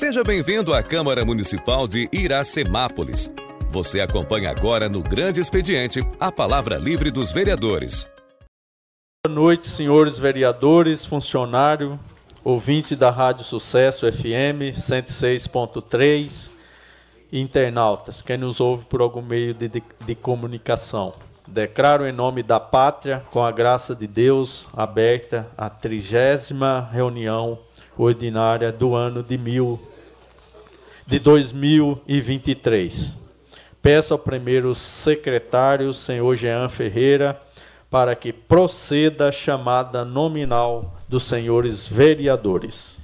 Seja bem-vindo à Câmara Municipal de Iracemápolis. Você acompanha agora no Grande Expediente a palavra livre dos vereadores. Boa noite, senhores vereadores, funcionário, ouvinte da Rádio Sucesso FM 106.3 internautas, quem nos ouve por algum meio de, de, de comunicação. Declaro em nome da pátria, com a graça de Deus, aberta a trigésima reunião ordinária do ano de, mil, de 2023. Peço ao primeiro secretário, senhor Jean Ferreira, para que proceda a chamada nominal dos senhores vereadores.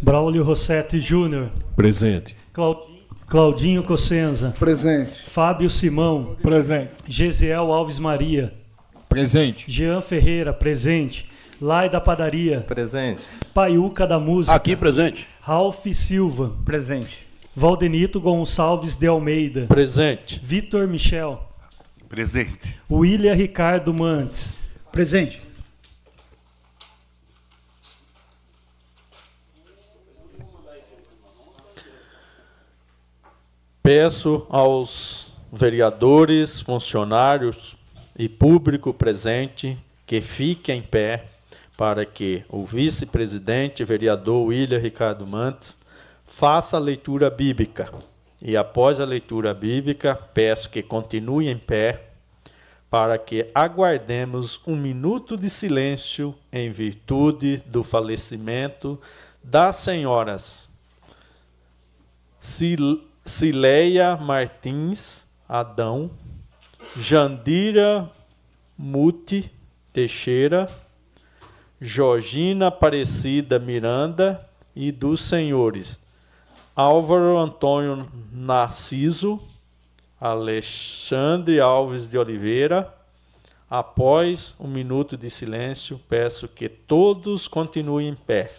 Braulio Rossetti Júnior. Presente. Claudinho Cossenza. Presente. Fábio Simão. Presente. Gesiel Alves Maria. Presente. Jean Ferreira, presente. Lai da Padaria. Presente. Paiuca da Música. Aqui presente. Ralph Silva. Presente. Valdenito Gonçalves de Almeida. Presente. Vitor Michel. Presente. William Ricardo Mantes. Presente. Peço aos vereadores, funcionários e público presente que fiquem em pé para que o vice-presidente, vereador William Ricardo Mantes, faça a leitura bíblica. E após a leitura bíblica, peço que continue em pé para que aguardemos um minuto de silêncio em virtude do falecimento das senhoras Cileia Martins Adão, Jandira Muti Teixeira, Georgina Aparecida Miranda e dos senhores Álvaro Antônio Narciso, Alexandre Alves de Oliveira. Após um minuto de silêncio, peço que todos continuem em pé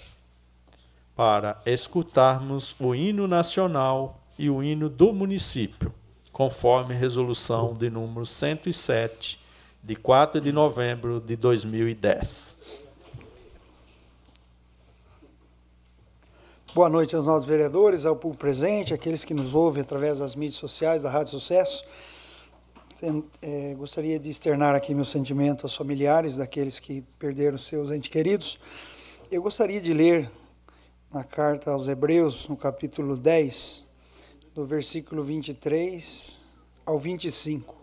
para escutarmos o hino nacional e o hino do município, conforme resolução de número 107, de 4 de novembro de 2010. Boa noite aos nossos vereadores, ao público presente, aqueles que nos ouvem através das mídias sociais da Rádio Sucesso. É, gostaria de externar aqui meu sentimento aos familiares daqueles que perderam seus entes queridos. Eu gostaria de ler na carta aos Hebreus, no capítulo 10, do versículo 23 ao 25.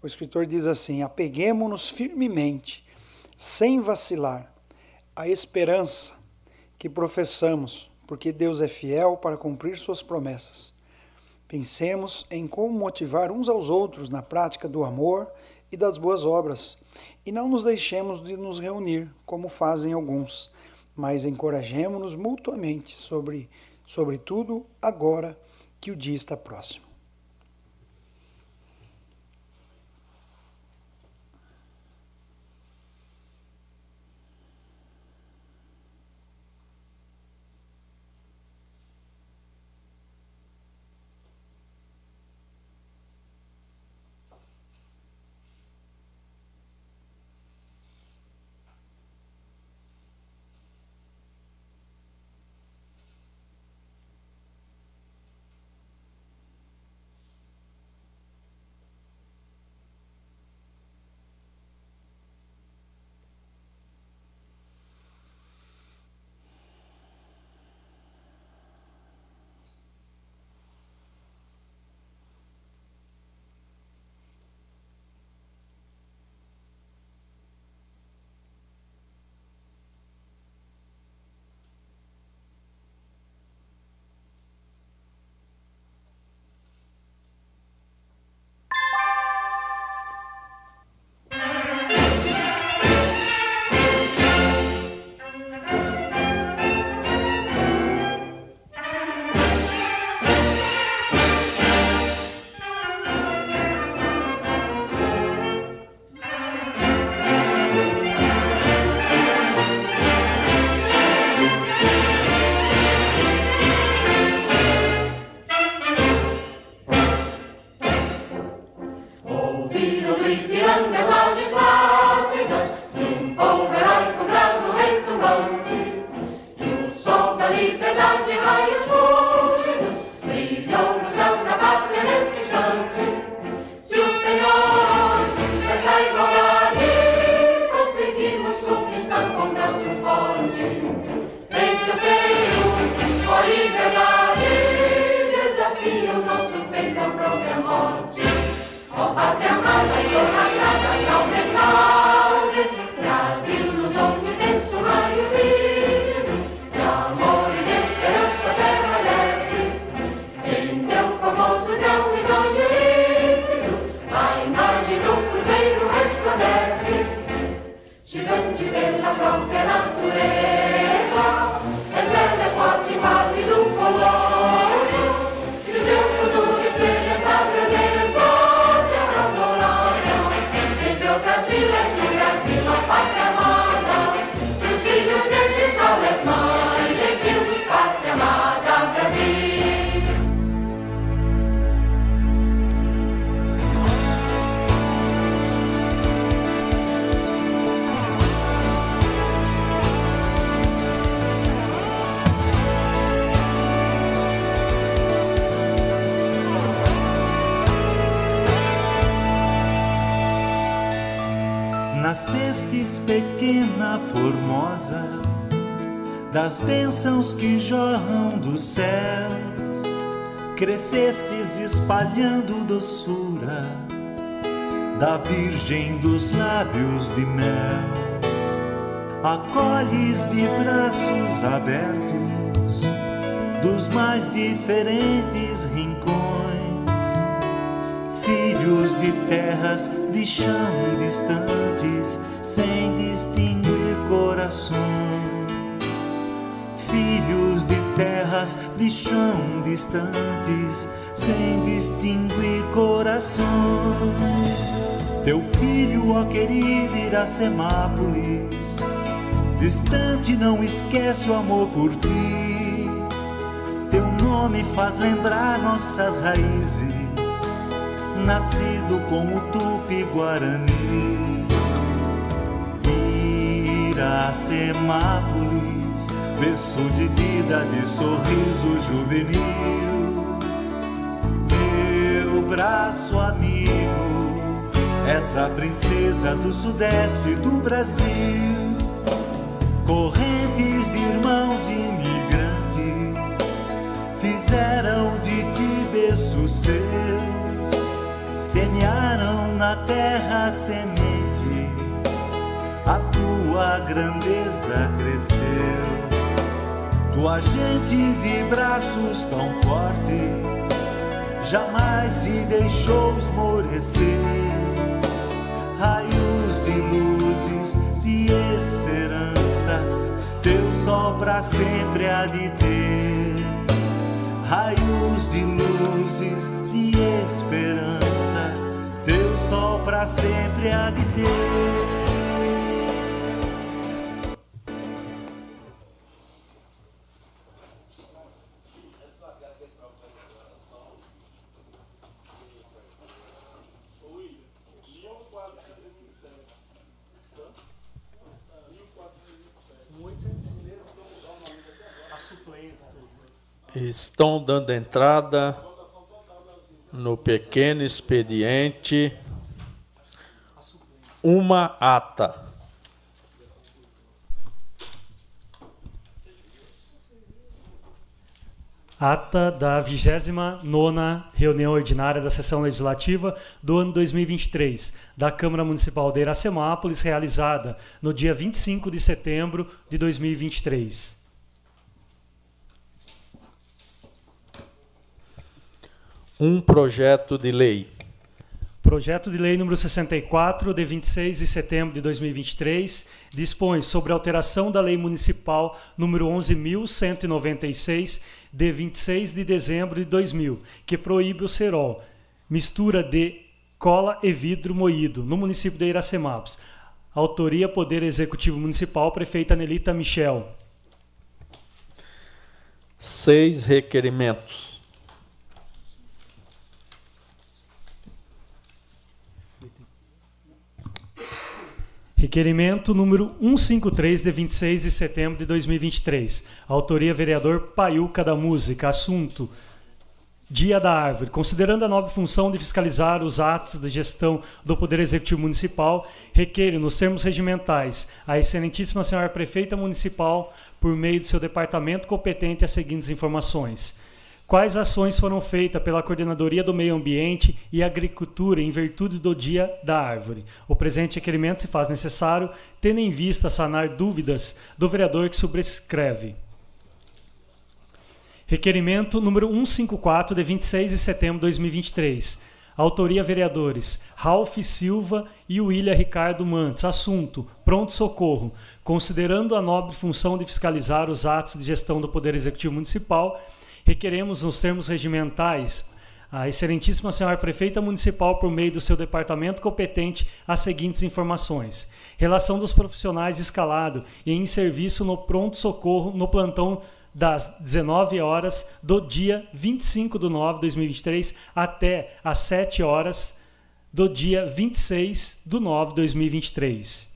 O escritor diz assim: Apeguemo-nos firmemente, sem vacilar, à esperança que professamos, porque Deus é fiel para cumprir suas promessas. Pensemos em como motivar uns aos outros na prática do amor e das boas obras, e não nos deixemos de nos reunir, como fazem alguns, mas encorajemo-nos mutuamente, sobre, sobretudo agora que o dia está próximo. Das bênçãos que jorram do céu. Crescestes espalhando doçura da Virgem dos lábios de mel. Acolhes de braços abertos dos mais diferentes rincões, filhos de terras de chão distantes, sem de chão distantes, sem distinguir corações. Teu filho, ó querido Iracemápolis, distante não esquece o amor por ti. Teu nome faz lembrar nossas raízes, nascido como Tupi-Guarani. Iracemápolis berço de vida, de sorriso juvenil. Meu braço amigo, essa princesa do sudeste do Brasil. Correntes de irmãos imigrantes fizeram de ti berço seu, semearam na terra semente, a tua grandeza cresceu tua gente de braços tão fortes jamais se deixou esmorecer. Raios de luzes, de esperança, teu sol pra sempre há de ter. Raios de luzes, de esperança, teu sol pra sempre há de ter. Estão dando entrada no pequeno expediente uma ata. Ata da 29 reunião ordinária da sessão legislativa do ano 2023 da Câmara Municipal de Iracemápolis, realizada no dia 25 de setembro de 2023. Um projeto de lei. Projeto de Lei número 64, de 26 de setembro de 2023, dispõe sobre alteração da Lei Municipal número 11.196, de 26 de dezembro de 2000, que proíbe o cerol, mistura de cola e vidro moído, no município de Iracemápolis. Autoria Poder Executivo Municipal, prefeita Nelita Michel. Seis requerimentos. Requerimento número 153, de 26 de setembro de 2023. Autoria vereador Paiuca da Música. Assunto: Dia da Árvore. Considerando a nova função de fiscalizar os atos de gestão do Poder Executivo Municipal, requer, nos termos regimentais, a Excelentíssima Senhora Prefeita Municipal, por meio do seu departamento competente, as seguintes informações Quais ações foram feitas pela Coordenadoria do Meio Ambiente e Agricultura em virtude do Dia da Árvore? O presente requerimento se faz necessário, tendo em vista sanar dúvidas do vereador que subscreve. Requerimento número 154, de 26 de setembro de 2023. Autoria vereadores Ralph Silva e William Ricardo Mantes. Assunto: Pronto Socorro. Considerando a nobre função de fiscalizar os atos de gestão do Poder Executivo Municipal, requeremos, nos termos regimentais, a Excelentíssima Senhora Prefeita Municipal, por meio do seu departamento competente, as seguintes informações: relação dos profissionais escalado e em serviço no pronto-socorro no plantão das 19 horas do dia 25 de nove de 2023 até as 7 horas do dia 26 de nove de 2023.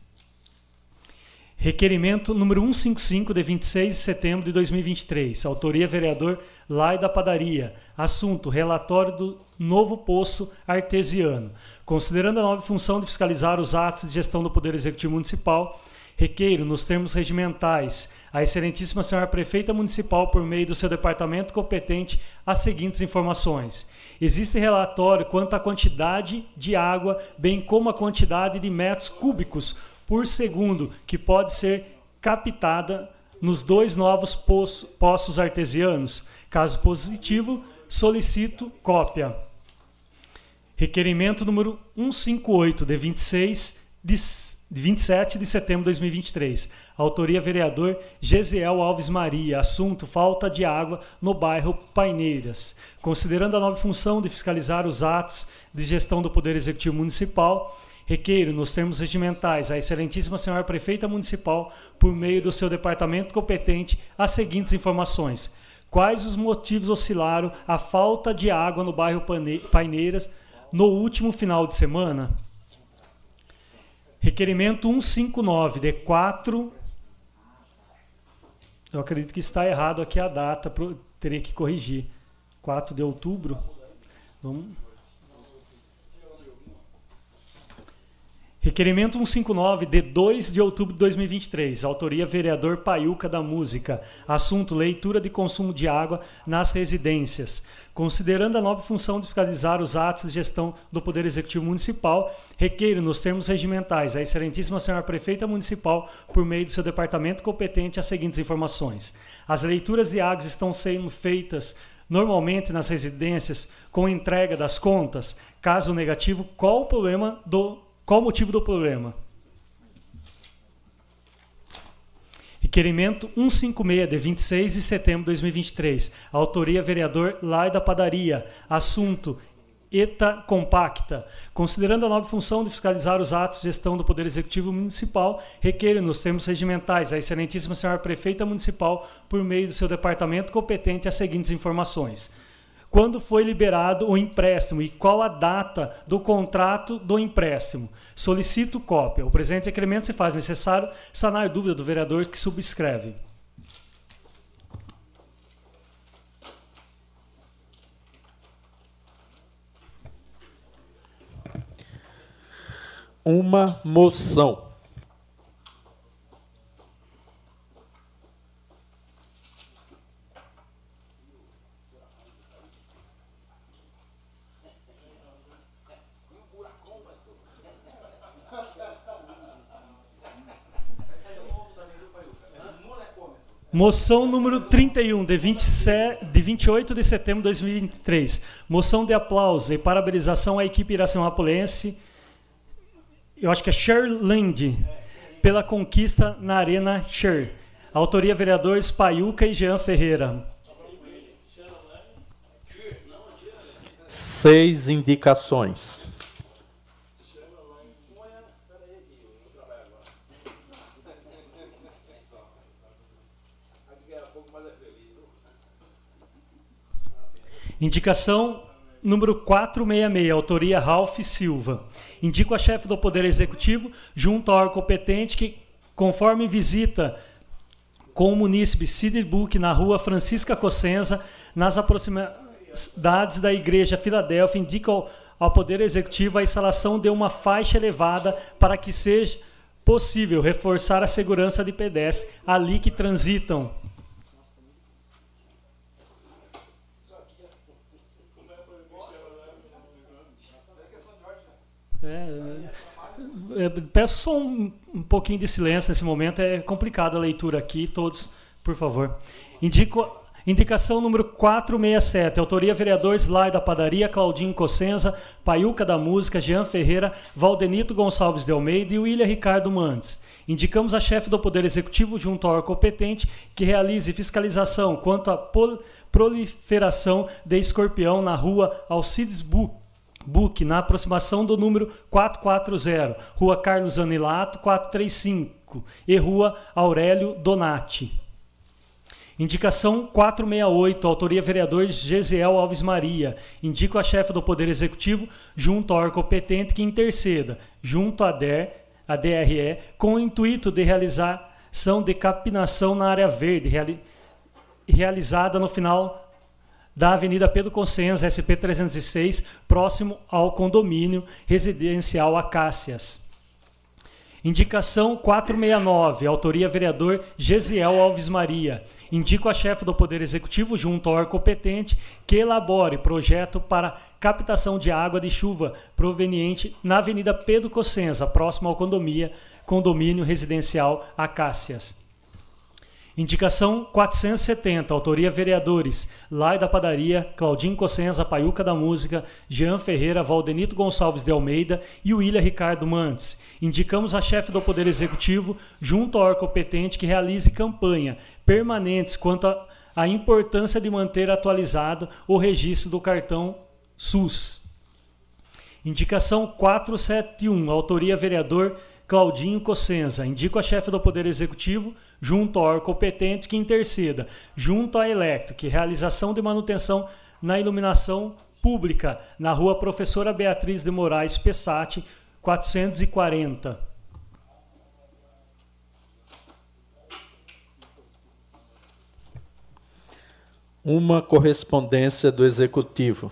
Requerimento número 155, de 26 de setembro de 2023. Autoria vereador Lai da Padaria. Assunto: relatório do novo poço artesiano. Considerando a nova função de fiscalizar os atos de gestão do Poder Executivo Municipal, requeiro, nos termos regimentais, a Excelentíssima Senhora Prefeita Municipal, por meio do seu departamento competente, as seguintes informações. Existe relatório quanto à quantidade de água, bem como a quantidade de metros cúbicos por segundo que pode ser captada nos dois novos poços artesianos. Caso positivo, solicito cópia. Requerimento número 158, de 26 de 27 de setembro de 2023. Autoria vereador Gesiel Alves Maria. Assunto: falta de água no bairro Paineiras. Considerando a nova função de fiscalizar os atos de gestão do Poder Executivo Municipal, Requeiro, nos termos regimentais, a Excelentíssima Senhora Prefeita Municipal, por meio do seu departamento competente, as seguintes informações. Quais os motivos oscilaram a falta de água no bairro Paineiras no último final de semana? Requerimento 159, de 4. Eu acredito que está errado aqui a data, teria que corrigir. 4 de outubro. Vamos. Requerimento 159, de 2 de outubro de 2023. Autoria vereador Paiuca da Música. Assunto: leitura de consumo de água nas residências. Considerando a nobre função de fiscalizar os atos de gestão do Poder Executivo Municipal, requeiro, nos termos regimentais, a Excelentíssima Senhora Prefeita Municipal, por meio do seu departamento competente, as seguintes informações. As leituras de águas estão sendo feitas normalmente nas residências com entrega das contas. Caso negativo, qual o problema do qual o motivo do problema? Requerimento 156, de 26 de setembro de 2023. Autoria vereador Lai da Padaria. Assunto ETA compacta. Considerando a nova função de fiscalizar os atos de gestão do Poder Executivo Municipal, requer, nos termos regimentais, a Excelentíssima Senhora Prefeita Municipal, por meio do seu departamento competente, as seguintes informações quando foi liberado o empréstimo e qual a data do contrato do empréstimo. Solicito cópia. O presente requerimento se faz necessário sanar dúvida do vereador que subscreve. Uma moção Moção número 31, de, 27, de 28 de setembro de 2023. Moção de aplauso e parabenização à equipe iracemapolense, eu acho que é Sherland, pela conquista na Arena Sher. Autoria vereadores Paiuca e Jean Ferreira. Seis indicações. Indicação número 466, autoria Ralph Silva. Indico a chefe do Poder Executivo, junto ao órgão competente, que, conforme visita com o munícipe Cid Book na rua Francisca Cossenza, nas aproximadades da Igreja Filadélfia, indica ao, ao Poder Executivo a instalação de uma faixa elevada para que seja possível reforçar a segurança de pedestres ali que transitam É, é, peço só um, um pouquinho de silêncio nesse momento, é complicada a leitura aqui, todos, por favor. Indico Indicação número 467, autoria vereador Slay da Padaria, Claudinho Cossenza, Paiuca da Música, Jean Ferreira, Valdenito Gonçalves de Almeida e William Ricardo Mandes. Indicamos a chefe do Poder Executivo, junto ao competente, que realize fiscalização quanto à proliferação de escorpião na rua Alcides Buc, na aproximação do número 440, Rua Carlos Anilato, 435 e Rua Aurélio Donati. Indicação 468, autoria vereador Gesiel Alves Maria. Indico a chefe do Poder Executivo, junto ao órgão competente que interceda, junto à DER, a DRE, com o intuito de realização de capinação na área verde, reali realizada no final da Avenida Pedro Consenza, SP 306, próximo ao condomínio residencial Acácias. Indicação 469, autoria vereador Gesiel Alves Maria. Indico a chefe do Poder Executivo, junto ao órgão competente, que elabore projeto para captação de água de chuva proveniente na Avenida Pedro Cossenza, próximo ao condomínio, condomínio residencial Acácias. Indicação 470, autoria vereadores Lai da Padaria, Claudinho Cossenza, Paiuca da Música, Jean Ferreira, Valdenito Gonçalves de Almeida e William Ricardo Mantes. Indicamos a chefe do Poder Executivo, junto ao órgão competente, que realize campanha permanentes quanto à importância de manter atualizado o registro do cartão SUS. Indicação 471, autoria vereador Claudinho Cossenza. Indico a chefe do Poder Executivo, junto ao competente que interceda, junto à Electric, realização de manutenção na iluminação pública na rua Professora Beatriz de Moraes Pessati, 440. Uma correspondência do Executivo.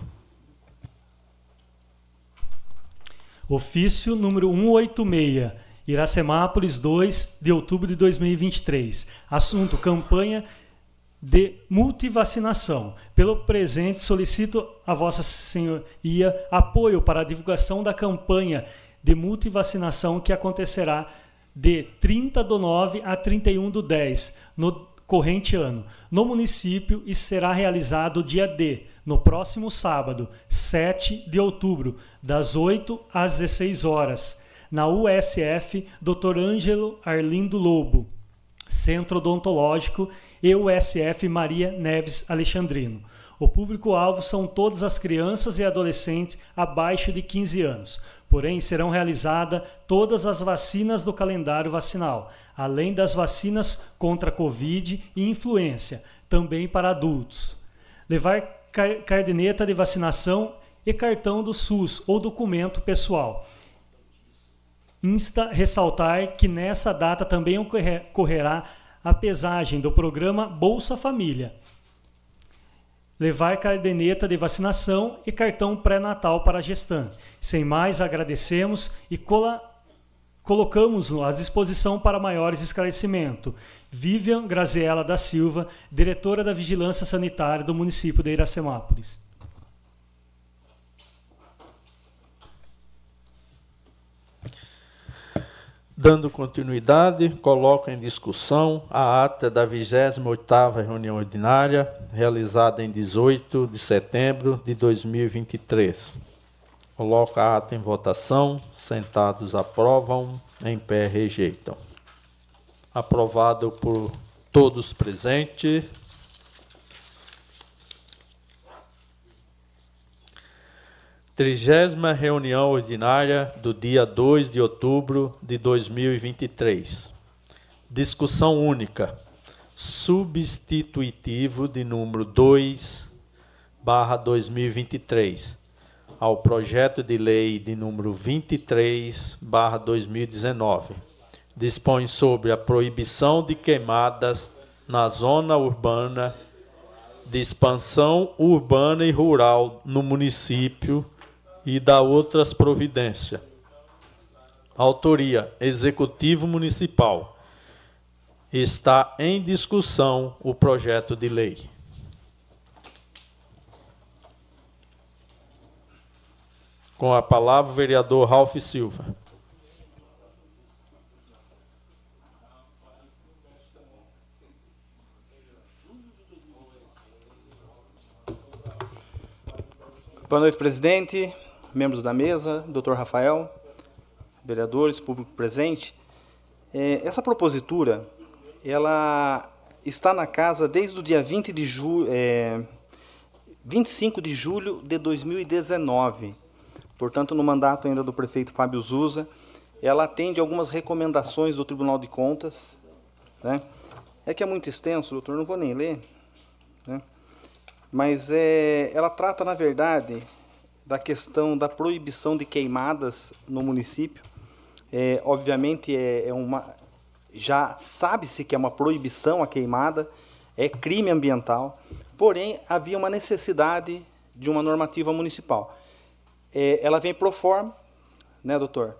Ofício número 186 Iracemápolis, 2 de outubro de 2023. Assunto: campanha de multivacinação. Pelo presente, solicito a Vossa Senhoria apoio para a divulgação da campanha de multivacinação que acontecerá de 30 do 9 a 31 do 10 no corrente ano, no município e será realizado dia D, no próximo sábado, 7 de outubro, das 8 às 16 horas na USF Dr. Ângelo Arlindo Lobo, Centro Odontológico e USF Maria Neves Alexandrino. O público-alvo são todas as crianças e adolescentes abaixo de 15 anos. Porém, serão realizadas todas as vacinas do calendário vacinal, além das vacinas contra Covid e influenza, também para adultos. Levar cardeneta de vacinação e cartão do SUS ou documento pessoal insta ressaltar que nessa data também ocorrerá a pesagem do programa Bolsa Família. Levar caderneta de vacinação e cartão pré-natal para a gestante. Sem mais, agradecemos e colocamos-no à disposição para maiores esclarecimentos. Vivian Graziela da Silva, diretora da Vigilância Sanitária do município de Iracemápolis. Dando continuidade, coloco em discussão a ata da 28ª reunião ordinária, realizada em 18 de setembro de 2023. Coloco a ata em votação, sentados aprovam, em pé rejeitam. Aprovado por todos presentes. Trigésima reunião ordinária do dia 2 de outubro de 2023. Discussão única. Substitutivo de número 2 barra 2023 ao projeto de lei de número 23 barra 2019. Dispõe sobre a proibição de queimadas na zona urbana de expansão urbana e rural no município e da outras providências. Autoria: Executivo Municipal. Está em discussão o projeto de lei. Com a palavra, o vereador Ralph Silva. Boa noite, presidente, membros da mesa, doutor Rafael, vereadores, público presente. É, essa propositura, ela está na casa desde o dia 20 de julho, é, 25 de julho de 2019. Portanto, no mandato ainda do prefeito Fábio Zuza, ela atende algumas recomendações do Tribunal de Contas. Né? É que é muito extenso, doutor, não vou nem ler. Né? Mas é, ela trata, na verdade, da questão da proibição de queimadas no município. É, obviamente, é, é uma, já sabe-se que é uma proibição a queimada, é crime ambiental, porém havia uma necessidade de uma normativa municipal. É, ela vem pro forma, né, doutor?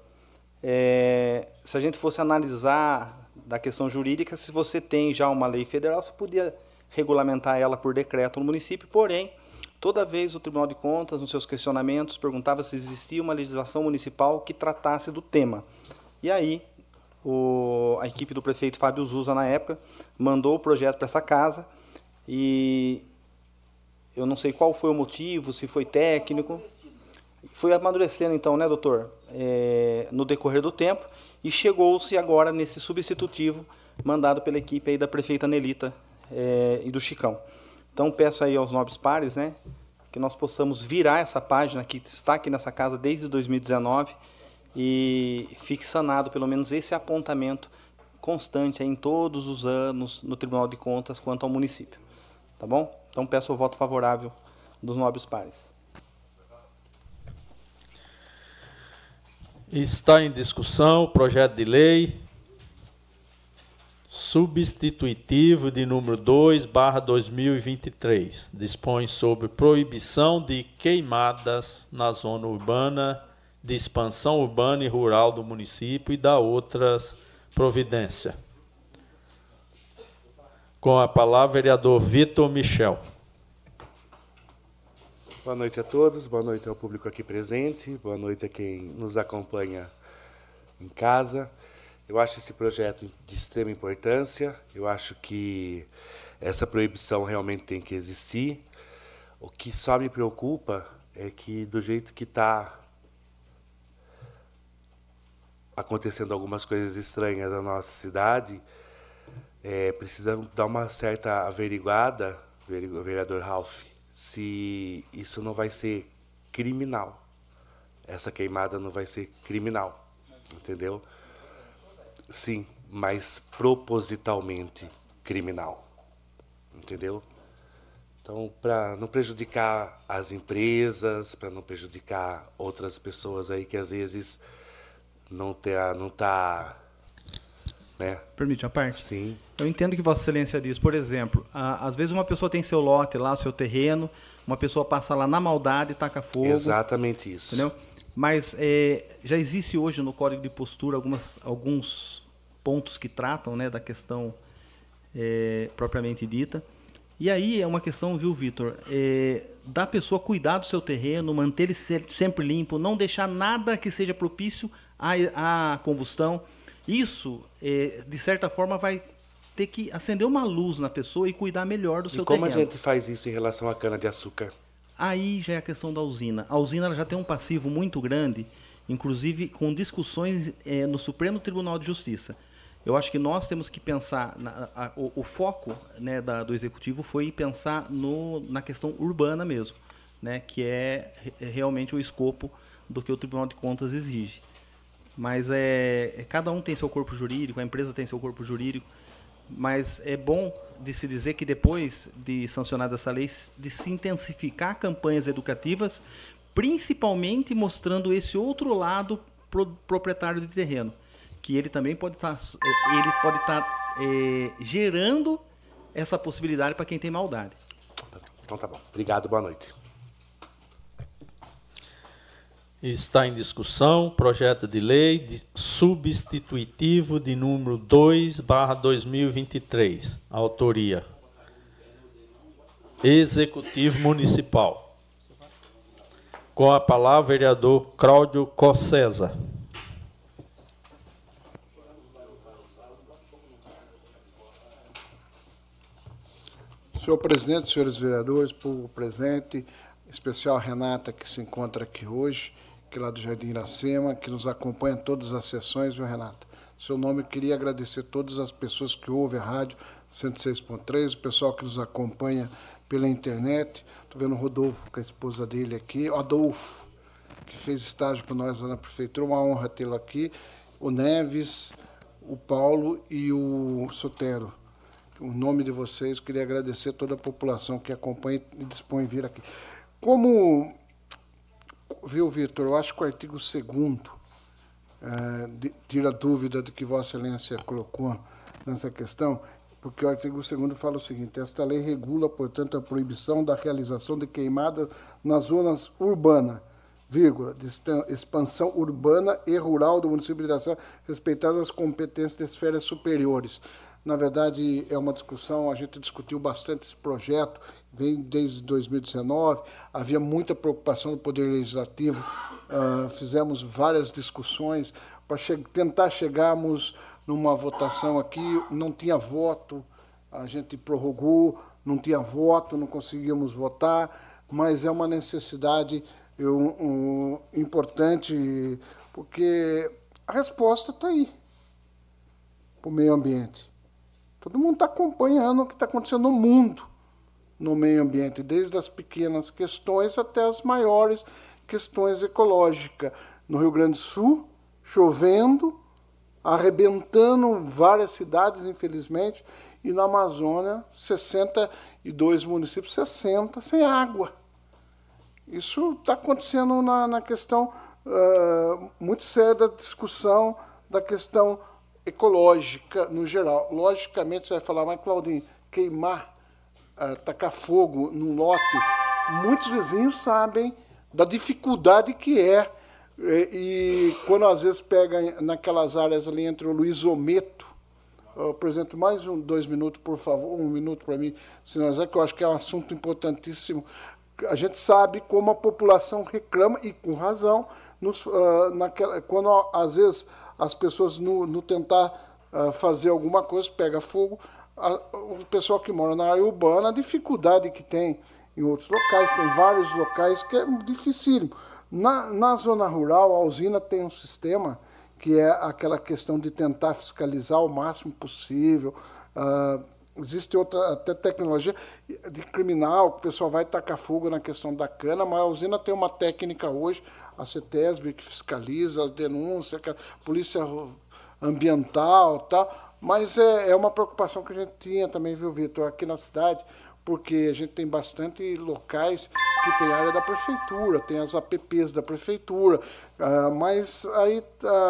É, se a gente fosse analisar da questão jurídica, se você tem já uma lei federal, você podia regulamentar ela por decreto no município, porém, toda vez o Tribunal de Contas, nos seus questionamentos, perguntava se existia uma legislação municipal que tratasse do tema. E aí, o, a equipe do prefeito Fábio Zuza, na época, mandou o projeto para essa casa e eu não sei qual foi o motivo, se foi técnico. Foi amadurecendo, então, né, doutor, é, no decorrer do tempo e chegou-se agora nesse substitutivo mandado pela equipe aí da prefeita Nelita é, e do Chicão. Então peço aí aos nobres pares, né, que nós possamos virar essa página que está aqui nessa casa desde 2019 e fique sanado pelo menos esse apontamento constante em todos os anos no Tribunal de Contas quanto ao município. Tá bom? Então peço o voto favorável dos nobres pares. Está em discussão o projeto de lei substitutivo de número 2, barra 2023. Dispõe sobre proibição de queimadas na zona urbana, de expansão urbana e rural do município e da outras providência. Com a palavra, vereador Vitor Michel. Boa noite a todos, boa noite ao público aqui presente, boa noite a quem nos acompanha em casa. Eu acho esse projeto de extrema importância. Eu acho que essa proibição realmente tem que existir. O que só me preocupa é que, do jeito que está acontecendo algumas coisas estranhas na nossa cidade, é, precisa dar uma certa averiguada, vereador Ralph, se isso não vai ser criminal. Essa queimada não vai ser criminal, entendeu? Sim, mas propositalmente criminal. Entendeu? Então, para não prejudicar as empresas, para não prejudicar outras pessoas aí que às vezes não tá, não tá né? Permite a parte? Sim. Eu entendo que Vossa Excelência diz, por exemplo, a, às vezes uma pessoa tem seu lote lá, seu terreno, uma pessoa passa lá na maldade e taca fogo. Exatamente isso. Entendeu? Mas é, já existe hoje no Código de Postura algumas, alguns pontos que tratam né, da questão é, propriamente dita. E aí é uma questão, viu, Vitor, é, da pessoa cuidar do seu terreno, manter ele sempre limpo, não deixar nada que seja propício à, à combustão. Isso, é, de certa forma, vai ter que acender uma luz na pessoa e cuidar melhor do seu e como terreno. a gente faz isso em relação à cana-de-açúcar? Aí já é a questão da usina. A usina já tem um passivo muito grande, inclusive com discussões é, no Supremo Tribunal de Justiça. Eu acho que nós temos que pensar, na, a, o, o, foco né, da, do executivo foi pensar no, na questão urbana mesmo, né, que é, é realmente o escopo do que o Tribunal de Contas exige. Mas é, é, cada um tem seu corpo jurídico, a empresa tem seu corpo jurídico, mas é bom de se dizer que depois de sancionada essa lei, de se intensificar campanhas educativas, principalmente mostrando esse outro lado pro proprietário de terreno que ele também pode estar tá, é, ele pode estar tá, é, gerando essa possibilidade para quem tem maldade. Então tá bom. Obrigado, boa noite. Está em discussão projeto de lei de substitutivo de número 2 barra 2023. Autoria. Executivo Municipal. Com a palavra, vereador Cláudio Cossesa. Senhor presidente, senhores vereadores, público presente, em especial Renata, que se encontra aqui hoje, é lá do Jardim Iracema, que nos acompanha em todas as sessões, viu, Renata? Seu nome, queria agradecer todas as pessoas que ouvem a rádio 106.3, o pessoal que nos acompanha pela internet. Estou vendo o Rodolfo, com a esposa dele aqui, o Adolfo, que fez estágio com nós lá na prefeitura, uma honra tê-lo aqui. O Neves, o Paulo e o Sotero o nome de vocês, queria agradecer toda a população que acompanha e dispõe vir aqui. Como, viu, Vitor, eu acho que o artigo 2 é, tira dúvida do que Vossa Excelência colocou nessa questão, porque o artigo 2 fala o seguinte: esta lei regula, portanto, a proibição da realização de queimadas nas zonas urbanas, vírgula, de expansão urbana e rural do município de Iraçá, respeitadas as competências de esferas superiores. Na verdade, é uma discussão, a gente discutiu bastante esse projeto, vem desde 2019, havia muita preocupação do Poder Legislativo, uh, fizemos várias discussões para che tentar chegarmos numa votação aqui, não tinha voto, a gente prorrogou, não tinha voto, não conseguíamos votar, mas é uma necessidade eu, um, importante, porque a resposta está aí para o meio ambiente. Todo mundo está acompanhando o que está acontecendo no mundo, no meio ambiente, desde as pequenas questões até as maiores questões ecológicas. No Rio Grande do Sul, chovendo, arrebentando várias cidades, infelizmente, e na Amazônia, 62 municípios, 60 sem água. Isso está acontecendo na, na questão uh, muito séria da discussão da questão ecológica no geral. Logicamente, você vai falar, mas Claudinho, queimar, uh, tacar fogo num lote, muitos vizinhos sabem da dificuldade que é. E, e quando às vezes pega naquelas áreas ali entre o Luiz Ometo, apresento mais um, dois minutos, por favor, um minuto para mim, é que eu acho que é um assunto importantíssimo. A gente sabe como a população reclama, e com razão, nos, uh, naquela, quando às vezes as pessoas no, no tentar uh, fazer alguma coisa, pega fogo, a, o pessoal que mora na área urbana, a dificuldade que tem em outros locais, tem vários locais que é dificílimo. Na, na zona rural, a usina tem um sistema que é aquela questão de tentar fiscalizar o máximo possível. Uh, existe outra até tecnologia de criminal, o pessoal vai tacar fogo na questão da cana, mas a usina tem uma técnica hoje, a CETESB, que fiscaliza as denúncias, a polícia ambiental tal, mas é, é uma preocupação que a gente tinha também, viu, Vitor, aqui na cidade, porque a gente tem bastante locais que tem área da prefeitura, tem as APPs da prefeitura, uh, mas aí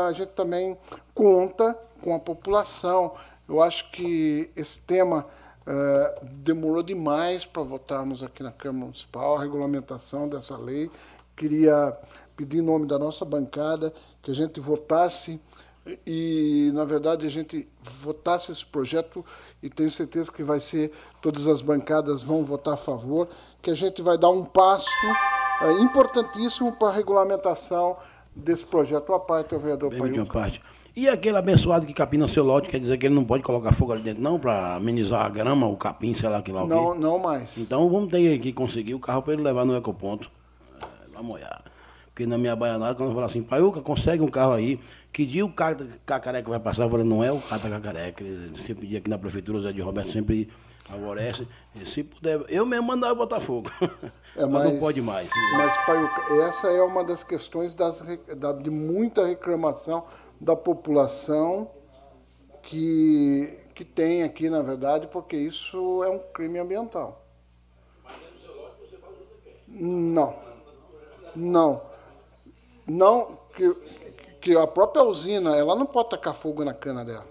a gente também conta com a população, eu acho que esse tema uh, demorou demais para votarmos aqui na Câmara Municipal, a regulamentação dessa lei. Queria pedir em nome da nossa bancada que a gente votasse e, na verdade, a gente votasse esse projeto e tenho certeza que vai ser, todas as bancadas vão votar a favor, que a gente vai dar um passo uh, importantíssimo para a regulamentação desse projeto. A parte, o vereador Bem, parte. E aquele abençoado que capina seu lote, quer dizer que ele não pode colocar fogo ali dentro, não, para amenizar a grama, o capim, sei lá que lá o Não, não mais. Então vamos ter que conseguir o carro para ele levar no ecoponto. É, vamos olhar. Porque na minha baianada, quando eu falo assim, Paiuca, consegue um carro aí. Que dia o cara cacareca vai passar? Eu falei, não é o cara da cacareca. Ele sempre dia aqui na prefeitura, o Zé de Roberto sempre favorece. E se puder, eu mesmo mandava botar fogo. É, mas, mas, não pode mais. Mas, Paiuca, essa é uma das questões das, de muita reclamação da população que, que tem aqui, na verdade, porque isso é um crime ambiental. Não. Não. Não, que, que a própria usina, ela não pode tacar fogo na cana dela.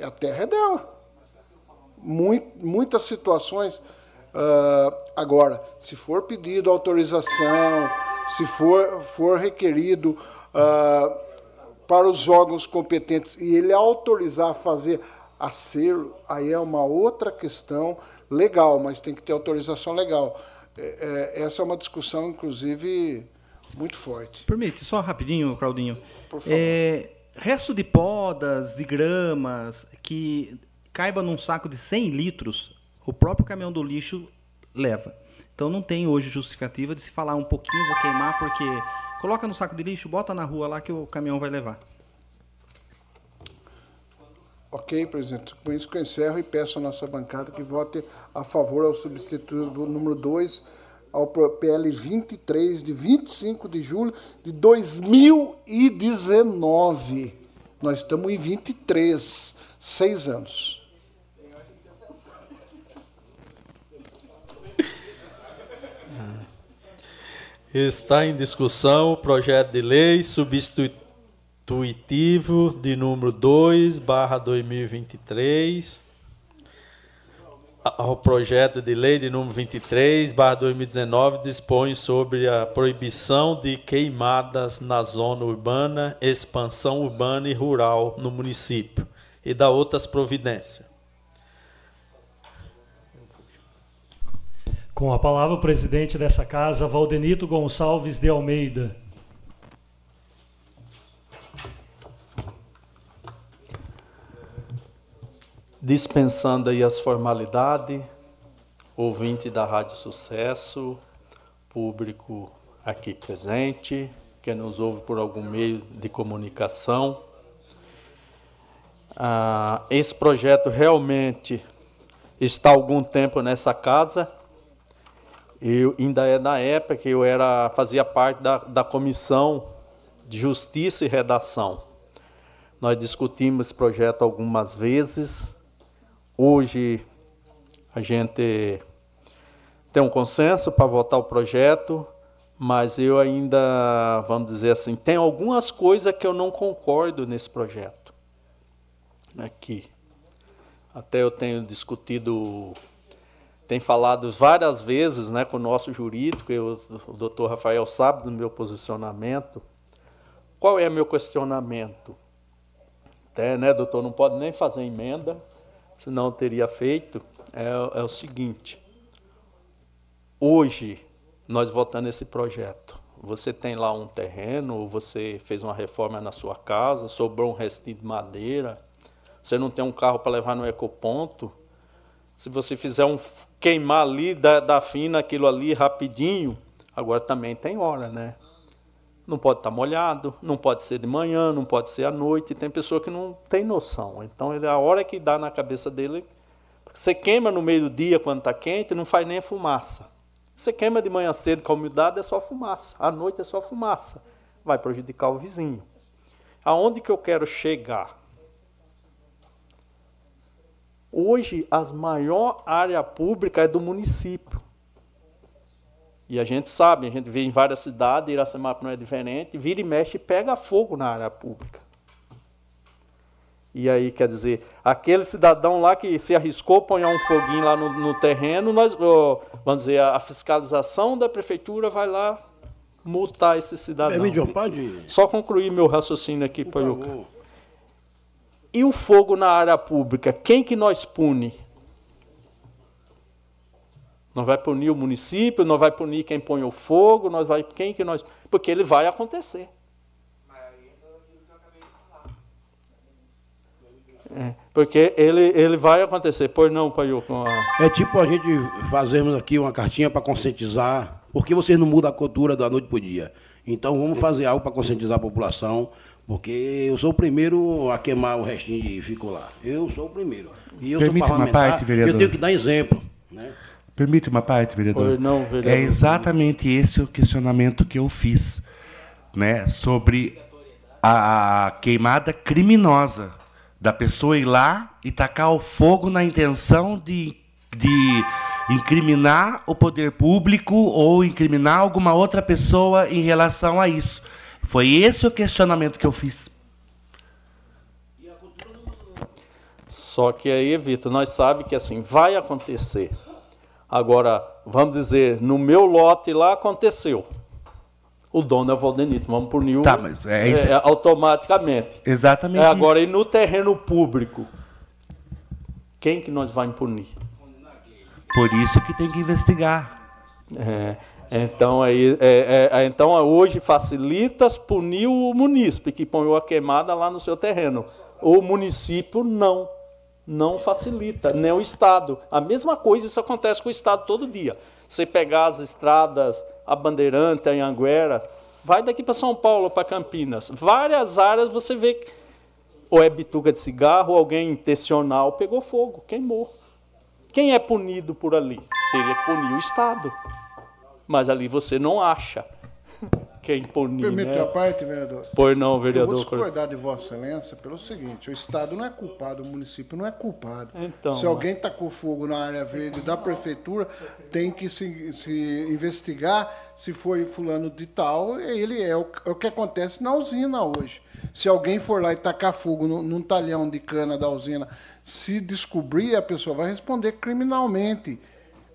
A terra é dela. Muito, muitas situações. Uh, agora, se for pedido autorização, se for, for requerido uh, para os órgãos competentes e ele autorizar a fazer acero, aí é uma outra questão legal, mas tem que ter autorização legal. é, é, essa é uma discussão, inclusive, muito forte. Permite, só rapidinho, Claudinho. Por favor. É, resto de podas, de gramas, que caiba num saco de 100 litros, o próprio caminhão do lixo leva. Então não tem hoje justificativa de se falar um pouquinho, vou queimar, porque coloca no saco de lixo, bota na rua lá que o caminhão vai levar. Ok, presidente. Com isso que eu encerro e peço à nossa bancada que vote a favor ao substitutivo número 2, ao PL 23, de 25 de julho de 2019. Nós estamos em 23, seis anos. Está em discussão o projeto de lei substitutivo de número 2, barra 2023, o projeto de lei de número 23, barra 2019, dispõe sobre a proibição de queimadas na zona urbana, expansão urbana e rural no município e da outras providências. Com a palavra o presidente dessa casa, Valdenito Gonçalves de Almeida. dispensando aí as formalidades, ouvinte da Rádio Sucesso, público aqui presente, que nos ouve por algum meio de comunicação. Ah, esse projeto realmente está há algum tempo nessa casa. Eu ainda é na época que eu era fazia parte da, da comissão de Justiça e Redação. Nós discutimos esse projeto algumas vezes Hoje a gente tem um consenso para votar o projeto, mas eu ainda, vamos dizer assim, tem algumas coisas que eu não concordo nesse projeto. Aqui. Até eu tenho discutido, tenho falado várias vezes né, com o nosso jurídico, eu, o doutor Rafael sabe do meu posicionamento. Qual é meu questionamento? Até, né, doutor, não pode nem fazer emenda senão teria feito, é, é o seguinte. Hoje, nós votando esse projeto, você tem lá um terreno, você fez uma reforma na sua casa, sobrou um restinho de madeira, você não tem um carro para levar no ecoponto, se você fizer um queimar ali da, da fina aquilo ali rapidinho, agora também tem hora, né? não pode estar molhado, não pode ser de manhã, não pode ser à noite. Tem pessoa que não tem noção. Então, ele, a hora que dá na cabeça dele, você queima no meio do dia quando está quente, não faz nem fumaça. Você queima de manhã cedo com a umidade, é só fumaça. À noite é só fumaça. Vai prejudicar o vizinho. Aonde que eu quero chegar? Hoje, as maior área pública é do município. E a gente sabe, a gente vê em várias cidades, Iracemapo não é diferente, vira e mexe e pega fogo na área pública. E aí, quer dizer, aquele cidadão lá que se arriscou a pôr um foguinho lá no, no terreno, nós, oh, vamos dizer, a, fiscalização da prefeitura vai lá multar esse cidadão. É. Só concluir meu raciocínio aqui, Paiuca. E o fogo na área pública, quem que nós pune? Não vai punir o município, não vai punir quem põe o fogo, nós vai quem que nós, porque ele vai acontecer. É, porque ele, ele vai acontecer, pois não, Paiu? A... É tipo a gente fazermos aqui uma cartinha para conscientizar, porque vocês não mudam a cultura da noite para o dia. Então vamos fazer algo para conscientizar a população, porque eu sou o primeiro a queimar o restinho de ficou lá. Eu sou o primeiro. E eu Permite sou parlamentar, parte, eu tenho que dar exemplo. Né? Permite uma parte, vereador? não, vereador. É exatamente esse o questionamento que eu fiz, né, sobre a queimada criminosa da pessoa ir lá e tacar o fogo na intenção de, de incriminar o poder público ou incriminar alguma outra pessoa em relação a isso. Foi esse o questionamento que eu fiz. Só que aí, Vitor, nós sabemos que assim vai acontecer. Agora, vamos dizer, no meu lote lá aconteceu. O dono é o Valdenito, vamos punir tá, mas é, isso. É, automaticamente. Exatamente. É, agora, isso. e no terreno público? Quem que nós vamos punir? Por isso que tem que investigar. É, então, aí, é, é, então, hoje facilita punir o munícipe que põe a queimada lá no seu terreno. O município não. Não facilita, nem o Estado. A mesma coisa, isso acontece com o Estado todo dia. Você pegar as estradas, a Bandeirante, a Anhanguera, vai daqui para São Paulo, para Campinas. Várias áreas você vê ou é bituca de cigarro, ou alguém intencional pegou fogo, queimou. Quem é punido por ali? Teria que punir o Estado. Mas ali você não acha quem punir. Permite né? a parte, vereador? Pois não, vereador. Eu vou discordar de Vossa Excelência pelo seguinte: o Estado não é culpado, o município não é culpado. Então, se alguém tacou fogo na área verde da prefeitura, tem que se, se investigar se foi fulano de tal. Ele é o, é o que acontece na usina hoje. Se alguém for lá e tacar fogo num, num talhão de cana da usina, se descobrir, a pessoa vai responder criminalmente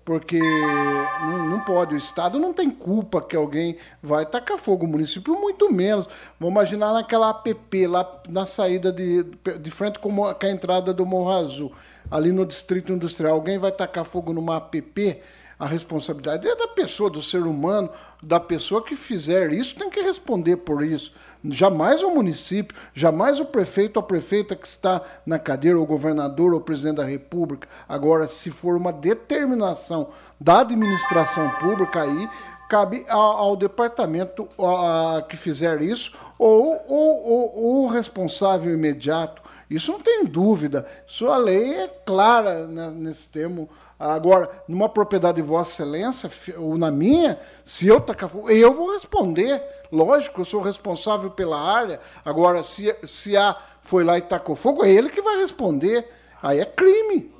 porque não, não, pode. O Estado não tem culpa que alguém vai tacar fogo. O município, muito menos. Vamos imaginar naquela APP, lá na saída de, de frente com a entrada do Morro Azul, ali no Distrito Industrial. Alguém vai tacar fogo numa APP? A responsabilidade é da pessoa, do ser humano, da pessoa que fizer isso, tem que responder por isso. Jamais o município, jamais o prefeito ou a prefeita que está na cadeira, ou o governador ou o presidente da República. Agora, se for uma determinação da administração pública, aí cabe ao, ao departamento a, a, que fizer isso ou o responsável imediato. Isso não tem dúvida. Sua lei é clara né, nesse termo. Agora, numa propriedade de Vossa Excelência, ou na minha, se eu tacar fogo, eu vou responder. Lógico, eu sou responsável pela área. Agora, se, se A foi lá e tacou fogo, é ele que vai responder. Aí é crime.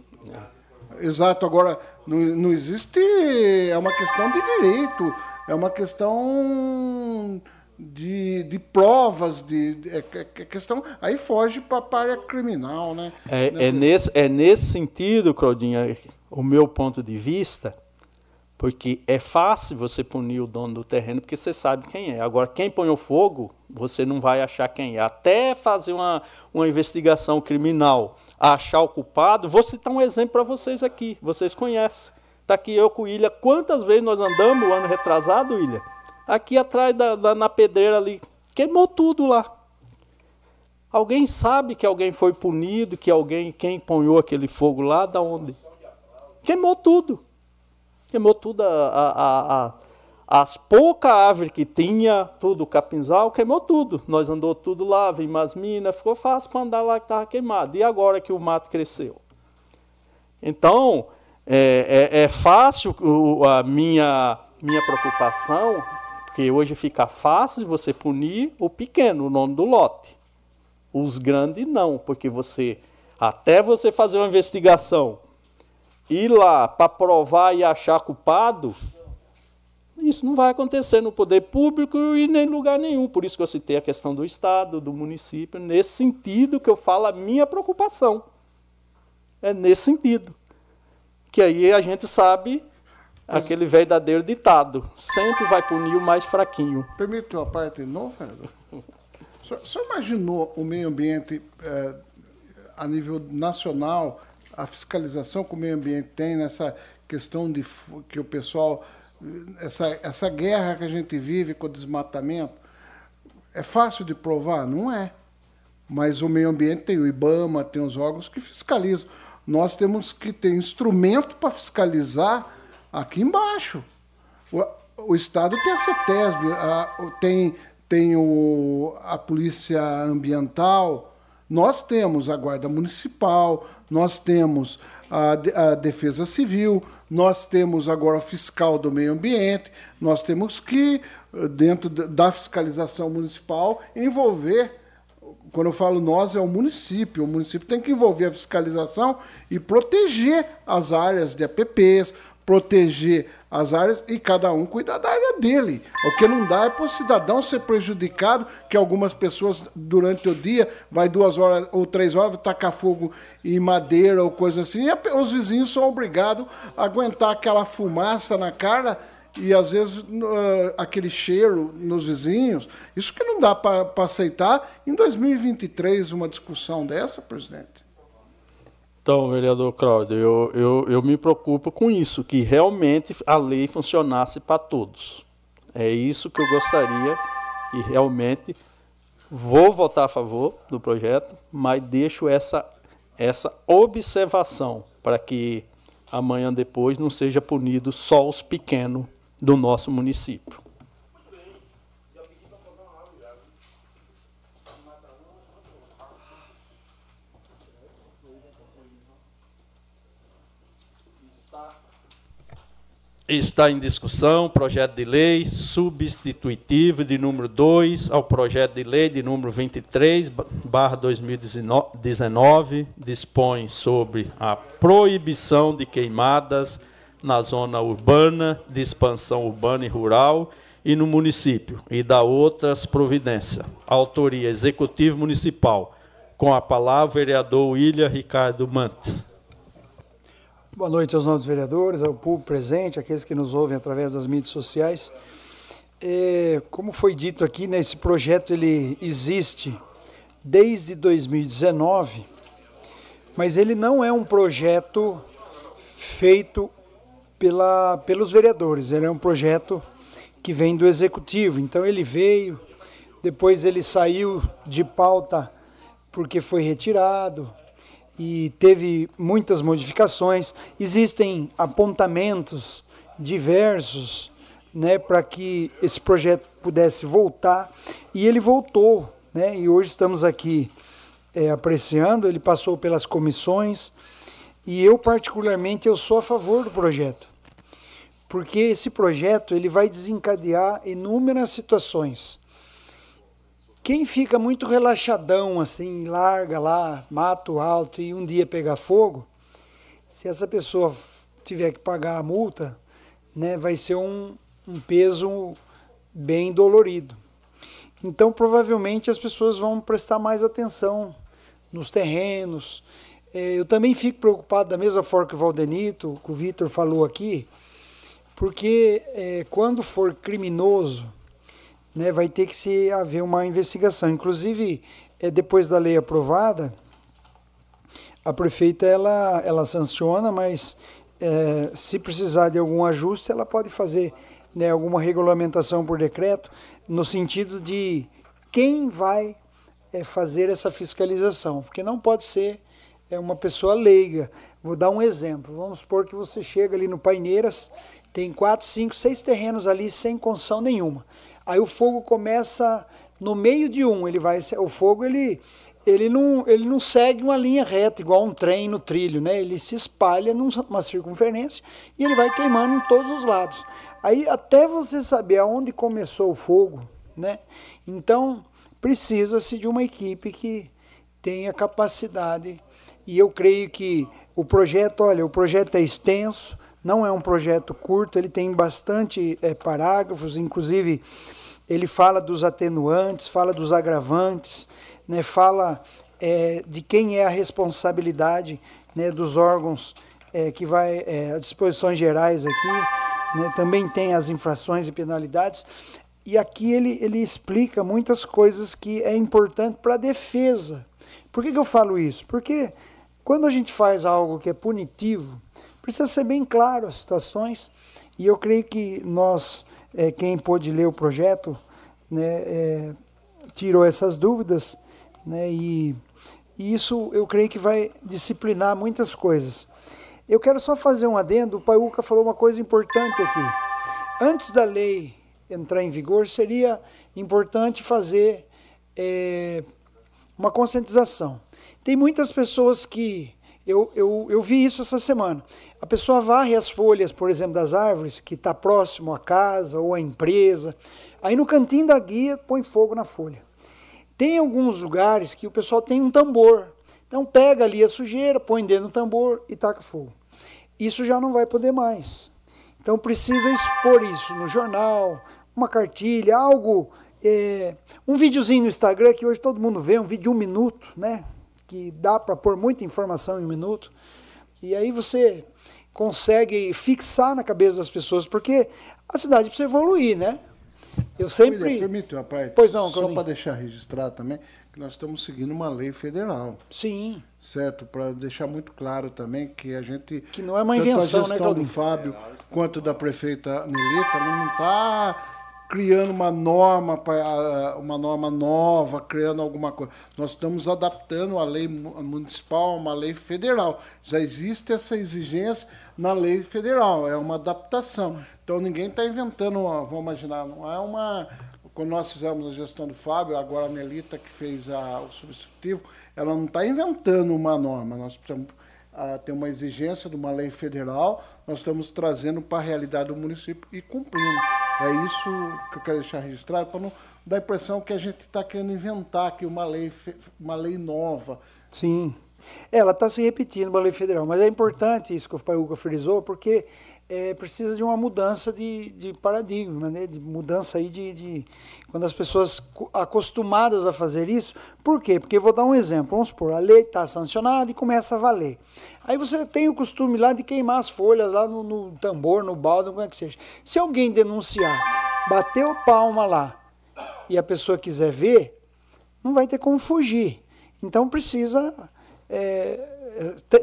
Exato. Agora, não, não existe. É uma questão de direito. É uma questão de, de provas, de, de é, é, é questão. Aí foge para a área criminal, né? É, é, nesse, é nesse sentido, Claudinha, o meu ponto de vista, porque é fácil você punir o dono do terreno, porque você sabe quem é. Agora, quem põe o fogo, você não vai achar quem é. Até fazer uma, uma investigação criminal, achar o culpado, vou citar um exemplo para vocês aqui, vocês conhecem. Está aqui eu com o Ilha. Quantas vezes nós andamos ano retrasado, Ilha? Aqui atrás, da, da, na pedreira ali. Queimou tudo lá. Alguém sabe que alguém foi punido, que alguém, quem ponhou aquele fogo lá, da onde? Queimou tudo. Queimou tudo, a, a, a, as poucas árvores que tinha, tudo, capinzal, queimou tudo. Nós andou tudo lá, vimos as minas, ficou fácil para andar lá que estava queimado. E agora que o mato cresceu? Então, é, é, é fácil a minha, minha preocupação, porque hoje fica fácil você punir o pequeno, o nome do lote. Os grandes não, porque você, até você fazer uma investigação, ir lá para provar e achar culpado, isso não vai acontecer no poder público e nem em lugar nenhum. Por isso que eu citei a questão do Estado, do município, nesse sentido que eu falo a minha preocupação. É nesse sentido. Que aí a gente sabe aquele verdadeiro ditado: sempre vai punir o mais fraquinho. Permite uma parte novo, Fernando? O senhor imaginou o meio ambiente eh, a nível nacional a fiscalização que o meio ambiente tem nessa questão de que o pessoal essa, essa guerra que a gente vive com o desmatamento é fácil de provar? Não é. Mas o meio ambiente tem o IBAMA tem os órgãos que fiscalizam. Nós temos que ter instrumento para fiscalizar aqui embaixo. O, o estado tem a CETESB a, tem tem o, a polícia ambiental nós temos a Guarda Municipal, nós temos a, a Defesa Civil, nós temos agora o fiscal do meio ambiente, nós temos que, dentro da fiscalização municipal, envolver. Quando eu falo nós, é o município. O município tem que envolver a fiscalização e proteger as áreas de APPs, proteger as áreas e cada um cuidar da área dele. O que não dá é para o cidadão ser prejudicado, que algumas pessoas durante o dia vai duas horas ou três horas tacar fogo em madeira ou coisa assim, e os vizinhos são obrigados a aguentar aquela fumaça na cara e às vezes uh, aquele cheiro nos vizinhos. Isso que não dá para aceitar em 2023 uma discussão dessa, presidente. Então, vereador Cláudio, eu, eu, eu me preocupo com isso, que realmente a lei funcionasse para todos. É isso que eu gostaria que realmente vou votar a favor do projeto, mas deixo essa, essa observação para que amanhã depois não seja punido só os pequenos do nosso município. Está em discussão projeto de lei substitutivo de número 2 ao projeto de lei de número 23, barra 2019, dispõe sobre a proibição de queimadas na zona urbana, de expansão urbana e rural e no município, e da outras providências. Autoria Executivo Municipal. Com a palavra, vereador William Ricardo Mantes. Boa noite aos novos vereadores, ao público presente, aqueles que nos ouvem através das mídias sociais. É, como foi dito aqui, né, esse projeto ele existe desde 2019, mas ele não é um projeto feito pela, pelos vereadores, ele é um projeto que vem do executivo. Então ele veio, depois ele saiu de pauta porque foi retirado, e teve muitas modificações. Existem apontamentos diversos né, para que esse projeto pudesse voltar e ele voltou. Né, e hoje estamos aqui é, apreciando, ele passou pelas comissões e eu particularmente eu sou a favor do projeto. Porque esse projeto ele vai desencadear inúmeras situações quem fica muito relaxadão, assim, larga lá, mato alto e um dia pegar fogo, se essa pessoa tiver que pagar a multa, né, vai ser um, um peso bem dolorido. Então, provavelmente, as pessoas vão prestar mais atenção nos terrenos. É, eu também fico preocupado, da mesma forma que o Valdenito, que o Vitor falou aqui, porque é, quando for criminoso, né, vai ter que se haver uma investigação. Inclusive, é, depois da lei aprovada, a prefeita ela, ela sanciona, mas é, se precisar de algum ajuste, ela pode fazer né, alguma regulamentação por decreto, no sentido de quem vai é, fazer essa fiscalização, porque não pode ser é, uma pessoa leiga. Vou dar um exemplo. Vamos supor que você chega ali no Paineiras, tem quatro, cinco, seis terrenos ali sem construção nenhuma. Aí o fogo começa no meio de um, ele vai o fogo ele ele não, ele não segue uma linha reta, igual um trem no trilho, né? Ele se espalha numa circunferência e ele vai queimando em todos os lados. Aí até você saber aonde começou o fogo, né? Então precisa-se de uma equipe que tenha capacidade. E eu creio que o projeto, olha, o projeto é extenso, não é um projeto curto, ele tem bastante é, parágrafos, inclusive ele fala dos atenuantes, fala dos agravantes, né, fala é, de quem é a responsabilidade né, dos órgãos é, que vai é, as disposições gerais aqui, né, também tem as infrações e penalidades. E aqui ele, ele explica muitas coisas que é importante para a defesa. Por que, que eu falo isso? Porque quando a gente faz algo que é punitivo, Precisa ser bem claro as situações e eu creio que nós, é, quem pôde ler o projeto, né, é, tirou essas dúvidas né, e, e isso eu creio que vai disciplinar muitas coisas. Eu quero só fazer um adendo, o Paiuca falou uma coisa importante aqui. Antes da lei entrar em vigor, seria importante fazer é, uma conscientização. Tem muitas pessoas que eu, eu, eu vi isso essa semana. A pessoa varre as folhas, por exemplo, das árvores, que está próximo à casa ou à empresa. Aí no cantinho da guia põe fogo na folha. Tem alguns lugares que o pessoal tem um tambor. Então pega ali a sujeira, põe dentro do tambor e taca fogo. Isso já não vai poder mais. Então precisa expor isso no jornal, uma cartilha, algo, é, um videozinho no Instagram que hoje todo mundo vê, um vídeo de um minuto, né? Que dá para pôr muita informação em um minuto. E aí você consegue fixar na cabeça das pessoas, porque a cidade precisa evoluir, né? Eu sempre. William, permite uma parte? Pois não, Só para deixar registrado também, que nós estamos seguindo uma lei federal. Sim. certo? Para deixar muito claro também que a gente. Que não é uma invenção, tanto a né, gestão do Claudinho? Fábio quanto da prefeita Nelita, não está criando uma norma para uma norma nova, criando alguma coisa. Nós estamos adaptando a lei mu- municipal a uma lei federal. Já existe essa exigência na lei federal, é uma adaptação. Então ninguém está inventando, vamos imaginar, não é uma quando nós fizemos a gestão do Fábio, agora a Nelita que fez a- o substitutivo, ela não está inventando uma norma. Nós precisamos ah, ter uma exigência de uma lei federal, nós estamos trazendo para a realidade do município e cumprindo. É isso que eu quero deixar registrado, para não dar a impressão que a gente está querendo inventar aqui uma lei, uma lei nova. Sim. Ela está se repetindo uma lei federal, mas é importante isso que o Paiuca frisou, porque é, precisa de uma mudança de, de paradigma, né? de mudança aí de, de- Quando as pessoas co- acostumadas a fazer isso. Por quê? Porque vou dar um exemplo. Vamos supor, a lei está sancionada e começa a valer. Aí você tem o costume lá de queimar as folhas lá no, no tambor, no balde, como é que seja. Se alguém denunciar, bateu palma lá e a pessoa quiser ver, não vai ter como fugir. Então precisa é,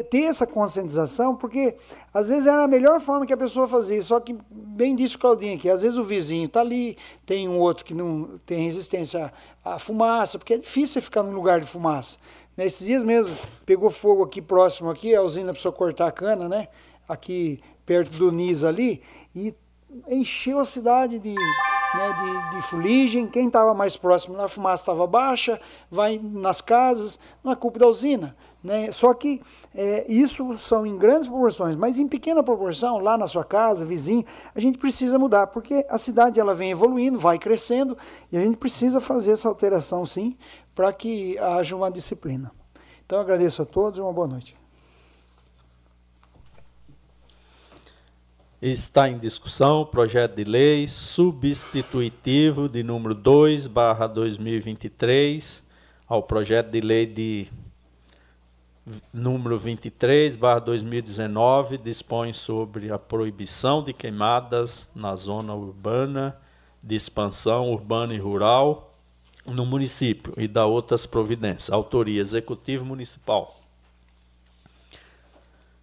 ter essa conscientização, porque às vezes era a melhor forma que a pessoa fazia, só que, bem disse o Claudinho aqui, às vezes o vizinho está ali, tem um outro que não tem resistência à fumaça, porque é difícil ficar num lugar de fumaça. Né, Esses dias mesmo, pegou fogo aqui próximo aqui, a usina precisou cortar a cana, né? Aqui perto do NIS ali, e encheu a cidade de, né, de, de fuligem. Quem estava mais próximo, a fumaça estava baixa, vai nas casas, não é culpa da usina. Né? Só que é, isso são em grandes proporções, mas em pequena proporção, lá na sua casa, vizinho, a gente precisa mudar, porque a cidade ela vem evoluindo, vai crescendo, e a gente precisa fazer essa alteração sim, para que haja uma disciplina. Então agradeço a todos e uma boa noite. Está em discussão o projeto de lei substitutivo de número 2, barra 2023, ao projeto de lei de número 23, barra 2019, dispõe sobre a proibição de queimadas na zona urbana, de expansão urbana e rural no município e da outras providências. Autoria Executivo Municipal.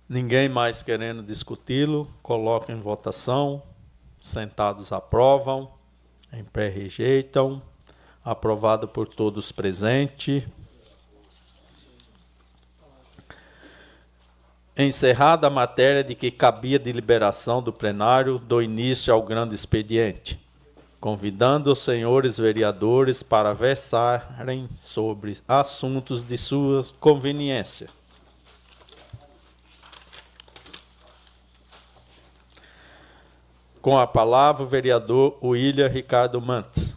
Ninguém mais querendo discuti-lo, coloca em votação. Sentados aprovam, em pé rejeitam. Aprovado por todos presentes. Encerrada a matéria de que cabia deliberação do plenário, dou início ao grande expediente, convidando os senhores vereadores para versarem sobre assuntos de sua conveniência. Com a palavra, o vereador William Ricardo Mantes.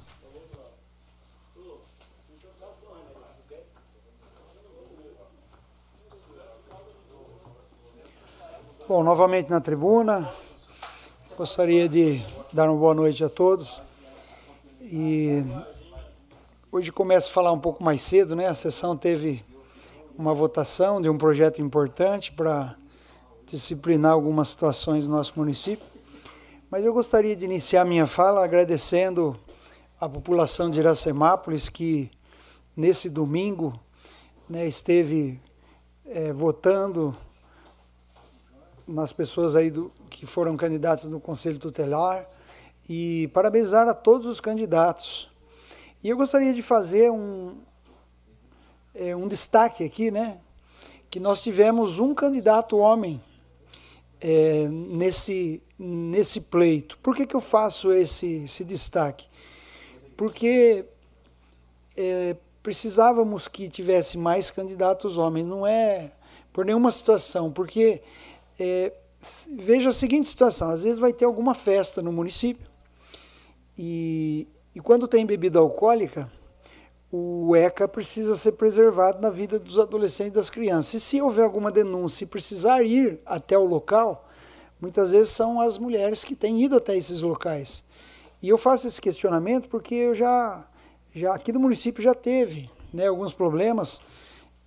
Bom, novamente na tribuna, gostaria de dar uma boa noite a todos. E hoje começo a falar um pouco mais cedo, né? A sessão teve uma votação de um projeto importante para disciplinar algumas situações no nosso município. Mas eu gostaria de iniciar minha fala agradecendo a população de Iracemápolis que nesse domingo né, esteve eh, votando nas pessoas aí do, que foram candidatas no Conselho Tutelar e parabenizar a todos os candidatos. E eu gostaria de fazer um, é, um destaque aqui, né? Que nós tivemos um candidato homem é, nesse, nesse pleito. Por que, que eu faço esse, esse destaque? Porque é, precisávamos que tivesse mais candidatos homens, não é por nenhuma situação, porque é, veja a seguinte situação: às vezes vai ter alguma festa no município e, e quando tem bebida alcoólica, o ECA precisa ser preservado na vida dos adolescentes e das crianças. E se houver alguma denúncia e precisar ir até o local, muitas vezes são as mulheres que têm ido até esses locais. E eu faço esse questionamento porque eu já, já aqui no município já teve né, alguns problemas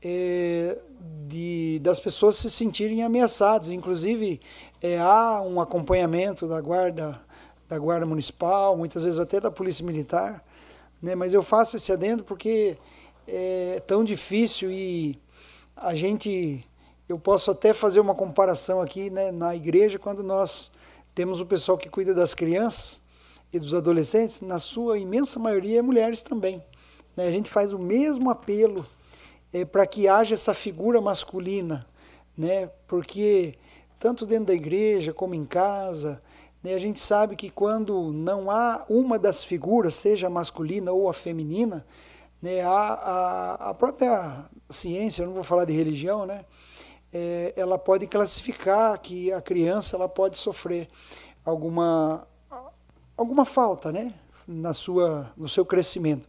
eh, de, das pessoas se sentirem ameaçadas. Inclusive, eh, há um acompanhamento da guarda, da guarda municipal, muitas vezes até da polícia militar. Né? Mas eu faço esse adendo porque é tão difícil e, a gente, eu posso até fazer uma comparação aqui né, na igreja, quando nós temos o pessoal que cuida das crianças e dos adolescentes, na sua imensa maioria é mulheres também. Né? A gente faz o mesmo apelo é, para que haja essa figura masculina, né? porque tanto dentro da igreja como em casa, né, a gente sabe que quando não há uma das figuras, seja a masculina ou a feminina, né, a, a, a própria ciência, eu não vou falar de religião, né, é, ela pode classificar que a criança ela pode sofrer alguma, alguma falta né, na sua, no seu crescimento.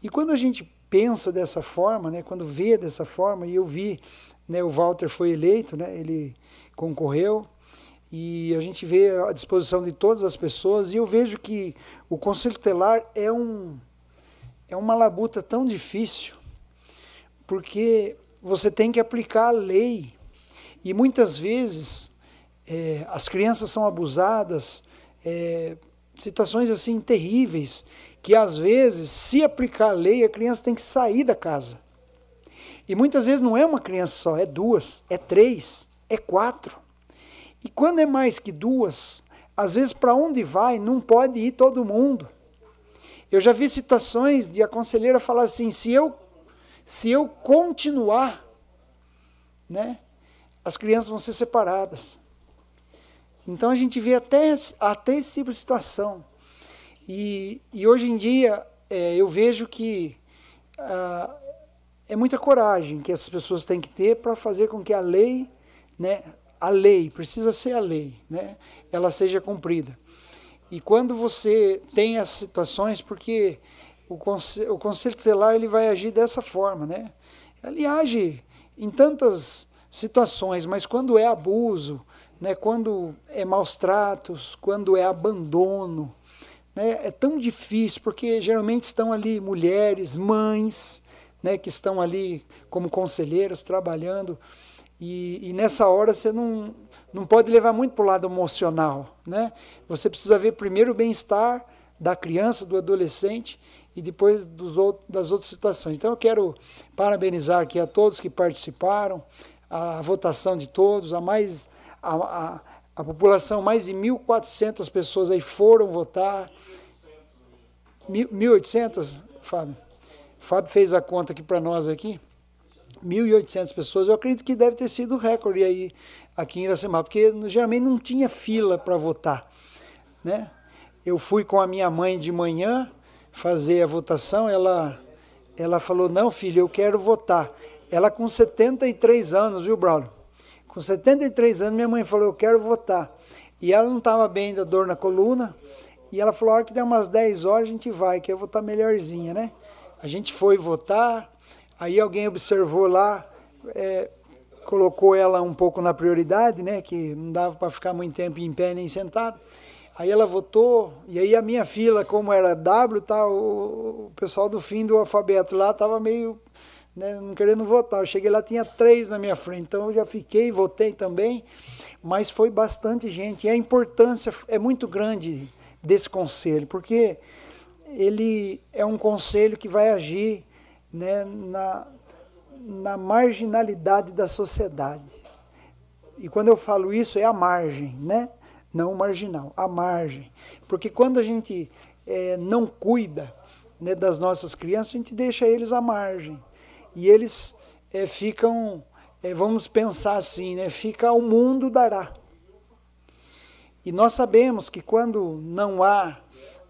E quando a gente pensa dessa forma, né, quando vê dessa forma, e eu vi, né, o Walter foi eleito, né, ele concorreu, e a gente vê a disposição de todas as pessoas, e eu vejo que o Conselho Telar é, um, é uma labuta tão difícil, porque você tem que aplicar a lei, e muitas vezes é, as crianças são abusadas, é, situações assim terríveis, que às vezes, se aplicar a lei, a criança tem que sair da casa. E muitas vezes não é uma criança só, é duas, é três, é quatro. E quando é mais que duas, às vezes para onde vai não pode ir todo mundo. Eu já vi situações de a conselheira falar assim: se eu, se eu continuar, né, as crianças vão ser separadas. Então a gente vê até, até esse tipo de situação. E, e hoje em dia é, eu vejo que ah, é muita coragem que essas pessoas têm que ter para fazer com que a lei, né, a lei, precisa ser a lei, né, ela seja cumprida. E quando você tem essas situações, porque o conselho, o conselho tutelar ele vai agir dessa forma, né? Ele age em tantas situações, mas quando é abuso, né, quando é maus tratos, quando é abandono, né, é tão difícil, porque geralmente estão ali mulheres, mães, né, que estão ali como conselheiras trabalhando, e, e, nessa hora você não, não pode levar muito para o lado emocional. Né? Você precisa ver primeiro o bem-estar da criança, do adolescente, e depois dos outros, das outras situações. Então eu quero parabenizar aqui a todos que participaram, a votação de todos, a mais a, a, a população, mais de 1.400 pessoas aí foram votar. 1.800, Fábio? Fábio fez a conta aqui para nós aqui. 1.800 pessoas. Eu acredito que deve ter sido recorde aí aqui em Iracema, porque geralmente não tinha fila para votar, né? Eu fui com a minha mãe de manhã fazer a votação, ela ela falou: "Não, filho, eu quero votar". Ela com 73 anos, viu, Braulio? Com 73 anos, minha mãe falou: Eu quero votar. E ela não estava bem da dor na coluna. E ela falou: A hora que der umas 10 horas, a gente vai, que eu vou estar melhorzinha, né? A gente foi votar. Aí alguém observou lá, é, colocou ela um pouco na prioridade, né? Que não dava para ficar muito tempo em pé nem sentado. Aí ela votou, e aí a minha fila, como era W, tá, o, o pessoal do fim do alfabeto lá estava meio né, não querendo votar. Eu cheguei lá, tinha três na minha frente, então eu já fiquei, votei também, mas foi bastante gente. E a importância é muito grande desse conselho, porque ele é um conselho que vai agir né, na, na marginalidade da sociedade. E quando eu falo isso, é a margem, né? não marginal, a margem. Porque quando a gente é, não cuida né, das nossas crianças, a gente deixa eles à margem e eles é, ficam, é, vamos pensar assim, né, fica o mundo dará. E nós sabemos que quando não há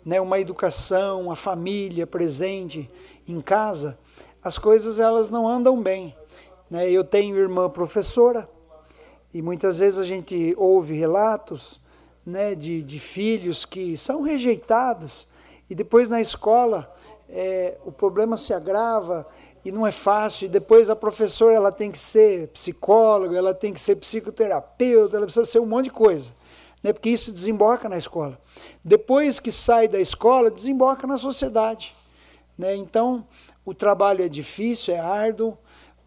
né, uma educação, uma família presente em casa, as coisas elas não andam bem. Né? Eu tenho irmã professora e muitas vezes a gente ouve relatos né, de, de filhos que são rejeitados e depois na escola é, o problema se agrava e não é fácil. E depois a professora ela tem que ser psicóloga, ela tem que ser psicoterapeuta, ela precisa ser um monte de coisa, né? Porque isso desemboca na escola. Depois que sai da escola, desemboca na sociedade, né? Então o trabalho é difícil, é árduo,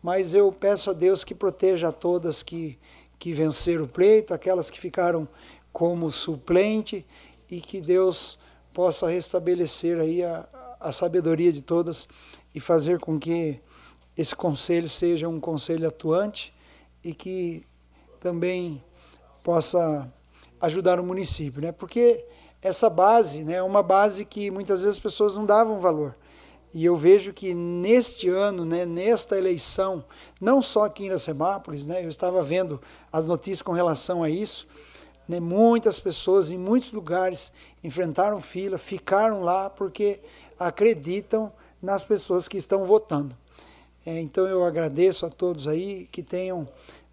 mas eu peço a Deus que proteja a todas que que venceram o pleito, aquelas que ficaram como suplente e que Deus possa restabelecer aí a, a sabedoria de todas e fazer com que esse conselho seja um conselho atuante e que também possa ajudar o município, né? Porque essa base, né, é uma base que muitas vezes as pessoas não davam valor. E eu vejo que neste ano, né, nesta eleição, não só aqui em Iracemápolis, né, eu estava vendo as notícias com relação a isso, né, muitas pessoas em muitos lugares enfrentaram fila, ficaram lá porque acreditam nas pessoas que estão votando. É, então eu agradeço a todos aí que tenham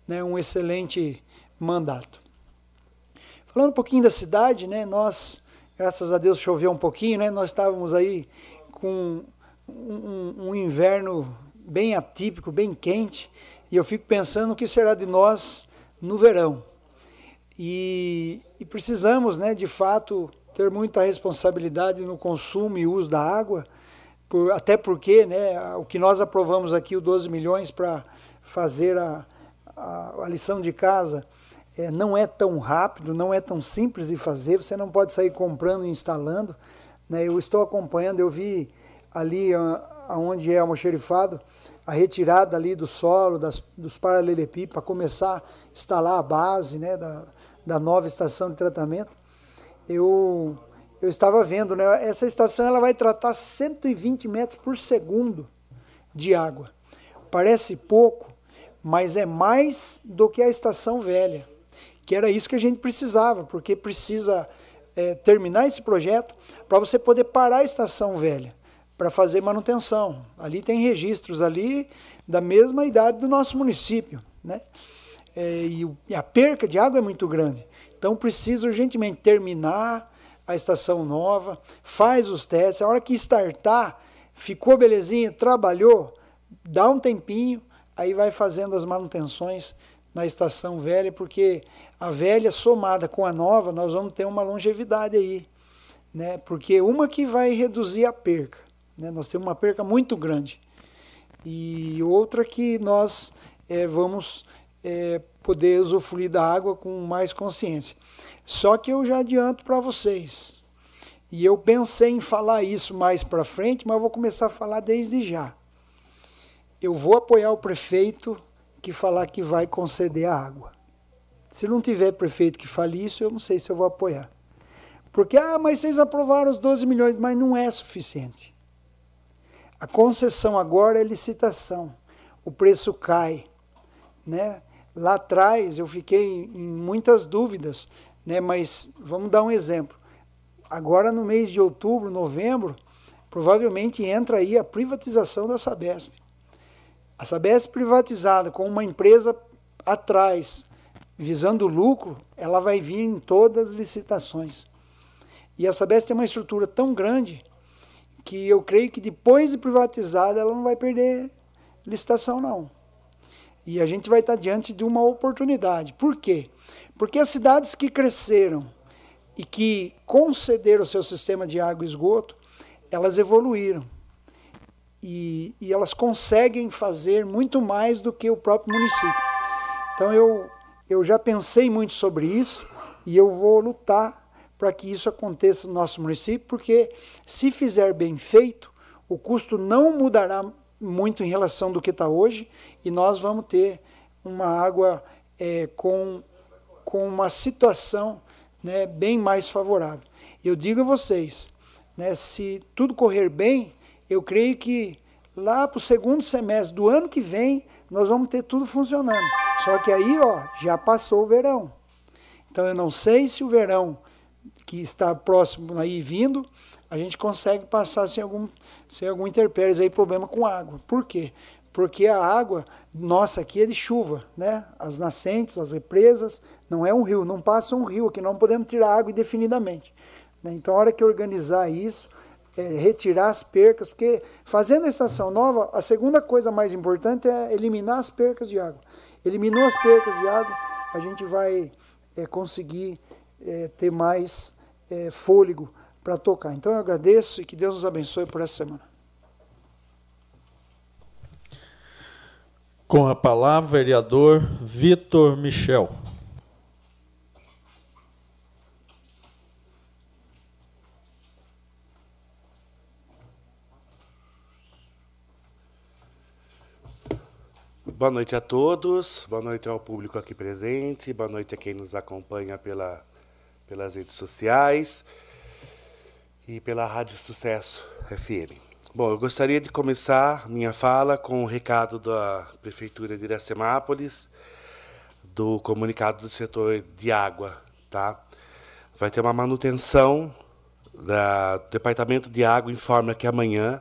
né, um excelente mandato. Falando um pouquinho da cidade, né, nós, graças a Deus, choveu um pouquinho, né, nós estávamos aí com um, um inverno bem atípico, bem quente, e eu fico pensando o que será de nós no verão. E, e precisamos, né, de fato, ter muita responsabilidade no consumo e uso da água, por, até porque né, o que nós aprovamos aqui, o 12 milhões para fazer a, a, a, lição de casa, é, não é tão rápido, não é tão simples de fazer, você não pode sair comprando e instalando. Né, eu estou acompanhando, eu vi ali aonde é almoxerifado, a retirada ali do solo, das, dos paralelepípedos, para começar a instalar a base né, da, da nova estação de tratamento. Eu, eu estava vendo, né, essa estação ela vai tratar 120 metros por segundo de água. Parece pouco, mas é mais do que a estação velha, que era isso que a gente precisava, porque precisa é, terminar esse projeto para você poder parar a estação velha para fazer manutenção. Ali tem registros ali da mesma idade do nosso município, né? É, e, a perca de água é muito grande. Então precisa urgentemente terminar a estação nova, faz os testes, a hora que startar, ficou belezinha, trabalhou, dá um tempinho, aí vai fazendo as manutenções na estação velha, porque a velha somada com a nova, nós vamos ter uma longevidade aí, né? Porque uma que vai reduzir a perca, né? Nós temos uma perca muito grande. E outra que nós é, vamos é, poder usufruir da água com mais consciência. Só que eu já adianto para vocês. E eu pensei em falar isso mais para frente, mas vou começar a falar desde já. Eu vou apoiar o prefeito que falar que vai conceder a água. Se não tiver prefeito que fale isso, eu não sei se eu vou apoiar. Porque, ah, mas vocês aprovaram os 12 milhões, mas não é suficiente. A concessão agora é licitação. O preço cai, né? Lá atrás eu fiquei em muitas dúvidas, né? Mas vamos dar um exemplo. Agora no mês de outubro, novembro, provavelmente entra aí a privatização da Sabesp. A Sabesp privatizada com uma empresa atrás, visando lucro, ela vai vir em todas as licitações. E a Sabesp tem uma estrutura tão grande que eu creio que depois de privatizada ela não vai perder licitação não. E a gente vai estar diante de uma oportunidade. Por quê? Porque as cidades que cresceram e que concederam o seu sistema de água e esgoto, elas evoluíram. E, e elas conseguem fazer muito mais do que o próprio município. Então eu, eu já pensei muito sobre isso e eu vou lutar para que isso aconteça no nosso município, porque se fizer bem feito, o custo não mudará muito em relação do que está hoje e nós vamos ter uma água é, com, com uma situação né, bem mais favorável. Eu digo a vocês, né, se tudo correr bem, eu creio que lá para o segundo semestre do ano que vem, nós vamos ter tudo funcionando. Só que aí, ó, já passou o verão. Então eu não sei se o verão que está próximo aí vindo, a gente consegue passar sem algum, sem algum interpéries aí, problema com água. Por quê? Porque a água nossa aqui é de chuva, né? As nascentes, as represas, não é um rio, não passa um rio aqui, não podemos tirar água indefinidamente. Né? Então, a hora que organizar isso, é, retirar as percas, porque fazendo a estação nova, a segunda coisa mais importante é eliminar as percas de água. Eliminou as percas de água, a gente vai é, conseguir é, ter mais é, fôlego para tocar. Então eu agradeço e que Deus nos abençoe por essa semana. Com a palavra, vereador Vitor Michel. Boa noite a todos, boa noite ao público aqui presente, boa noite a quem nos acompanha pela, pelas redes sociais e pela Rádio Sucesso FM. Bom, eu gostaria de começar minha fala com o um recado da Prefeitura de Iracemápolis, do comunicado do setor de água. Tá? Vai ter uma manutenção, da, o Departamento de Água informa que amanhã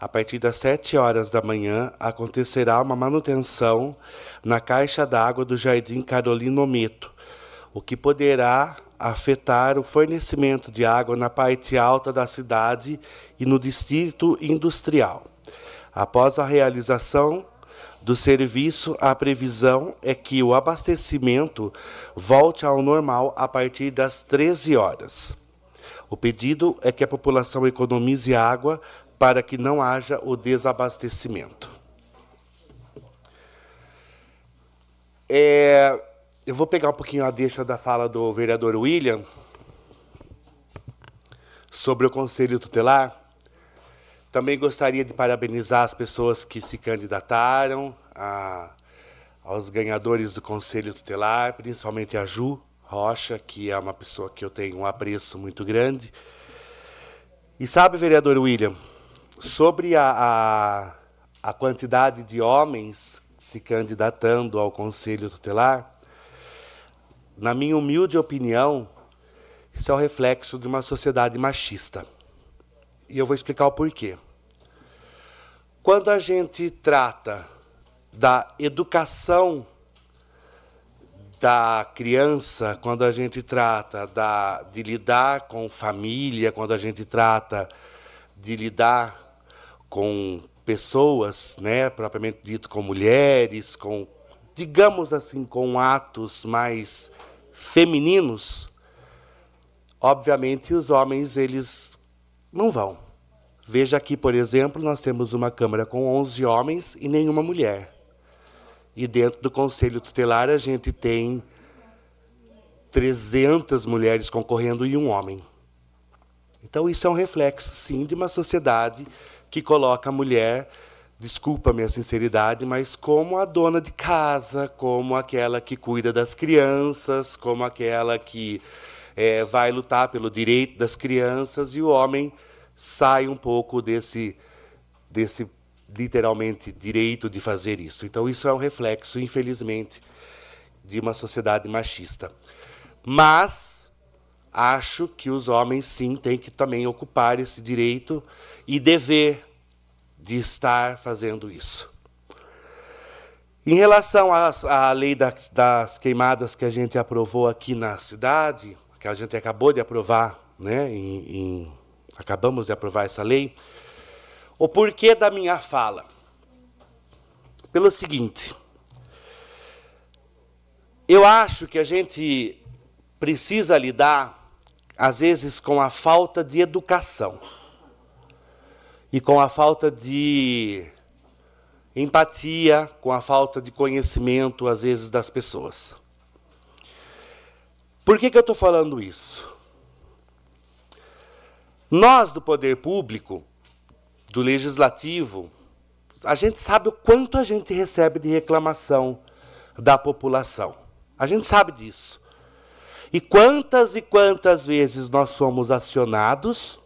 a partir das 7 horas da manhã, acontecerá uma manutenção na caixa d'água do Jardim Carolino Meto, o que poderá afetar o fornecimento de água na parte alta da cidade e no distrito industrial. Após a realização do serviço, a previsão é que o abastecimento volte ao normal a partir das 13 horas. O pedido é que a população economize água para que não haja o desabastecimento. É, eu vou pegar um pouquinho a deixa da fala do vereador William sobre o Conselho Tutelar. Também gostaria de parabenizar as pessoas que se candidataram, a, aos ganhadores do Conselho Tutelar, principalmente a Ju Rocha, que é uma pessoa que eu tenho um apreço muito grande. E sabe, vereador William, Sobre a, a, a quantidade de homens se candidatando ao Conselho Tutelar, na minha humilde opinião, isso é o reflexo de uma sociedade machista. E eu vou explicar o porquê. Quando a gente trata da educação da criança, quando a gente trata da, de lidar com família, quando a gente trata de lidar com pessoas, né, propriamente dito com mulheres, com digamos assim, com atos mais femininos, obviamente os homens eles não vão. Veja aqui, por exemplo, nós temos uma Câmara com 11 homens e nenhuma mulher. E dentro do Conselho Tutelar a gente tem 300 mulheres concorrendo e um homem. Então isso é um reflexo, sim, de uma sociedade que coloca a mulher, desculpa a minha sinceridade, mas como a dona de casa, como aquela que cuida das crianças, como aquela que é, vai lutar pelo direito das crianças, e o homem sai um pouco desse, desse literalmente direito de fazer isso. Então isso é um reflexo, infelizmente, de uma sociedade machista. Mas acho que os homens sim têm que também ocupar esse direito e dever de estar fazendo isso. Em relação à, lei das, das queimadas que a gente aprovou aqui na cidade, que a gente acabou de aprovar, né, em, em, acabamos de aprovar essa lei, o porquê da minha fala? Pelo seguinte, eu acho que a gente precisa lidar, às vezes, com a falta de educação e com a falta de empatia, com a falta de conhecimento, às vezes, das pessoas. Por que, que eu estou falando isso? Nós, do poder público, do legislativo, a gente sabe o quanto a gente recebe de reclamação da população. A gente sabe disso. E quantas e quantas vezes nós somos acionados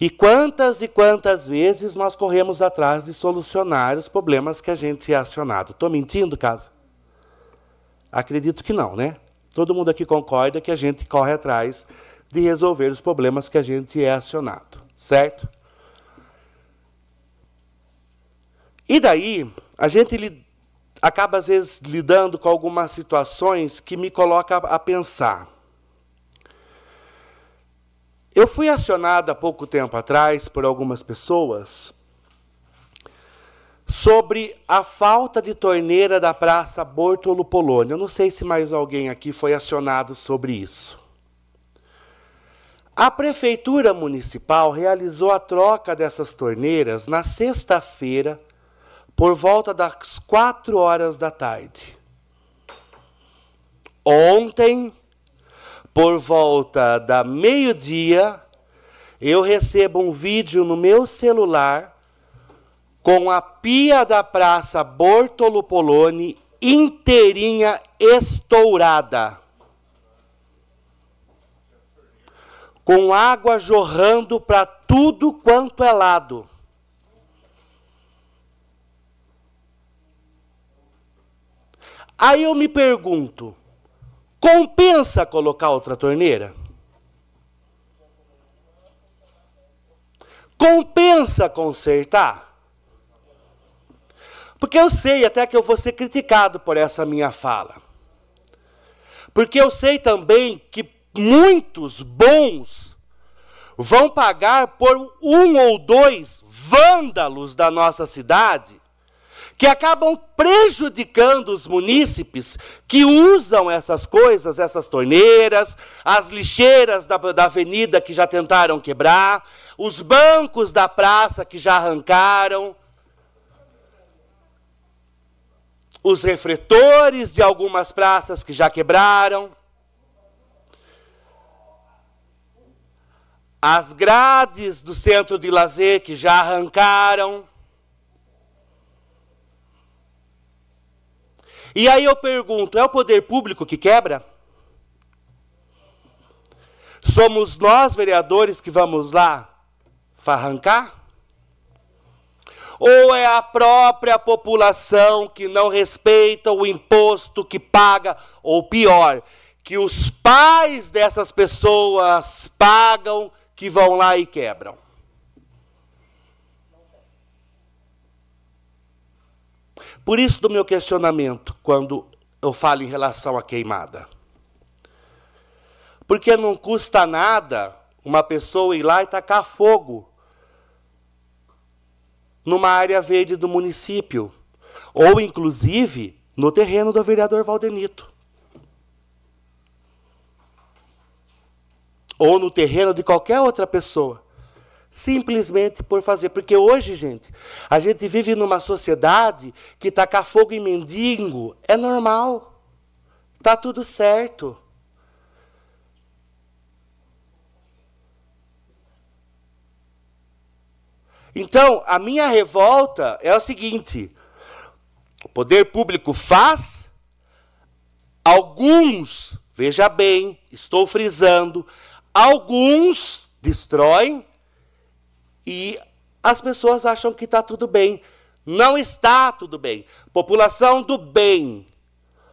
e quantas e quantas vezes nós corremos atrás de solucionar os problemas que a gente é acionado? Estou mentindo, casa? Acredito que não, né? Todo mundo aqui concorda que a gente corre atrás de resolver os problemas que a gente é acionado, certo? E daí, a gente acaba às vezes lidando com algumas situações que me colocam a pensar. Eu fui acionado há pouco tempo atrás por algumas pessoas sobre a falta de torneira da Praça Bortolo Polônio. Eu não sei se mais alguém aqui foi acionado sobre isso. A Prefeitura Municipal realizou a troca dessas torneiras na sexta-feira, por volta das quatro horas da tarde. Ontem, por volta da meio-dia, eu recebo um vídeo no meu celular com a pia da Praça Bortolo Poloni inteirinha estourada. Com água jorrando para tudo quanto é lado. Aí eu me pergunto: compensa colocar outra torneira? Compensa consertar? Porque eu sei até que eu vou ser criticado por essa minha fala. Porque eu sei também que muitos bons vão pagar por um ou dois vândalos da nossa cidade que acabam prejudicando os munícipes que usam essas coisas, essas torneiras, as lixeiras da, da avenida que já tentaram quebrar, os bancos da praça que já arrancaram, os refletores de algumas praças que já quebraram, as grades do centro de lazer que já arrancaram. E aí eu pergunto: é o poder público que quebra? Somos nós, vereadores, que vamos lá farrancar? Ou é a própria população que não respeita o imposto que paga? Ou pior, que os pais dessas pessoas pagam, que vão lá e quebram? Por isso do meu questionamento quando eu falo em relação à queimada. Porque não custa nada uma pessoa ir lá e tacar fogo numa área verde do município, ou inclusive no terreno do vereador Valdenito. Ou no terreno de qualquer outra pessoa simplesmente por fazer. Porque hoje, gente, a gente vive numa sociedade que tacar fogo em mendigo é normal. Tá tudo certo. Então, a minha revolta é o seguinte: o poder público faz, alguns, veja bem, estou frisando, alguns destroem e as pessoas acham que está tudo bem. Não está tudo bem. População do bem.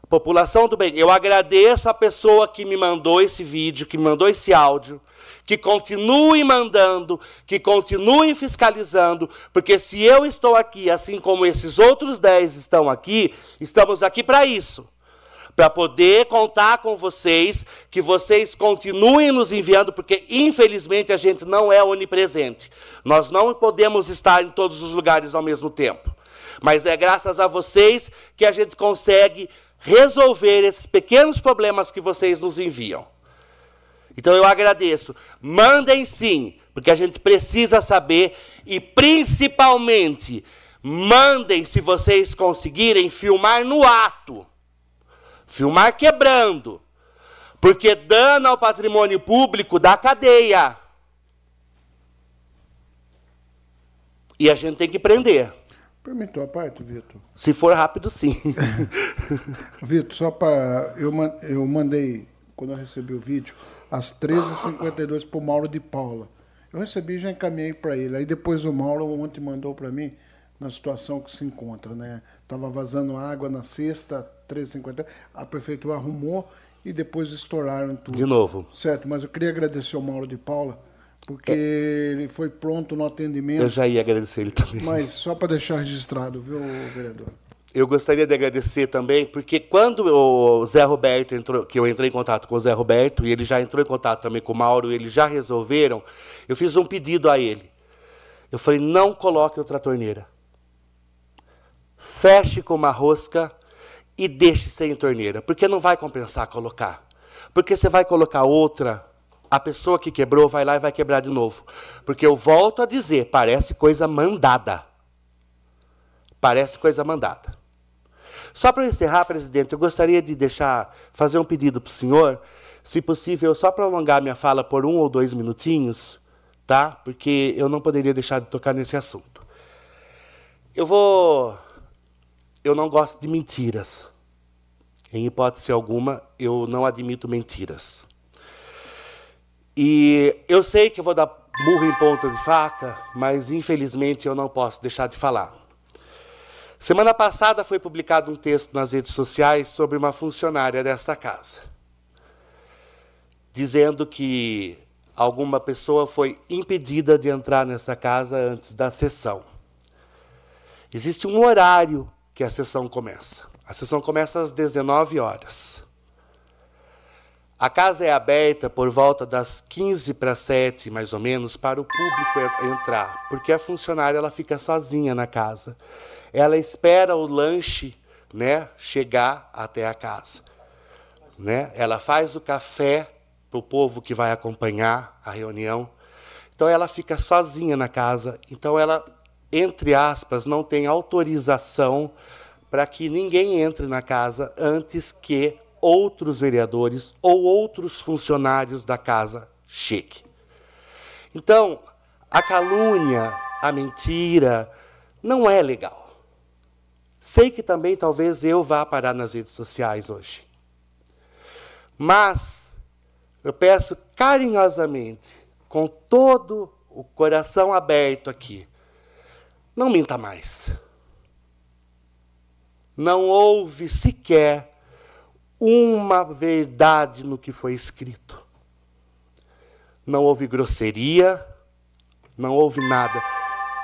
População do bem. Eu agradeço a pessoa que me mandou esse vídeo, que me mandou esse áudio, que continue mandando, que continue fiscalizando, porque se eu estou aqui, assim como esses outros dez estão aqui, estamos aqui para isso para poder contar com vocês, que vocês continuem nos enviando, porque infelizmente a gente não é onipresente. Nós não podemos estar em todos os lugares ao mesmo tempo. Mas é graças a vocês que a gente consegue resolver esses pequenos problemas que vocês nos enviam. Então eu agradeço. Mandem sim, porque a gente precisa saber e principalmente mandem se vocês conseguirem filmar no ato Filmar quebrando. Porque dano ao patrimônio público da cadeia. E a gente tem que prender. Permitou a parte, Vitor? Se for rápido, sim. Vitor, só para. Eu, eu mandei, quando eu recebi o vídeo, às 13h52 para o Mauro de Paula. Eu recebi e já encaminhei para ele. Aí depois o Mauro ontem mandou para mim na situação que se encontra, né? Estava vazando água na sexta, 13h50, a prefeitura arrumou e depois estouraram tudo. De novo. Certo, mas eu queria agradecer ao Mauro de Paula, porque é. ele foi pronto no atendimento. Eu já ia agradecer ele também. Mas só para deixar registrado, viu, vereador? Eu gostaria de agradecer também, porque quando o Zé Roberto entrou, que eu entrei em contato com o Zé Roberto, e ele já entrou em contato também com o Mauro, eles já resolveram, eu fiz um pedido a ele. Eu falei, não coloque outra torneira. Feche com uma rosca e deixe sem torneira, porque não vai compensar colocar. Porque você vai colocar outra, a pessoa que quebrou vai lá e vai quebrar de novo. Porque eu volto a dizer, parece coisa mandada. Parece coisa mandada. Só para encerrar, presidente, eu gostaria de deixar, fazer um pedido para o senhor, se possível, só prolongar minha fala por um ou dois minutinhos, tá? Porque eu não poderia deixar de tocar nesse assunto. Eu vou. Eu não gosto de mentiras. Em hipótese alguma, eu não admito mentiras. E eu sei que eu vou dar burro em ponta de faca, mas infelizmente eu não posso deixar de falar. Semana passada foi publicado um texto nas redes sociais sobre uma funcionária desta casa, dizendo que alguma pessoa foi impedida de entrar nessa casa antes da sessão. Existe um horário que a sessão começa. A sessão começa às 19 horas. A casa é aberta por volta das 15 para 7, mais ou menos, para o público entrar, porque a funcionária ela fica sozinha na casa. Ela espera o lanche, né, chegar até a casa, né? Ela faz o café para o povo que vai acompanhar a reunião. Então ela fica sozinha na casa. Então ela, entre aspas, não tem autorização para que ninguém entre na casa antes que outros vereadores ou outros funcionários da casa cheguem. Então, a calúnia, a mentira, não é legal. Sei que também talvez eu vá parar nas redes sociais hoje. Mas eu peço carinhosamente, com todo o coração aberto aqui, não minta mais. Não houve sequer uma verdade no que foi escrito. Não houve grosseria, não houve nada.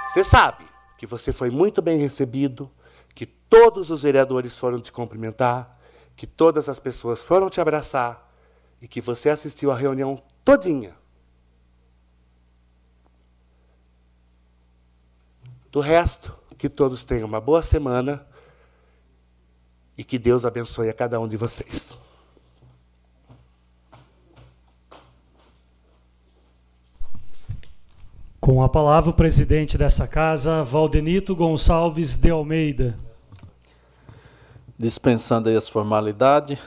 Você sabe que você foi muito bem recebido, que todos os vereadores foram te cumprimentar, que todas as pessoas foram te abraçar e que você assistiu a reunião todinha. Do resto, que todos tenham uma boa semana e que Deus abençoe a cada um de vocês. Com a palavra, o presidente dessa casa, Valdenito Gonçalves de Almeida. Dispensando aí as formalidades,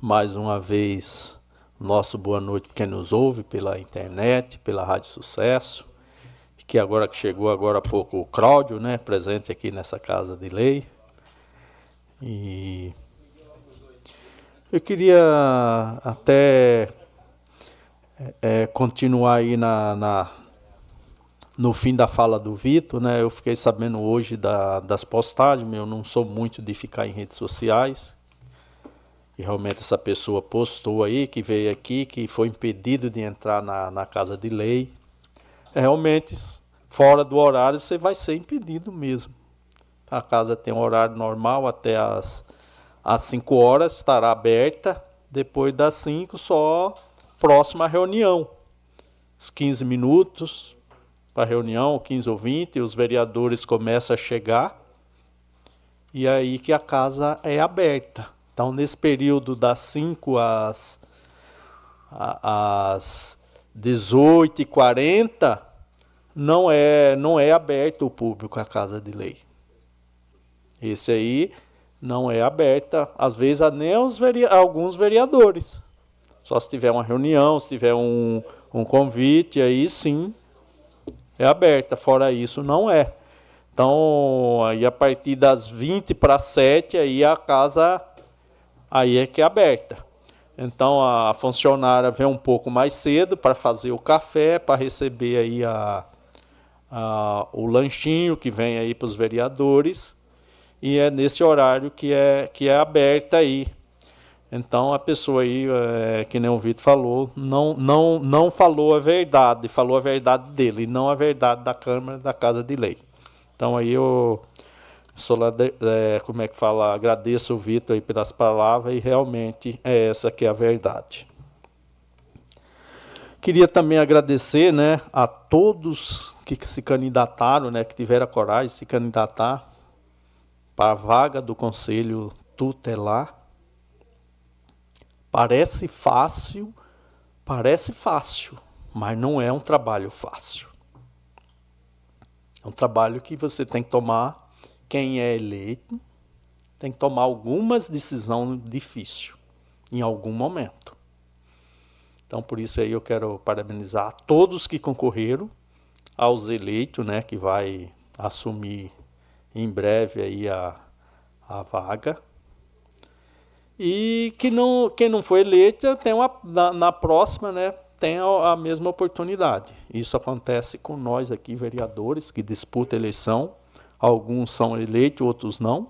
mais uma vez nosso boa noite para quem nos ouve pela internet, pela Rádio Sucesso, que agora que chegou agora há pouco o Cláudio, né, presente aqui nessa casa de lei. E eu queria até é, continuar aí na, na, no fim da fala do Vitor, né? Eu fiquei sabendo hoje da, das postagens, eu não sou muito de ficar em redes sociais, que realmente essa pessoa postou aí, que veio aqui, que foi impedido de entrar na, na casa de lei. É, realmente, fora do horário, você vai ser impedido mesmo. A casa tem um horário normal até as, as 5 horas, estará aberta. Depois das 5, só próxima reunião. Os 15 minutos para a reunião, 15 ou 20, os vereadores começam a chegar. E aí que a casa é aberta. Então, nesse período das 5 às, às 18h40, não é, não é aberto o público a casa de lei. Esse aí não é aberta, às vezes, nem aos veri alguns vereadores. Só se tiver uma reunião, se tiver um, um convite, aí sim é aberta. Fora isso, não é. Então, aí a partir das 20 para 7, aí a casa aí é que é aberta. Então a funcionária vem um pouco mais cedo para fazer o café, para receber aí a, o lanchinho que vem aí para os vereadores. E é nesse horário que é, que é aberta aí. Então a pessoa aí, é, que nem o Vitor falou, não, não, não falou a verdade, falou a verdade dele, não a verdade da Câmara da Casa de Lei. Então aí eu é, como é que fala, agradeço o Vitor aí pelas palavras e realmente é essa que é a verdade. Queria também agradecer, né, a todos que se candidataram, né, que tiveram a coragem de se candidatar para a vaga do conselho tutelar. Parece fácil, parece fácil, mas não é um trabalho fácil. É um trabalho que você tem que tomar quem é eleito tem que tomar algumas decisões difíceis em algum momento. Então, por isso aí eu quero parabenizar todos que concorreram, aos eleitos, né, que vai assumir em breve aí a, a vaga. E que não, quem não foi eleito tem uma, na, na próxima, né, tem a, a, mesma oportunidade. Isso acontece com nós aqui, vereadores, que disputam eleição. Alguns são eleitos, outros não.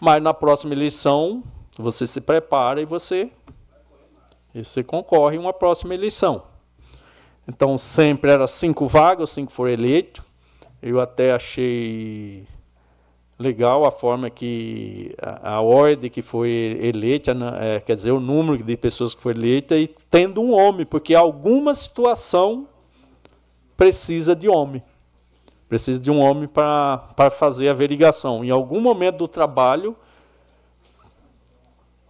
Mas na próxima eleição, você se prepara e você, e você concorre em uma próxima eleição. Então sempre era cinco vagas, cinco foram eleitos. Eu até achei legal a forma que a, a ordem que foi eleita, é, quer dizer, o número de pessoas que foi eleita e tendo um homem, porque alguma situação precisa de homem. Precisa de um homem para fazer a verigação. Em algum momento do trabalho,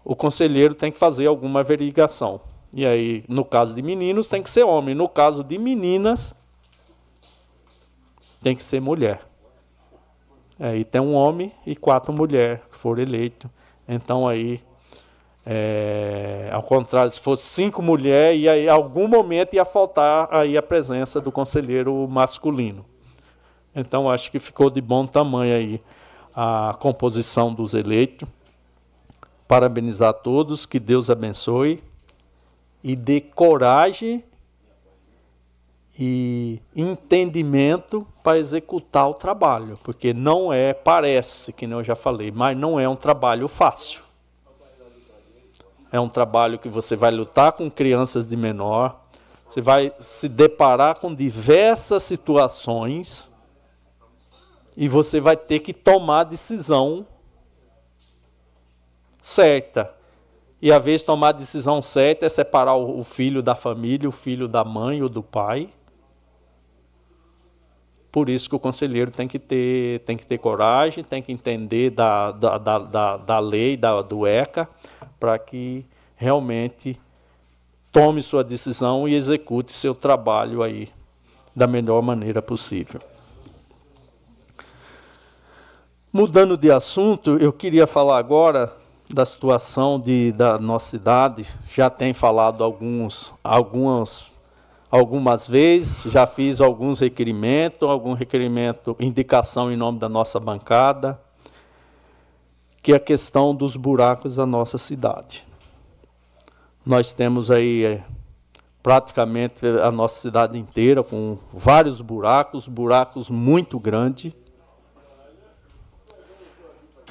o conselheiro tem que fazer alguma averiguação. E aí, no caso de meninos, tem que ser homem. No caso de meninas, tem que ser mulher. É, e tem um homem e quatro mulheres que foram eleitos. Então aí, é, ao contrário, se fosse cinco mulheres, e aí, algum momento ia faltar aí a presença do conselheiro masculino. Então acho que ficou de bom tamanho aí a composição dos eleitos. Parabenizar a todos, que Deus abençoe e dê coragem e entendimento para executar o trabalho, porque não é, parece, que eu já falei, mas não é um trabalho fácil. É um trabalho que você vai lutar com crianças de menor, você vai se deparar com diversas situações e você vai ter que tomar a decisão certa. E a vez tomar a decisão certa é separar o filho da família, o filho da mãe ou do pai por isso que o conselheiro tem que ter, tem que ter coragem, tem que entender da, da, da, da, lei, da, do ECA, para que realmente tome sua decisão e execute seu trabalho aí da melhor maneira possível. Mudando de assunto, eu queria falar agora da situação de, da nossa cidade. Já tem falado alguns, algumas algumas vezes, já fiz alguns requerimentos, algum requerimento, indicação em nome da nossa bancada, que é a questão dos buracos da nossa cidade. Nós temos aí é, praticamente a nossa cidade inteira com vários buracos, buracos muito grandes.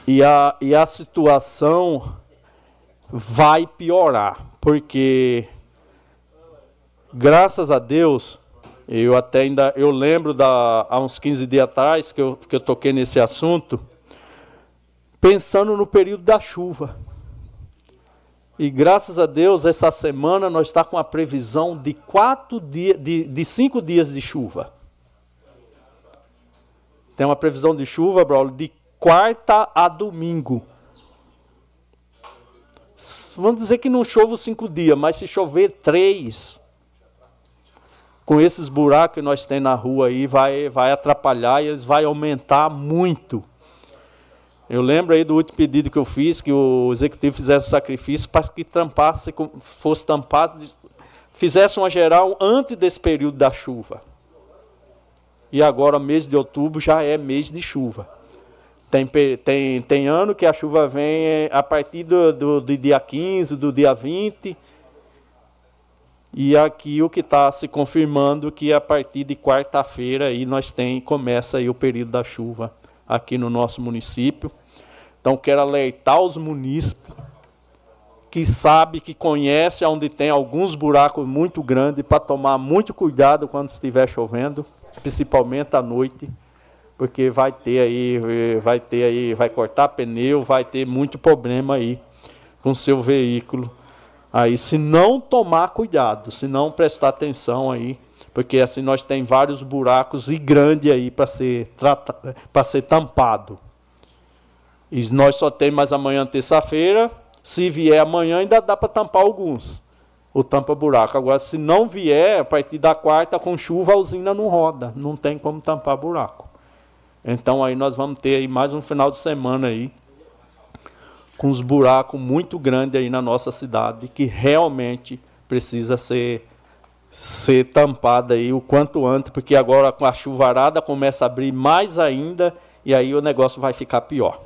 E a, e a situação vai piorar, porque graças a Deus, eu até ainda eu lembro da há uns 15 dias atrás que eu, que eu toquei nesse assunto, pensando no período da chuva. E graças a Deus, essa semana nós está com a previsão de quatro dias, de, de cinco dias de chuva. Tem uma previsão de chuva, Braulio, de quarta a domingo. Vamos dizer que não chove cinco dias, mas se chover três, com esses buracos que nós temos na rua aí, vai, vai atrapalhar e eles vão aumentar muito. Eu lembro aí do último pedido que eu fiz, que o executivo fizesse um sacrifício para que tampasse, fosse tampado, fizesse uma geral antes desse período da chuva. E agora, mês de outubro, já é mês de chuva. Tem, tem, tem ano que a chuva vem é, a partir do, do, do dia 15, do dia 20, e aqui o que está se confirmando que a partir de quarta-feira aí nós tem começa aí o período da chuva aqui no nosso município. Então quero alertar os munícipes que sabe, que conhece onde tem alguns buracos muito grandes para tomar muito cuidado quando estiver chovendo, principalmente à noite, porque vai ter aí, vai ter aí, vai cortar pneu, vai ter muito problema aí com seu veículo Aí, se não tomar cuidado, se não prestar atenção aí, porque assim nós tem vários buracos e grande aí para ser para ser tampado. E nós só tem mais amanhã terça-feira. Se vier amanhã ainda dá para tampar alguns. O tampa buraco. Agora se não vier a partir da quarta com chuva a usina não roda, não tem como tampar buraco. Então aí nós vamos ter aí mais um final de semana aí com uns buracos muito grandes aí na nossa cidade que realmente precisa ser ser tampada aí o quanto antes, porque agora com a chuvarada começa a abrir mais ainda e aí o negócio vai ficar pior.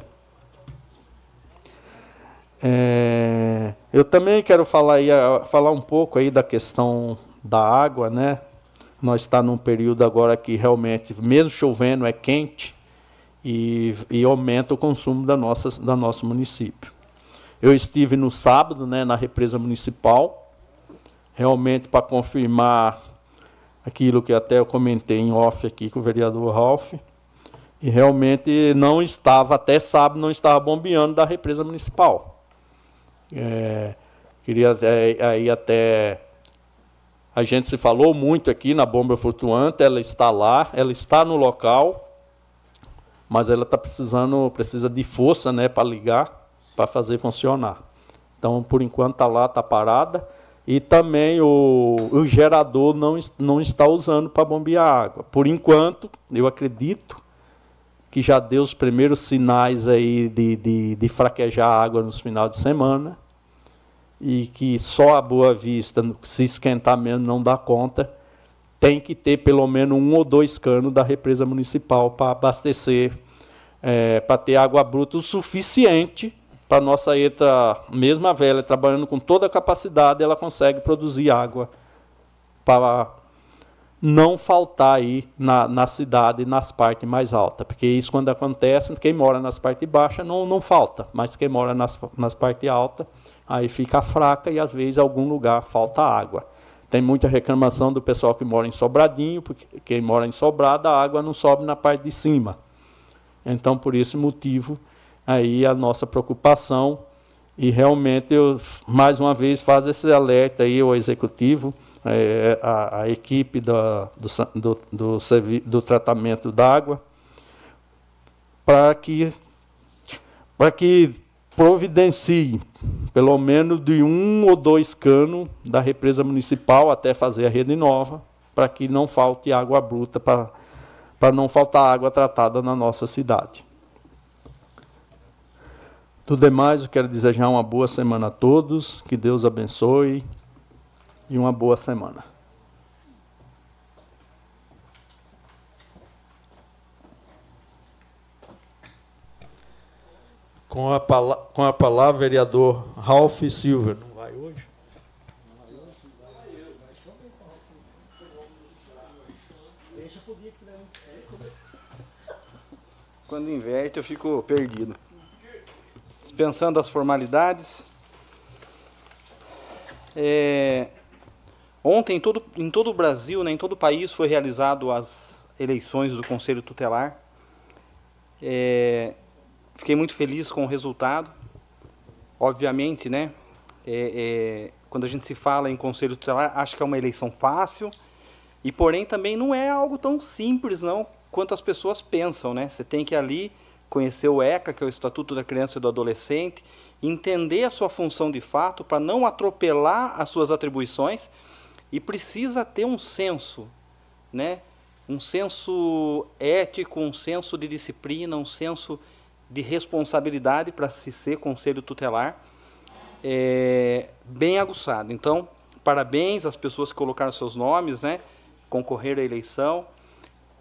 É, eu também quero falar, aí, falar um pouco aí da questão da água, né? Nós está num período agora que realmente, mesmo chovendo, é quente e, e aumenta o consumo da nossa, da nosso município. Eu estive no sábado, né, na represa municipal, realmente para confirmar aquilo que até eu comentei em off aqui com o vereador Ralph, e realmente não estava, até sábado, não estava bombeando da represa municipal. É, queria aí até a gente se falou muito aqui na bomba flutuante, ela está lá, ela está no local, mas ela está precisando, precisa de força né, para ligar, para fazer funcionar. Então, por enquanto, está lá, está parada. E também o, o gerador não, não está usando para bombear água. Por enquanto, eu acredito que já deu os primeiros sinais aí de, de, de fraquejar a água nos finais de semana e que só a Boa Vista, se esquentar mesmo, não dá conta, tem que ter pelo menos um ou dois canos da represa municipal para abastecer, é, para ter água bruta o suficiente para nossa ETA, mesmo a velha, trabalhando com toda a capacidade, ela consegue produzir água para não faltar aí na, na cidade, nas partes mais altas. Porque isso, quando acontece, quem mora nas partes baixas não, não falta, mas quem mora nas, nas partes altas aí fica fraca e às vezes em algum lugar falta água. Tem muita reclamação do pessoal que mora em Sobradinho, porque quem mora em Sobrada, a água não sobe na parte de cima. Então, por esse motivo, aí a nossa preocupação e realmente eu mais uma vez faz esse alerta aí ao executivo, é, a, a, equipe da, do, do, do, do tratamento d'água, para que para que providencie pelo menos de um ou dois canos da represa municipal até fazer a rede nova, para que não falte água bruta, para, não faltar água tratada na nossa cidade. Do demais, eu quero desejar uma boa semana a todos, que Deus abençoe e uma boa semana. Com a, com a palavra, vereador Ralph Silva. Não vai hoje? Quando inverte, eu fico perdido. Dispensando as formalidades. É, ontem, em todo, em todo o Brasil, né, em todo o país, foi realizado as eleições do Conselho Tutelar. É, Fiquei muito feliz com o resultado. Obviamente, né? É, é, quando a gente se fala em conselho tutelar, acho que é uma eleição fácil. E porém também não é algo tão simples, não, quanto as pessoas pensam, né? Você tem que ali conhecer o ECA, que é o Estatuto da Criança e do Adolescente, entender a sua função de fato para não atropelar as suas atribuições e precisa ter um senso, né? Um senso ético, um senso de disciplina, um senso de responsabilidade para se ser conselho tutelar é, bem aguçado. Então, parabéns às pessoas que colocaram seus nomes, né, concorreram à eleição.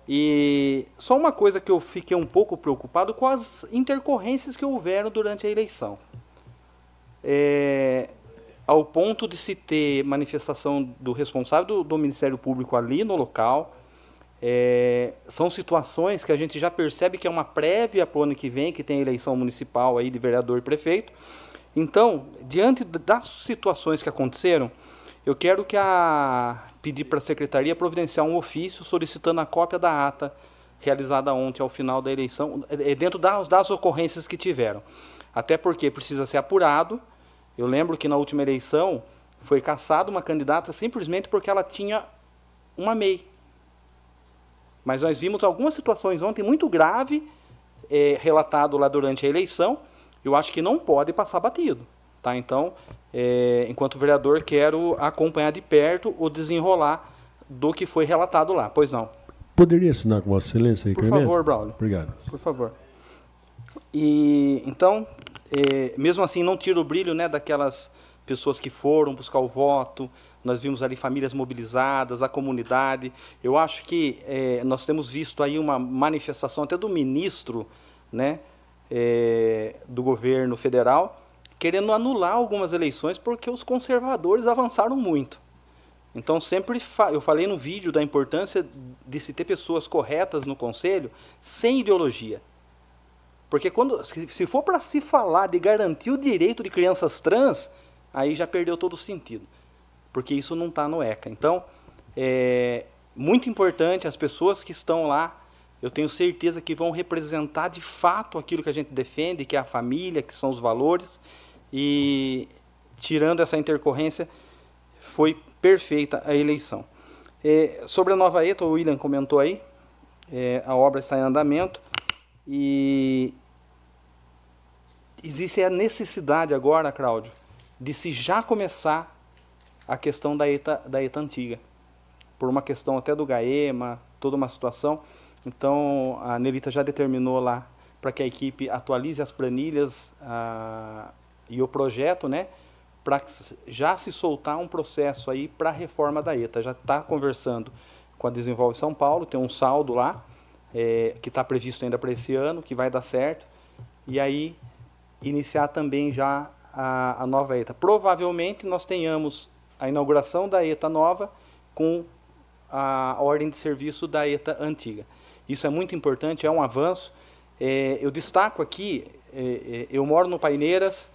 E só uma coisa que eu fiquei um pouco preocupado com as intercorrências que houveram durante a eleição. É, ao ponto de se ter manifestação do responsável do, do Ministério Público ali no local, é, são situações que a gente já percebe que é uma prévia para o ano que vem, que tem eleição municipal aí de vereador e prefeito. Então, diante das situações que aconteceram, eu quero que a pedir para a secretaria providenciar um ofício solicitando a cópia da ata realizada ontem ao final da eleição, é, é dentro das, das ocorrências que tiveram. Até porque precisa ser apurado. Eu lembro que na última eleição foi caçada uma candidata simplesmente porque ela tinha uma MEI. Mas nós vimos algumas situações ontem muito graves é, relatado lá durante a eleição. Eu acho que não pode passar batido. Tá? Então, é, enquanto vereador, quero acompanhar de perto o desenrolar do que foi relatado lá. Pois não. Poderia assinar com Vossa Excelência Por favor, Braulio. Obrigado. Por favor. E então, é, mesmo assim, não tira o brilho né, daquelas pessoas que foram buscar o voto, nós vimos ali famílias mobilizadas, a comunidade. Eu acho que é, nós temos visto aí uma manifestação até do ministro né, é, do governo federal querendo anular algumas eleições porque os conservadores avançaram muito. Então sempre fa eu falei no vídeo da importância de se ter pessoas corretas no conselho sem ideologia. Porque quando se for para se falar de garantir o direito de crianças trans, aí já perdeu todo o sentido. Porque isso não está no ECA. Então, é muito importante as pessoas que estão lá, eu tenho certeza que vão representar de fato aquilo que a gente defende, que é a família, que são os valores. E tirando essa intercorrência, foi perfeita a eleição. É, sobre a nova ETA, o William comentou aí, é, a obra está em andamento e existe a necessidade agora, Cláudio, de se já começar a questão da ETA, da ETA antiga, por uma questão até do GAEMA, toda uma situação. Então, a Nelita já determinou lá para que a equipe atualize as planilhas ah, e o projeto, né, para já se soltar um processo aí para a reforma da ETA. Já está conversando com a Desenvolve São Paulo, tem um saldo lá, é, que está previsto ainda para esse ano, que vai dar certo, e aí iniciar também já a, a nova ETA. Provavelmente nós tenhamos a inauguração da ETA nova com a ordem de serviço da ETA antiga. Isso é muito importante, é um avanço. É, eu destaco aqui, é, é eu moro no Paineiras,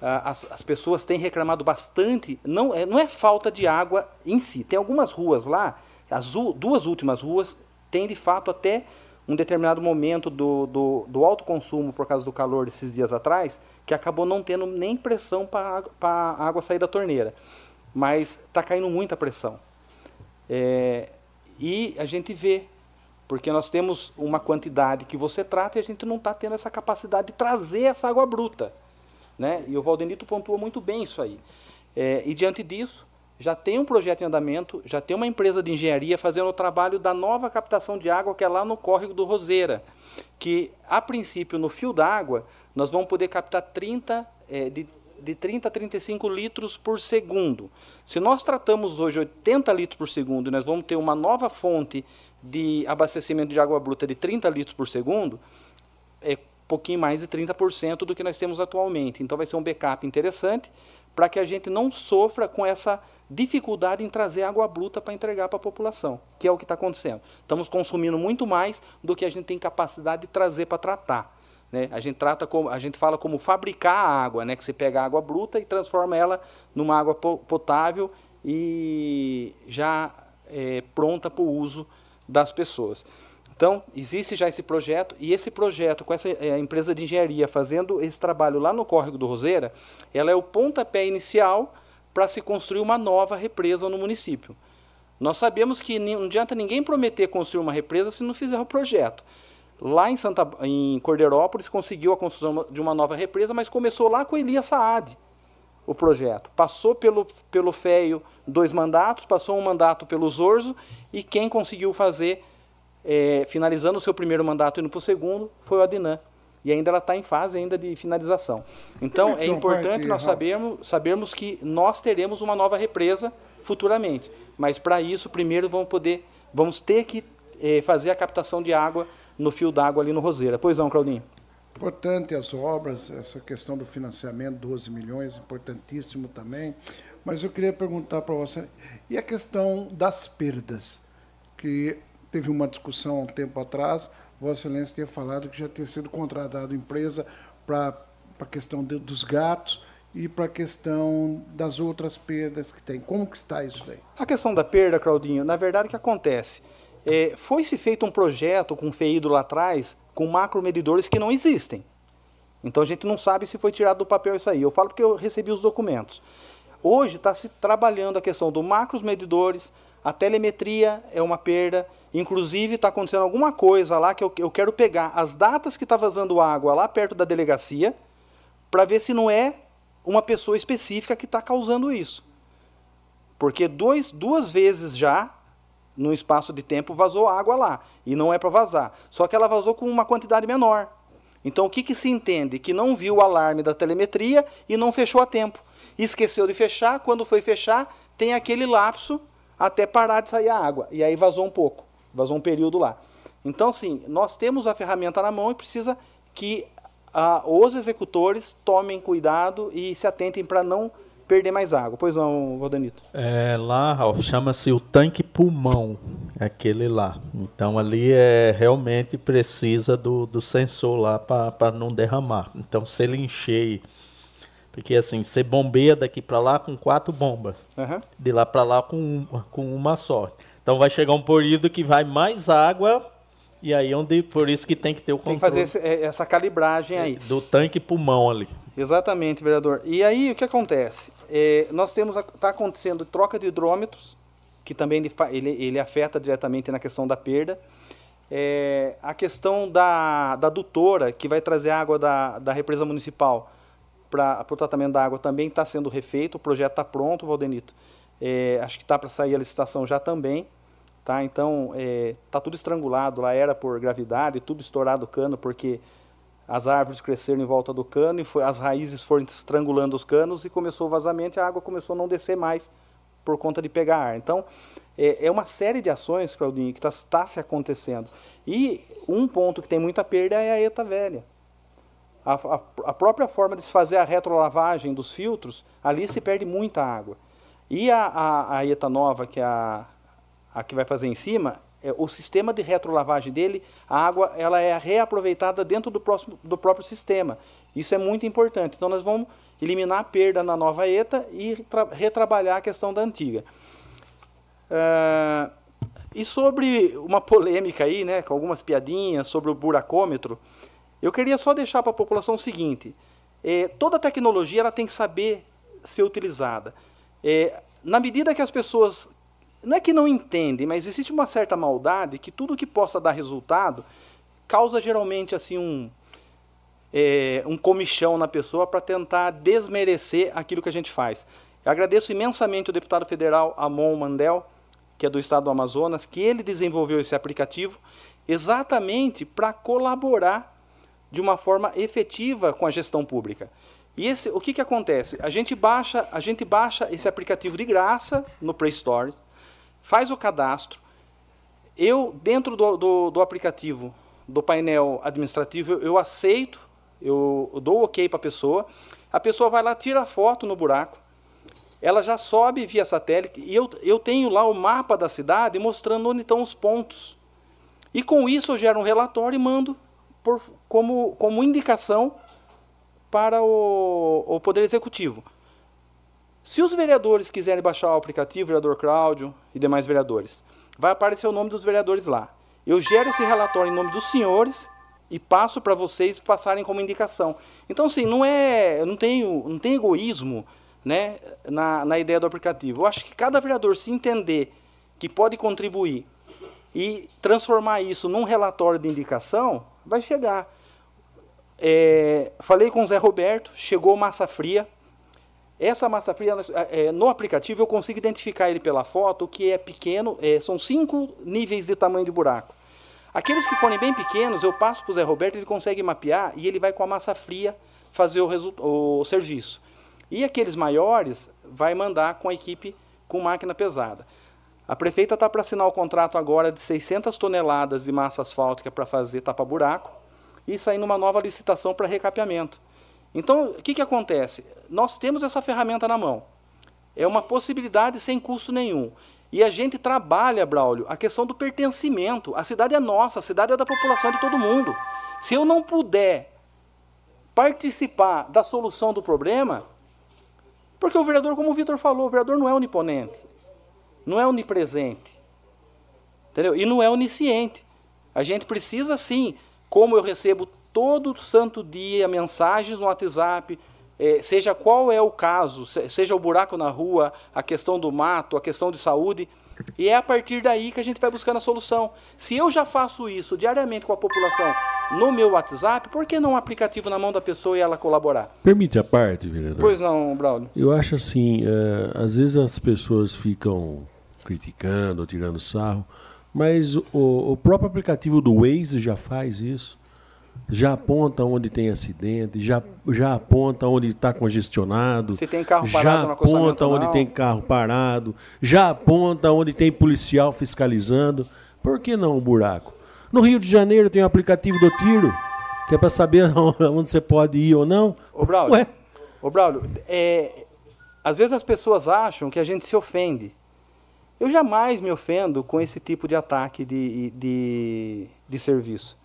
as, as, pessoas têm reclamado bastante, não é, não é falta de água em si, tem algumas ruas lá, as duas últimas ruas têm de fato até um determinado momento do, do, do alto consumo por causa do calor desses dias atrás, que acabou não tendo nem pressão para a água sair da torneira. Mas está caindo muita pressão. É, e a gente vê, porque nós temos uma quantidade que você trata e a gente não está tendo essa capacidade de trazer essa água bruta. Né? E o Valdenito pontua muito bem isso aí. É, e diante disso, já tem um projeto em andamento, já tem uma empresa de engenharia fazendo o trabalho da nova captação de água que é lá no córrego do Roseira, que a princípio no fio d'água nós vamos poder captar 30, é, de, de 30 a 35 litros por segundo. Se nós tratamos hoje 80 litros por segundo e nós vamos ter uma nova fonte de abastecimento de água bruta de 30 litros por segundo, é pouquinho mais de 30% do que nós temos atualmente. Então vai ser um backup interessante para que a gente não sofra com essa dificuldade em trazer água bruta para entregar para a população, que é o que está acontecendo. Estamos consumindo muito mais do que a gente tem capacidade de trazer para tratar. Né? A gente trata como, a gente fala como fabricar a água, né? que você pega a água bruta e transforma ela numa água potável e já é, pronta para o uso das pessoas. Então, existe já esse projeto, e esse projeto, com essa é, empresa de engenharia fazendo esse trabalho lá no córrego do Roseira, ela é o pontapé inicial para se construir uma nova represa no município. Nós sabemos que não adianta ninguém prometer construir uma represa se não fizer o projeto. Lá em, Santa, em Cordeirópolis conseguiu a construção de uma nova represa, mas começou lá com Elias Saad o projeto. Passou pelo, pelo FEIO dois mandatos, passou um mandato pelo Zorzo, e quem conseguiu fazer é, finalizando o seu primeiro mandato e indo para o segundo, foi o Adnan. E ainda ela está em fase ainda de finalização. Então, é importante nós sabermos, sabermos que nós teremos uma nova represa futuramente. Mas, para isso, primeiro vamos poder, vamos ter que é, fazer a captação de água no fio d'água ali no Roseira. Pois não, Claudinho? Importante as obras, essa questão do financiamento, 12 milhões, importantíssimo também. Mas eu queria perguntar para você, e a questão das perdas? Que teve uma discussão há um tempo atrás, Vossa Excelência tinha falado que já tinha sido contratado empresa para a questão de, dos gatos e para a questão das outras perdas que tem. Como que está isso daí? A questão da perda, Claudinho, na verdade o que acontece? É, Foi-se feito um projeto com FEIDO lá atrás, com macromedidores que não existem. Então a gente não sabe se foi tirado do papel isso aí. Eu falo porque eu recebi os documentos. Hoje está se trabalhando a questão do macros medidores, a telemetria é uma perda, inclusive está acontecendo alguma coisa lá que eu, eu quero pegar as datas que está vazando água lá perto da delegacia para ver se não é uma pessoa específica que está causando isso. Porque dois, duas vezes já, no espaço de tempo, vazou água lá. E não é para vazar. Só que ela vazou com uma quantidade menor. Então o que, que se entende? Que não viu o alarme da telemetria e não fechou a tempo. esqueceu de fechar, quando foi fechar, tem aquele lapso até parar de sair a água. E aí vazou um pouco, vazou um período lá. Então, sim, nós temos a ferramenta na mão e precisa que ah, os executores tomem cuidado e se atentem para não perder mais água. Pois não, Valdanito? É, lá, Ralf, chama-se o tanque pulmão, aquele lá. Então ali é realmente precisa do, do sensor lá para não derramar. Então se ele encher, porque assim, você bombeia daqui para lá com quatro bombas, Uhum. de lá para lá com, uma- com uma só. Então vai chegar um período que vai mais água e aí onde por isso que tem que ter o Tem controle que fazer esse- é, essa calibragem aí. do tanque pulmão ali. Exatamente, vereador. E aí o que acontece? É, nós temos está acontecendo troca de hidrômetros, que também ele, ele, ele afeta diretamente na questão da perda. É, a questão da, da adutora, que vai trazer água da, da represa municipal para o tratamento da água, também está sendo refeito. O projeto está pronto, Valdenito. É, acho que está para sair a licitação já também. Tá? Então, está tudo estrangulado. Lá era por gravidade, tudo estourado o cano, porque as árvores cresceram em volta do cano e foi, as raízes foram estrangulando os canos e começou o vazamento e a água começou a não descer mais por conta de pegar ar. Então, é, é uma série de ações, Claudinho, que está se acontecendo. E um ponto que tem muita perda é a ETA velha. A, a- a própria forma de se fazer a retrolavagem dos filtros, ali se perde muita água. E a, a, a ETA nova, que é a, a que vai fazer em cima, é, o sistema de retrolavagem dele, a água ela é reaproveitada dentro do, próximo, do próprio sistema. Isso é muito importante. Então nós vamos eliminar a perda na nova ETA e tra- retrabalhar a questão da antiga. Ah, e sobre uma polêmica aí, né, com algumas piadinhas sobre o buracômetro, eu queria só deixar para a população o seguinte: eh, toda tecnologia ela tem que saber ser utilizada. Eh, na medida que as pessoas não é que não entendem, mas existe uma certa maldade que tudo que possa dar resultado causa geralmente assim um é, um comichão na pessoa para tentar desmerecer aquilo que a gente faz. Eu agradeço imensamente o deputado federal Amon Mandel, que é do estado do Amazonas, que ele desenvolveu esse aplicativo exatamente para colaborar de uma forma efetiva com a gestão pública. E esse, o que, que acontece? A gente baixa, a gente baixa esse aplicativo de graça no Play Store, faz o cadastro. Eu dentro do, do, do aplicativo, do painel administrativo, eu, eu aceito, eu, eu dou ok para a pessoa. A pessoa vai lá, tira a foto no buraco, ela já sobe via satélite e eu, eu tenho lá o mapa da cidade mostrando onde estão os pontos. E com isso eu gero um relatório e mando por, como, como indicação para o, o Poder Executivo. Se os vereadores quiserem baixar o aplicativo, vereador Cláudio e demais vereadores, vai aparecer o nome dos vereadores lá. Eu gero esse relatório em nome dos senhores e passo para vocês passarem como indicação. Então, assim, não é, não tem, não tem egoísmo né, na, na ideia do aplicativo. Eu acho que cada vereador se entender que pode contribuir e transformar isso num relatório de indicação, vai chegar. É, falei com o Zé Roberto, chegou massa fria. Essa massa fria, é, no aplicativo, eu consigo identificar ele pela foto, que é pequeno, é, são cinco níveis de tamanho de buraco. Aqueles que forem bem pequenos, eu passo para o Zé Roberto, ele consegue mapear e ele vai com a massa fria fazer o, o serviço. E aqueles maiores, vai mandar com a equipe com máquina pesada. A prefeita está para assinar o contrato agora de 600 toneladas de massa asfáltica para fazer tapa-buraco e sair numa nova licitação para recapeamento. Então, o que, que acontece? Nós temos essa ferramenta na mão. É uma possibilidade sem custo nenhum. E a gente trabalha, Braulio, a questão do pertencimento. A cidade é nossa, a cidade é da população é de todo mundo. Se eu não puder participar da solução do problema, porque o vereador, como o Vitor falou, o vereador não é oniponente, não é onipresente, entendeu? E não é onisciente. A gente precisa sim, como eu recebo todo santo dia mensagens no WhatsApp, eh, seja qual é o caso, se- seja o buraco na rua, a questão do mato, a questão de saúde, e é a partir daí que a gente vai buscando a solução. Se eu já faço isso diariamente com a população no meu WhatsApp, por que não um aplicativo na mão da pessoa e ela colaborar? Permite a parte, vereador? Pois não, Braulio. Eu acho assim, eh, às vezes as pessoas ficam criticando, tirando sarro, mas o, o próprio aplicativo do Waze já faz isso. já aponta onde tem acidente, já, já aponta onde está congestionado, Se tem carro já aponta onde não. tem carro parado, já aponta onde tem policial fiscalizando. Por que não o buraco? No Rio de Janeiro tem o aplicativo do tiro, que é para saber onde você pode ir ou não. Ô, Braulio, Ué, ô, Braulio é, às vezes as pessoas acham que a gente se ofende. Eu jamais me ofendo com esse tipo de ataque de, de, de serviço.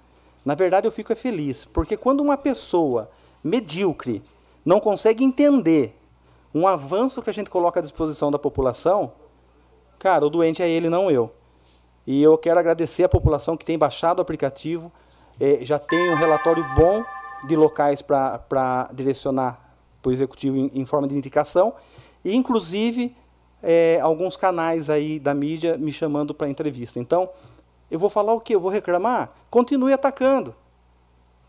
Na verdade, eu fico feliz, porque quando uma pessoa medíocre não consegue entender um avanço que a gente coloca à disposição da população, cara, o doente é ele, não eu. E eu quero agradecer a população que tem baixado o aplicativo, eh, já tem um relatório bom de locais para direcionar para o executivo em, em forma de indicação, e inclusive eh, alguns canais aí da mídia me chamando para entrevista. Então, eu vou falar o quê? Eu vou reclamar? Continue atacando.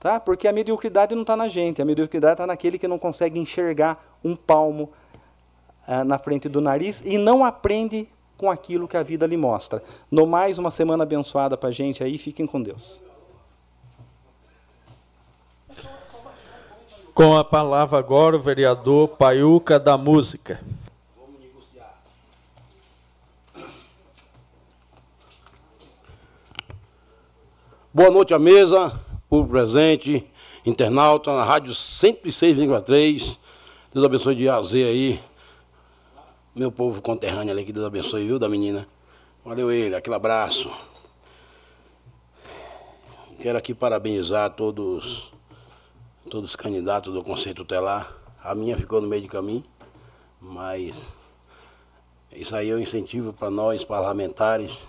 Tá? Porque a mediocridade não está na gente, a mediocridade está naquele que não consegue enxergar um palmo ah, na frente do nariz e não aprende com aquilo que a vida lhe mostra. No mais, uma semana abençoada para a gente aí, fiquem com Deus. Com a palavra agora o vereador Paiuca da Música. Boa noite à mesa, público presente, internauta, na rádio 106,3. Deus abençoe de A a Z aí. Meu povo conterrâneo ali, que Deus abençoe, viu, da menina. Valeu ele, aquele abraço. Quero aqui parabenizar todos, todos os candidatos do Conselho Tutelar. A minha ficou no meio de caminho, mas isso aí é um incentivo para nós, parlamentares,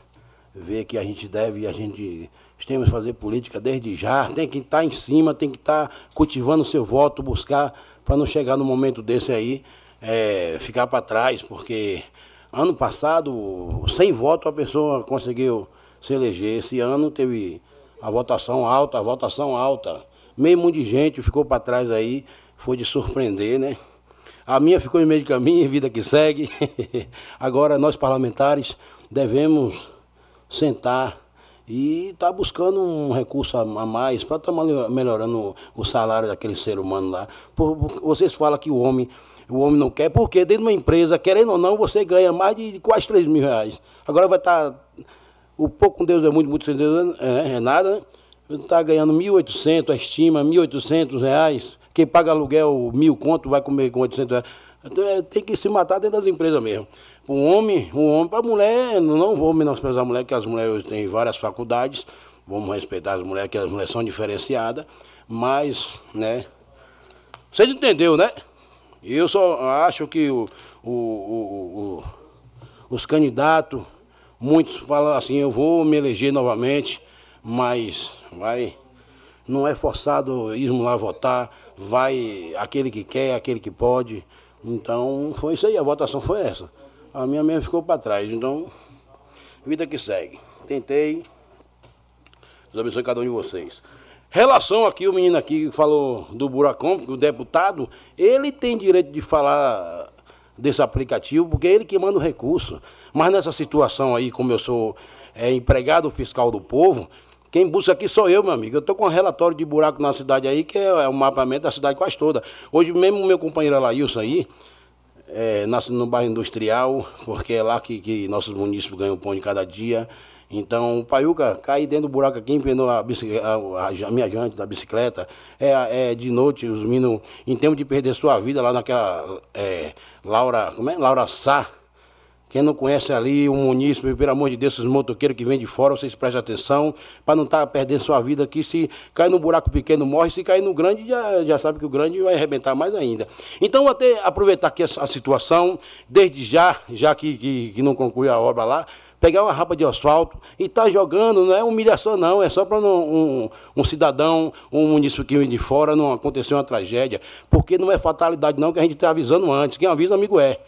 ver que a gente deve, a gente temos que fazer política desde já, tem que estar em cima, tem que estar cultivando o seu voto, buscar, para não chegar no momento desse aí, é, ficar para trás, porque ano passado, sem voto, a pessoa conseguiu se eleger. Esse ano teve a votação alta, a votação alta. Meio mundo de gente ficou para trás aí, foi de surpreender, né? A minha ficou em meio de caminho, vida que segue. Agora nós parlamentares devemos sentar e estar buscando um recurso a mais para estar melhorando o salário daquele ser humano lá. Por- por- vocês falam que o homem, o homem não quer, porque dentro de uma empresa, querendo ou não, você ganha mais de quase 3 mil reais. Agora vai estar. o pouco com Deus é muito, muito sem Deus é, é nada, né? Está ganhando 1.800, a estima, 1.800 reais. Quem paga aluguel mil conto vai comer com 800 reais. Então, é, tem que se matar dentro das empresas mesmo. O homem, o homem para a mulher, não vou menosprezar a mulher, que as mulheres hoje têm várias faculdades, vamos respeitar as mulheres, que as mulheres são diferenciadas, mas, né, vocês entenderam, né? Eu só acho que o, o- o- os candidatos, muitos falam assim, eu vou me eleger novamente, mas vai, não é forçado irmos lá votar, vai aquele que quer, aquele que pode. Então foi isso aí, a votação foi essa. A minha mesmo ficou para trás, então, vida que segue. Tentei, Deus abençoe cada um de vocês. Relação aqui, o menino aqui que falou do buracão, o deputado, ele tem direito de falar desse aplicativo, porque é ele que manda o recurso. Mas nessa situação aí, como eu sou é, empregado fiscal do povo, quem busca aqui sou eu, meu amigo. Eu estou com um relatório de buraco na cidade aí, que é, é o mapeamento da cidade quase toda. Hoje mesmo meu companheiro Alailson aí, é, nasce no bairro industrial, porque é lá que, que nossos municípios ganham pão de cada dia. Então, o Paiuca cai dentro do buraco aqui, bici- a- a- a minha jante da bicicleta. É, é de noite, os meninos, em tempo de perder sua vida, lá naquela é, Laura, como é? Laura Sá. Quem não conhece ali o município, pelo amor de Deus, esses motoqueiros que vêm de fora, vocês prestem atenção, para não estar perdendo sua vida aqui. Se cair no buraco pequeno, morre. Se cair no grande, já, já sabe que o grande vai arrebentar mais ainda. Então, vou até aproveitar aqui a, a situação, desde já, já que, que, que não conclui a obra lá, pegar uma rapa de asfalto e tá jogando, não é humilhação não, é só para um, um cidadão, um município que vem de fora não acontecer uma tragédia, porque não é fatalidade não, que a gente está avisando antes, quem avisa amigo é.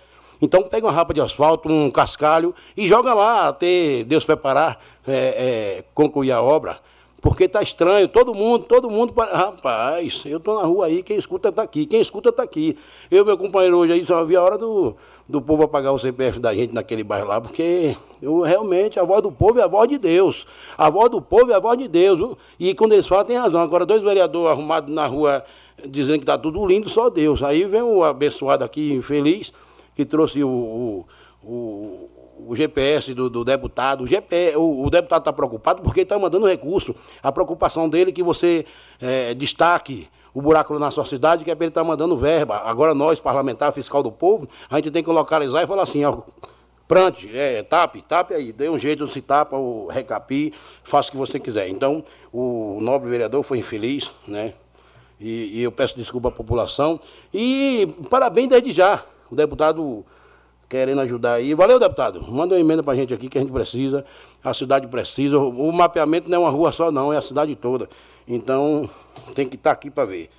Então pega uma rapa de asfalto, um cascalho e joga lá até Deus preparar, é, é, concluir a obra. Porque tá estranho, todo mundo, todo mundo. Rapaz, eu tô na rua aí, quem escuta tá aqui, quem escuta tá aqui. Eu, meu companheiro, hoje aí só vi a hora do, do povo apagar o CPF da gente naquele bairro lá, porque eu realmente, a voz do povo é a voz de Deus. A voz do povo é a voz de Deus. E quando eles falam, tem razão. Agora, dois vereadores arrumados na rua dizendo que tá tudo lindo, só Deus. Aí vem o abençoado aqui, infeliz, que trouxe o, o, o GPS do, do deputado, o, GP, o, o deputado está preocupado porque está mandando recurso. A preocupação dele é que você é, destaque o buraco na sua cidade, que é para ele estar tá mandando verba. Agora nós, parlamentar, fiscal do povo, a gente tem que localizar e falar assim, ó, prante, é, tape, tape aí, dê um jeito, se tapa, o recapi, faça o que você quiser. Então, o nobre vereador foi infeliz, né? E, e eu peço desculpa à população. E parabéns desde já, o deputado querendo ajudar aí. Valeu, deputado. Manda uma emenda para a gente aqui que a gente precisa, a cidade precisa. O mapeamento não é uma rua só, não, é a cidade toda. Então, tem que estar tá aqui para ver.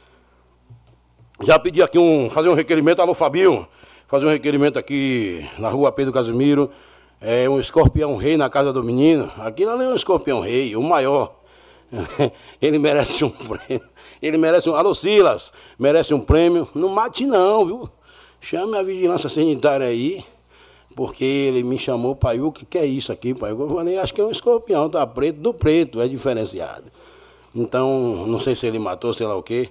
Já pedi aqui um, fazer um requerimento, alô Fabinho, fazer um requerimento aqui na rua Pedro Casimiro. É um escorpião rei na casa do menino. Aquilo não é um escorpião rei, o maior. Ele merece um prêmio. Ele merece um. Alô, Silas, merece um prêmio. Não mate, não, viu? Chame a vigilância sanitária aí, porque ele me chamou, pai, o que, que é isso aqui, pai? Eu falei, acho que é um escorpião, tá preto do preto, é diferenciado. Então, não sei se ele matou, sei lá o quê.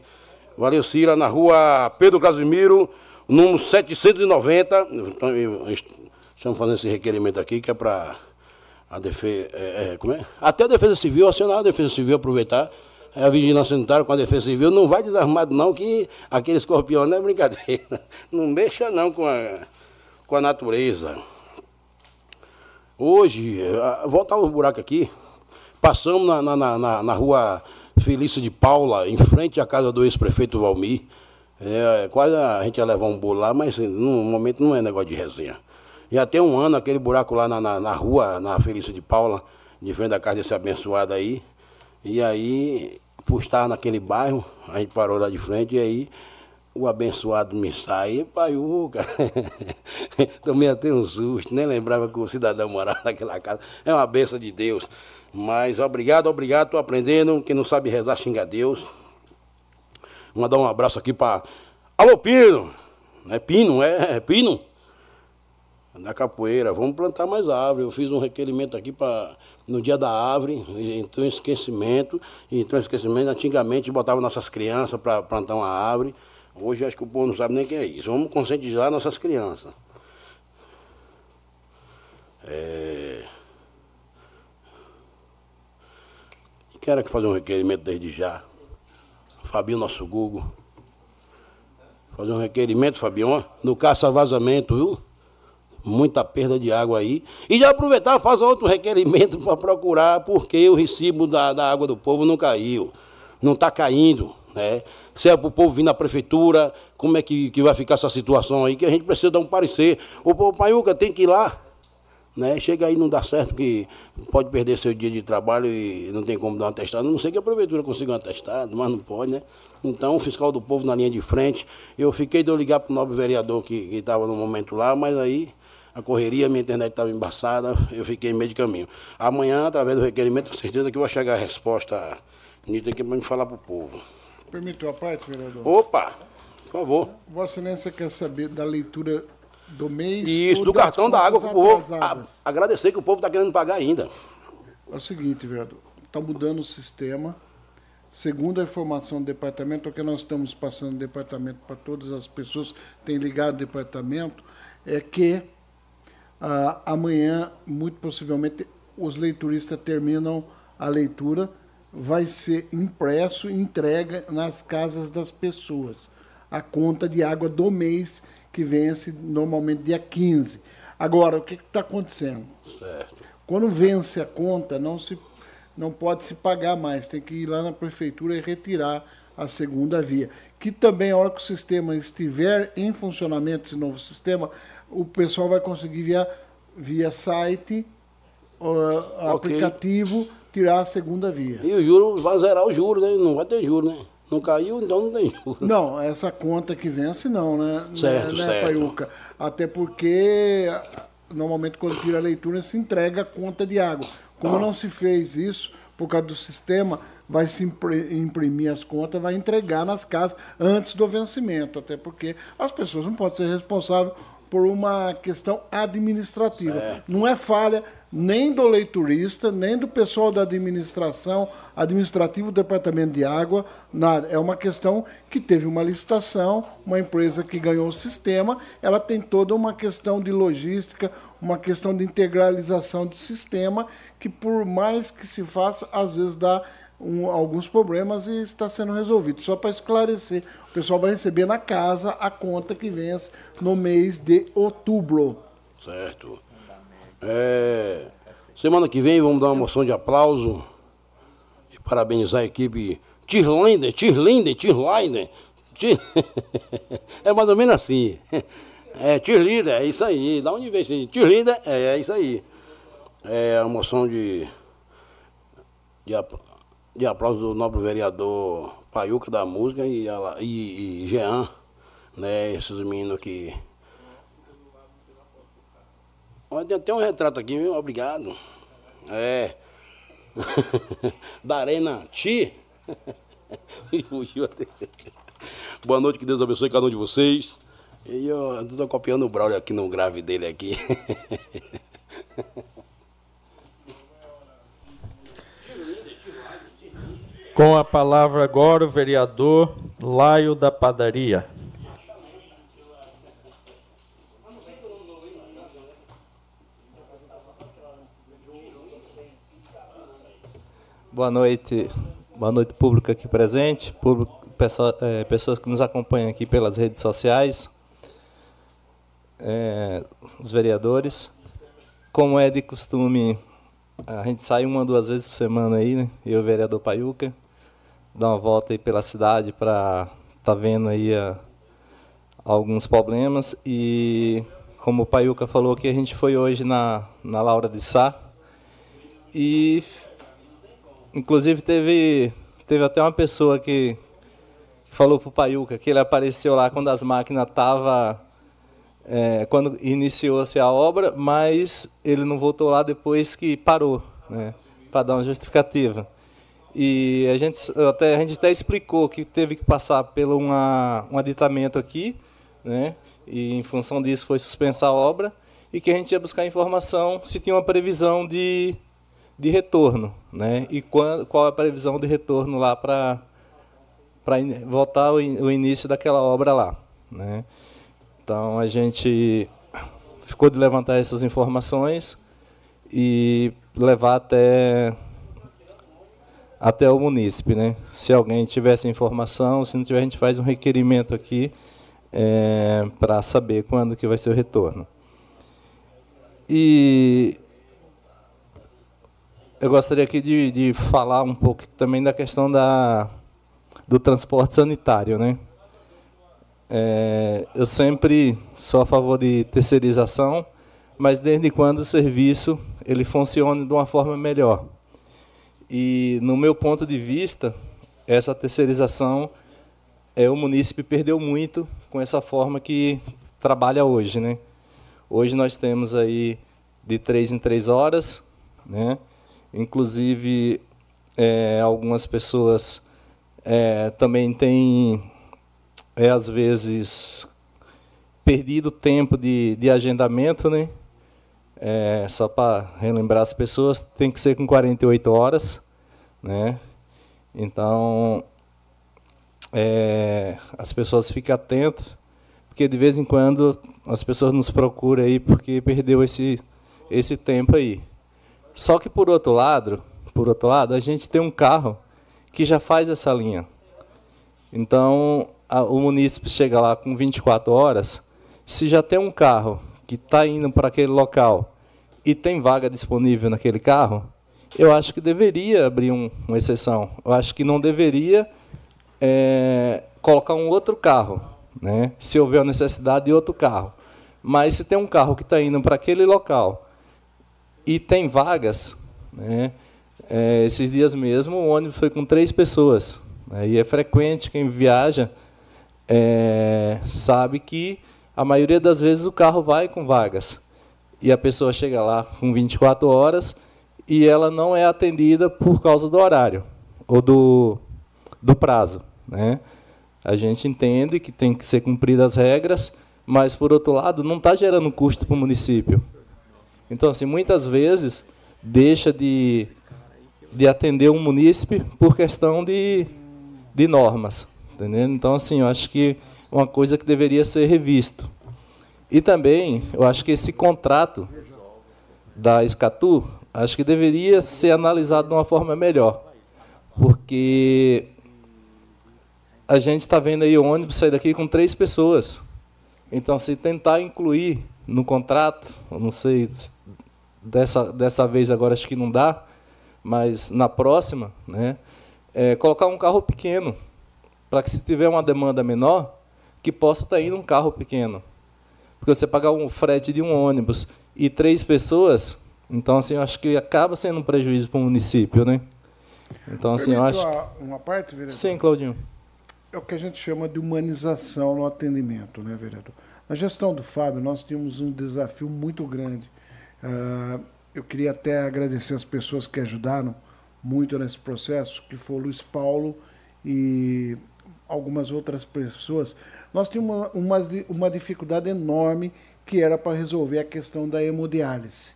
Valeu, Cira, na rua Pedro Casimiro, número 790. Então, estamos fazendo esse requerimento aqui, que é para a defesa. É, é, como é? Até a Defesa Civil, acionar a Defesa Civil, aproveitar a vigilância sanitária com a defesa civil, não vai desarmado não, que aquele escorpião não é brincadeira. Não mexa não com a, com a natureza. Hoje, voltar o buraco aqui, passamos na, na, na, na rua Felício de Paula, em frente à casa do ex-prefeito Valmir. É, quase a gente ia levar um bolo lá, mas no momento não é negócio de resenha. Já tem um ano aquele buraco lá na, na, na rua, na Felício de Paula, de frente da casa desse abençoado aí. E aí, por estar naquele bairro, a gente parou lá de frente e aí o abençoado me sai, paiuca. Tomei até um susto, nem lembrava que o cidadão morava naquela casa. É uma benção de Deus. Mas obrigado, obrigado, estou aprendendo. Quem não sabe rezar, xinga Deus. Vou mandar um abraço aqui para. Alô, Pino! É Pino, é, é Pino? Da capoeira. Vamos plantar mais árvore. Eu fiz um requerimento aqui para no dia da árvore, entrou em esquecimento, entrou em esquecimento, antigamente botava nossas crianças para plantar uma árvore, hoje acho que o povo não sabe nem o que é isso. Vamos conscientizar nossas crianças. É... Quero que fazer um requerimento desde já. Fabinho, nosso Google. Fazer um requerimento, Fabinho, no caça-vazamento, viu? Muita perda de água aí. E já aproveitar fazer outro requerimento para procurar porque o recibo da, da água do povo não caiu. Não está caindo. Né? Se é para o povo vir na prefeitura, como é que, que vai ficar essa situação aí? Que a gente precisa dar um parecer. O povo Paiuca tem que ir lá. Né? Chega aí não dá certo, que pode perder seu dia de trabalho e não tem como dar um atestado. Não sei que a prefeitura consiga um atestado, mas não pode, né? Então, o fiscal do povo na linha de frente. Eu fiquei de eu ligar para o novo vereador que estava no momento lá, mas aí a correria, minha internet estava embaçada, eu fiquei em meio de caminho. Amanhã, através do requerimento, com certeza que vai chegar a resposta nítida aqui para me falar para o povo. Permitiu a parte, vereador? Opa, por favor. Vossa Excelência quer saber da leitura do mês? Isso, do cartão da água para o povo. A, agradecer que o povo está querendo pagar ainda. É o seguinte, vereador, está mudando o sistema. Segundo a informação do departamento, o que nós estamos passando no departamento para todas as pessoas que têm ligado ao departamento, é que ah, amanhã, muito possivelmente, os leituristas terminam a leitura, vai ser impresso e entrega nas casas das pessoas. A conta de água do mês, que vence normalmente dia 15. Agora, o que está acontecendo? Certo. Quando vence a conta, não, se, não pode se pagar mais, tem que ir lá na prefeitura e retirar a segunda via. Que também, a hora que o sistema estiver em funcionamento, esse novo sistema, o pessoal vai conseguir via, via site, uh, okay. aplicativo, tirar a segunda via. E o juro vai zerar o juro, né? Não vai ter juro, né? Não caiu, então não tem juro. Não, essa conta que vence não, né? Certo, né, certo. Paiuca? Até porque normalmente quando tira a leitura se entrega a conta de água. Como não se fez isso, por causa do sistema, vai se impri- imprimir as contas, vai entregar nas casas antes do vencimento, até porque as pessoas não podem ser responsáveis por uma questão administrativa. Não é falha nem do leiturista, nem do pessoal da administração, administrativo do departamento de água, nada. É uma questão que teve uma licitação, uma empresa que ganhou o sistema, ela tem toda uma questão de logística, uma questão de integralização do sistema, que por mais que se faça, às vezes dá um- alguns problemas e está sendo resolvido. Só para esclarecer, o pessoal vai receber na casa a conta que vence no mês de outubro. Certo. É, semana que vem vamos dar uma moção de aplauso e parabenizar a equipe Tirlinder, Tirlinder, Tirlinder. Tir- É mais ou menos assim. É, Tirlinder, é isso aí. Da onde vem esse Tirlinder? É, é isso aí. É a moção de, de, apl- de aplauso do nobre vereador Paiuca da Música e, e, e Jean, né? Esses meninos que Olha, tem um retrato aqui, viu? Obrigado. É. da Arena Ti. Boa noite, que Deus abençoe cada um de vocês. E eu estou copiando o Braulio aqui no grave dele aqui. Com a palavra agora o vereador Laio da Padaria. Boa noite, boa noite público aqui presente, público, pessoa- eh, pessoas que nos acompanham aqui pelas redes sociais, eh, os vereadores. Como é de costume, a gente sai uma, duas vezes por semana aí, né? Eu vereador Paiuca, dá uma volta aí pela cidade para tá vendo aí a- alguns problemas e como o Paiuca falou que a gente foi hoje na, na Laura de Sá e Inclusive teve, teve até uma pessoa que falou pro Paiuca que ele apareceu lá quando as máquinas estavam. quando iniciou-se a obra, mas ele não voltou lá depois que parou, né, para dar uma justificativa. E a gente até, a gente até explicou que teve que passar pelo uma, um aditamento aqui, né, e em função disso foi suspensa a obra, e que a gente ia buscar informação se tinha uma previsão de de retorno, né? E qual, a previsão de retorno lá para para voltar o, o início daquela obra lá, né? Então a gente ficou de levantar essas informações e levar até até o munícipe, né? Se alguém tivesse informação, se não tiver, a gente faz um requerimento aqui para saber quando que vai ser o retorno. E eu gostaria aqui de, de falar um pouco também da questão da, do transporte sanitário. Né? É, eu sempre sou a favor de terceirização, mas desde quando o serviço ele funcione de uma forma melhor. E, no meu ponto de vista, essa terceirização, é, o munícipe perdeu muito com essa forma que trabalha hoje. Né? Hoje nós temos aí de três em três horas, né? Inclusive, é, algumas pessoas é, também têm, é, às vezes, perdido tempo de, de agendamento, né? É, só para relembrar as pessoas, tem que ser com 48 horas, né? Então, é, as pessoas fiquem atentas, porque de vez em quando as pessoas nos procuram aí porque perdeu esse, esse tempo aí. Só que por outro lado, por outro lado, a gente tem um carro que já faz essa linha. Então, a, o munícipe chega lá com 24 horas, se já tem um carro que está indo para aquele local e tem vaga disponível naquele carro, eu acho que deveria abrir um, uma exceção. Eu acho que não deveria é, colocar um outro carro, né? se houver a necessidade de outro carro. Mas se tem um carro que está indo para aquele local e tem vagas, né? É, esses dias mesmo o ônibus foi com três pessoas. Né? E é frequente quem viaja é, sabe que a maioria das vezes o carro vai com vagas. E a pessoa chega lá com 24 horas e ela não é atendida por causa do horário ou do, do prazo. Né? A gente entende que tem que ser cumpridas as regras, mas, por outro lado, não está gerando custo para o município. Então, assim, muitas vezes deixa de, de atender um munícipe por questão de, de normas. Entendendo? Então, assim, eu acho que uma coisa que deveria ser revisto. E também, eu acho que esse contrato da Escatu, acho que deveria ser analisado de uma forma melhor. Porque a gente está vendo aí o ônibus sair daqui com três pessoas. Então, se tentar incluir no contrato, não sei, dessa, dessa vez agora acho que não dá, mas na próxima, né, é, colocar um carro pequeno, para que se tiver uma demanda menor, que possa estar tá indo um carro pequeno. Porque você pagar um frete de um ônibus e três pessoas, então assim, eu acho que acaba sendo um prejuízo para o município, né? Então assim, eu acho. Uma parte, vereador? Sim, Claudinho é o que a gente chama de humanização no atendimento, né, vereador? Na gestão do Fábio, nós tínhamos um desafio muito grande. Uh, eu queria até agradecer as pessoas que ajudaram muito nesse processo, que foi o Luiz Paulo e algumas outras pessoas. Nós tínhamos uma, uma, dificuldade enorme que era para resolver a questão da hemodiálise.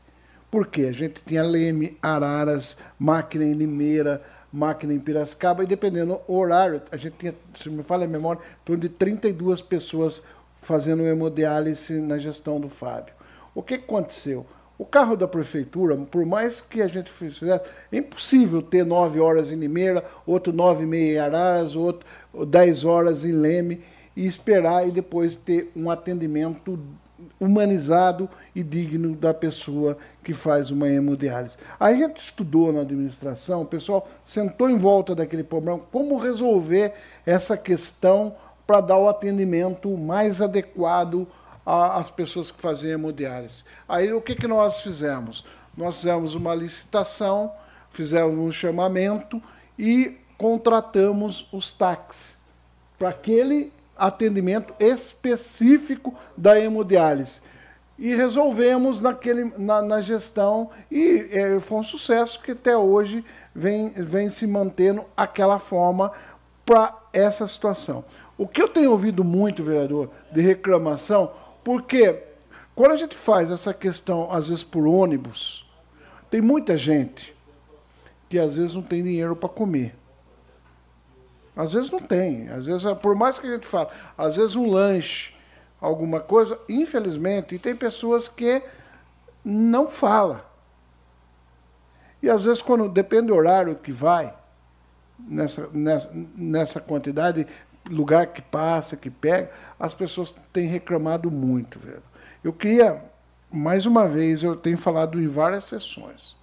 Por quê? A gente tinha Leme, Araras, máquina em Limeira, máquina em Piracicaba, e dependendo do horário, a gente tinha, se me fala a memória, em torno de 32 pessoas fazendo hemodiálise na gestão do Fábio. O que aconteceu? O carro da prefeitura, por mais que a gente fizesse, é impossível ter nove horas em Limeira, outro nove e meia em Araras, outro dez horas em Leme, e esperar e depois ter um atendimento humanizado e digno da pessoa que faz uma hemodiálise. A gente estudou na administração, o pessoal sentou em volta daquele problema, como resolver essa questão para dar o atendimento mais adequado às pessoas que fazem hemodiálise. Aí o que, que nós fizemos? Nós fizemos uma licitação, fizemos um chamamento e contratamos os táxis para aquele atendimento específico da hemodiálise. E resolvemos naquele, na, na gestão, e é, foi um sucesso que até hoje vem, vem se mantendo aquela forma para essa situação. O que eu tenho ouvido muito, vereador, de reclamação, porque quando a gente faz essa questão, às vezes por ônibus, tem muita gente que às vezes não tem dinheiro para comer. Às vezes não tem. Às vezes, por mais que a gente fale, às vezes um lanche, alguma coisa, infelizmente, e tem pessoas que não fala. E às vezes, quando depende do horário que vai, nessa, nessa, nessa quantidade, lugar que passa, que pega, as pessoas têm reclamado muito. Velho. Eu queria, mais uma vez, eu tenho falado em várias sessões.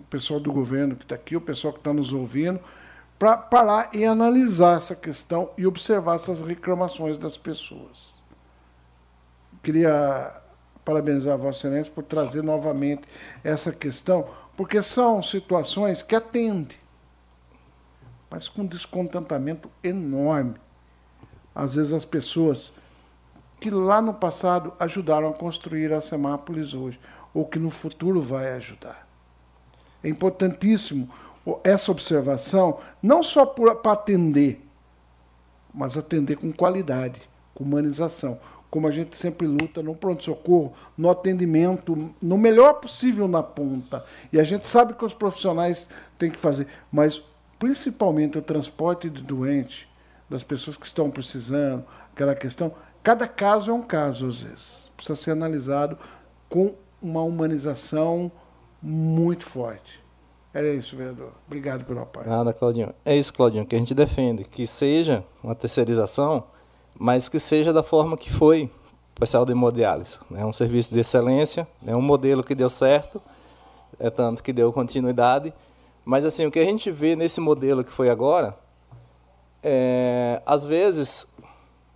O pessoal do governo que está aqui, o pessoal que está nos ouvindo, para parar e analisar essa questão e observar essas reclamações das pessoas. Queria parabenizar a Vossa Excelência por trazer novamente essa questão, porque são situações que atendem, mas com descontentamento enorme. Às vezes as pessoas que lá no passado ajudaram a construir a Semápolis hoje, ou que no futuro vai ajudar. É importantíssimo essa observação, não só para atender, mas atender com qualidade, com humanização. Como a gente sempre luta no pronto-socorro, no atendimento, no melhor possível na ponta. E a gente sabe que os profissionais têm que fazer, mas principalmente o transporte de doente, das pessoas que estão precisando, aquela questão. Cada caso é um caso, às vezes. Precisa ser analisado com uma humanização muito forte. Era isso, vereador. Obrigado pelo apoio. Nada, Claudinho. É isso, Claudinho, que a gente defende. Que seja uma terceirização, mas que seja da forma que foi o especial de hemodiálise. É né? um serviço de excelência, é um modelo que deu certo, é tanto que deu continuidade. Mas, assim, o que a gente vê nesse modelo que foi agora, é, às vezes,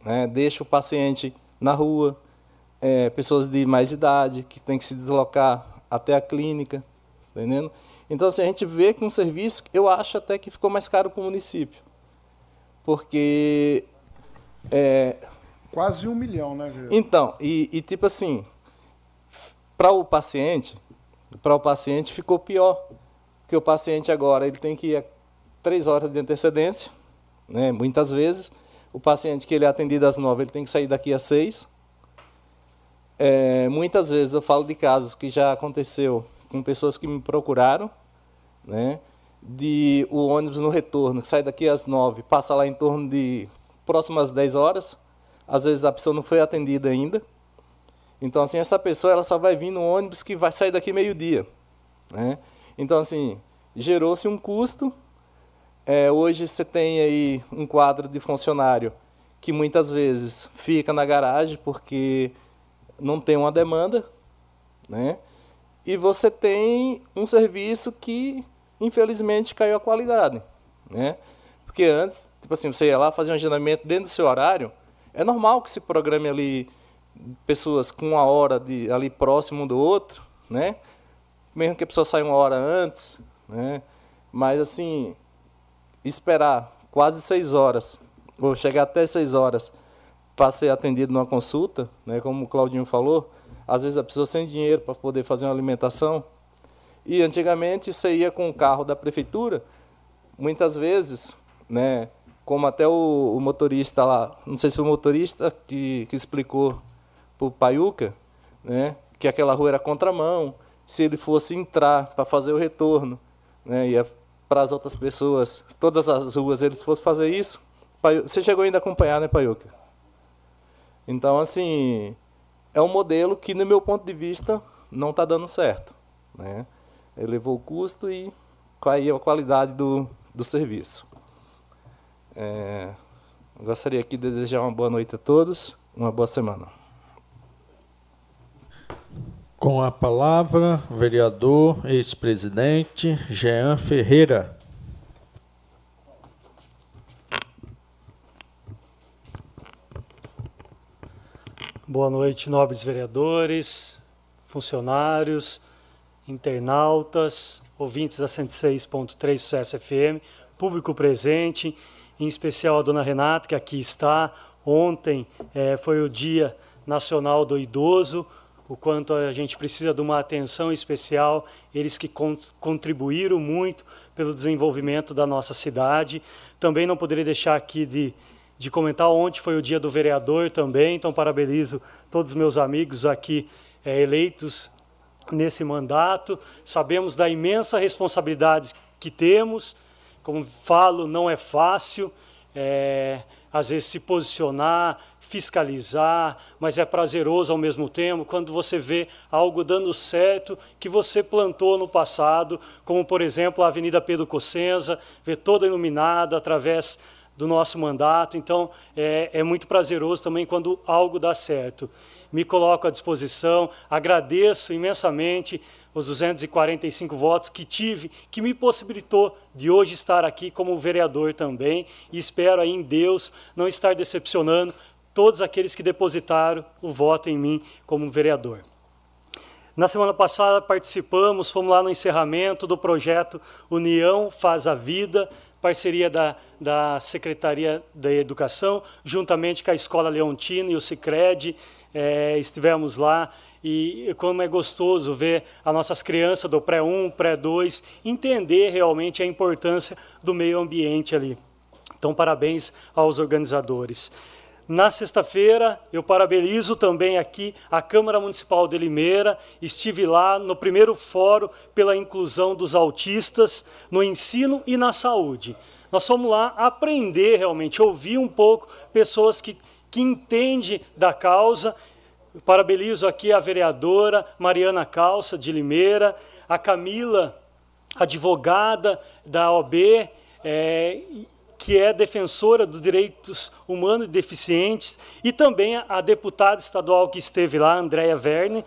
né, deixa o paciente na rua, é, pessoas de mais idade, que tem que se deslocar até a clínica, tá entendendo? Então, assim, a gente vê que um serviço, eu acho até que ficou mais caro para o município. Porque. É... Quase um milhão, né, Gil? Então, e, e tipo assim, para o paciente, para o paciente ficou pior, porque o paciente agora ele tem que ir a três horas de antecedência, né? muitas vezes. O paciente que ele é atendido às nove, ele tem que sair daqui às seis. É, muitas vezes eu falo de casos que já aconteceu com pessoas que me procuraram, né? de o ônibus no retorno, sai daqui às nove, passa lá em torno de próximas dez horas. Às vezes a pessoa não foi atendida ainda. Então, assim, essa pessoa ela só vai vir no ônibus que vai sair daqui meio-dia. Né? Então, assim, gerou-se um custo. É, hoje você tem aí um quadro de funcionário que muitas vezes fica na garagem porque não tem uma demanda, né? E você tem um serviço que infelizmente caiu a qualidade, né? Porque antes, tipo assim, você ia lá fazer um agendamento dentro do seu horário, é normal que se programe ali pessoas com uma hora de, ali próximo um do outro, né? Mesmo que a pessoa saia uma hora antes, né? Mas assim, esperar quase seis horas, ou chegar até seis horas para ser atendido numa consulta, né? Como o Claudinho falou, às vezes a pessoa sem dinheiro para poder fazer uma alimentação. E antigamente você ia com o carro da prefeitura, muitas vezes, né? Como até o, o motorista lá, não sei se foi o motorista que, que explicou para o Paiuca, né, que aquela rua era contramão, se ele fosse entrar para fazer o retorno, né, ia para as outras pessoas, todas as ruas ele fosse fazer isso, você chegou ainda a acompanhar, né, Paiuca? Então, assim, é um modelo que, no meu ponto de vista, não está dando certo. Né? Elevou o custo e caiu a qualidade do, do serviço. É, gostaria aqui de desejar uma boa noite a todos, uma boa semana. Com a palavra, o vereador, ex-presidente Jean Ferreira. Boa noite, nobres vereadores, funcionários, internautas, ouvintes da 106.3 Sucesso FM, público presente, em especial a dona Renata, que aqui está. Ontem é, foi o Dia Nacional do Idoso o quanto a gente precisa de uma atenção especial, eles que contribuíram muito pelo desenvolvimento da nossa cidade. Também não poderia deixar aqui de, de comentar ontem foi o dia do vereador também, então parabenizo todos os meus amigos aqui é, eleitos nesse mandato. Sabemos da imensa responsabilidade que temos, como falo, não é fácil. É, às vezes se posicionar, fiscalizar, mas é prazeroso ao mesmo tempo quando você vê algo dando certo que você plantou no passado, como por exemplo a Avenida Pedro Cossenza, ver toda iluminada através do nosso mandato. Então é, é muito prazeroso também quando algo dá certo. Me coloco à disposição, agradeço imensamente os 245 votos que tive, que me possibilitou de hoje estar aqui como vereador também, e espero aí em Deus não estar decepcionando todos aqueles que depositaram o voto em mim como vereador. Na semana passada participamos, fomos lá no encerramento do projeto União Faz a Vida, parceria da, da Secretaria da Educação, juntamente com a Escola Leontina e o Cicred, é, estivemos lá e como é gostoso ver as nossas crianças do pré-1, pré-2 entender realmente a importância do meio ambiente ali. Então, parabéns aos organizadores. Na sexta-feira, eu parabenizo também aqui a Câmara Municipal de Limeira. Estive lá no primeiro fórum pela inclusão dos autistas no ensino e na saúde. Nós fomos lá aprender realmente, ouvir um pouco pessoas que, que entendem da causa. Parabenizo aqui a vereadora Mariana Calça, de Limeira, a Camila, advogada da OB, é, que é defensora dos direitos humanos e deficientes, e também a deputada estadual que esteve lá, Andréia Verne,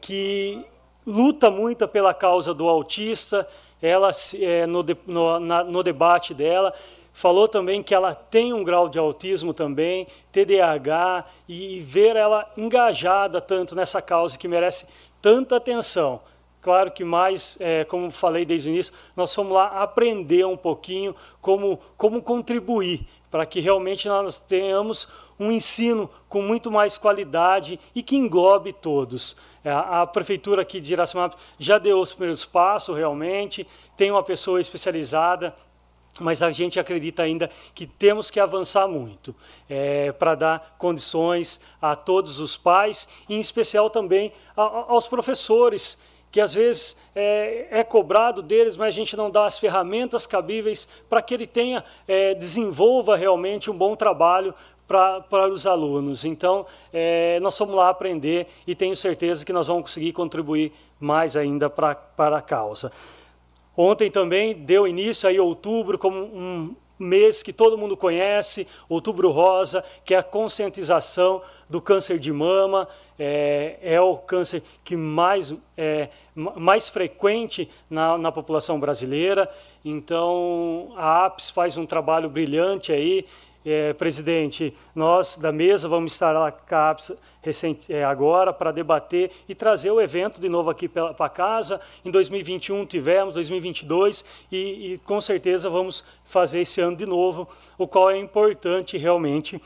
que luta muito pela causa do autista, ela é, no, no, na, no debate dela Falou também que ela tem um grau de autismo também, TDAH, e ver ela engajada tanto nessa causa que merece tanta atenção. Claro que mais, é, como falei desde o início, nós fomos lá aprender um pouquinho como, como contribuir para que realmente nós tenhamos um ensino com muito mais qualidade e que englobe todos. É, a prefeitura aqui de Iracemápolis já deu os primeiros passos, realmente, tem uma pessoa especializada mas a gente acredita ainda que temos que avançar muito é, para dar condições a todos os pais, e em especial também a, aos professores, que às vezes é, é, cobrado deles, mas a gente não dá as ferramentas cabíveis para que ele tenha, é, desenvolva realmente um bom trabalho para, para os alunos. Então, é, nós vamos lá aprender e tenho certeza que nós vamos conseguir contribuir mais ainda para, para a causa. Ontem também deu início aí outubro como um mês que todo mundo conhece, Outubro Rosa, que é a conscientização do câncer de mama, é, é o câncer que mais é mais frequente na, na população brasileira. Então, a APS faz um trabalho brilhante aí. É, presidente, nós da mesa vamos estar lá com a APS recente, é, agora para debater e trazer o evento de novo aqui para casa. Em 2021 tivemos, 2022 e, e com certeza vamos fazer esse ano de novo, o qual é importante realmente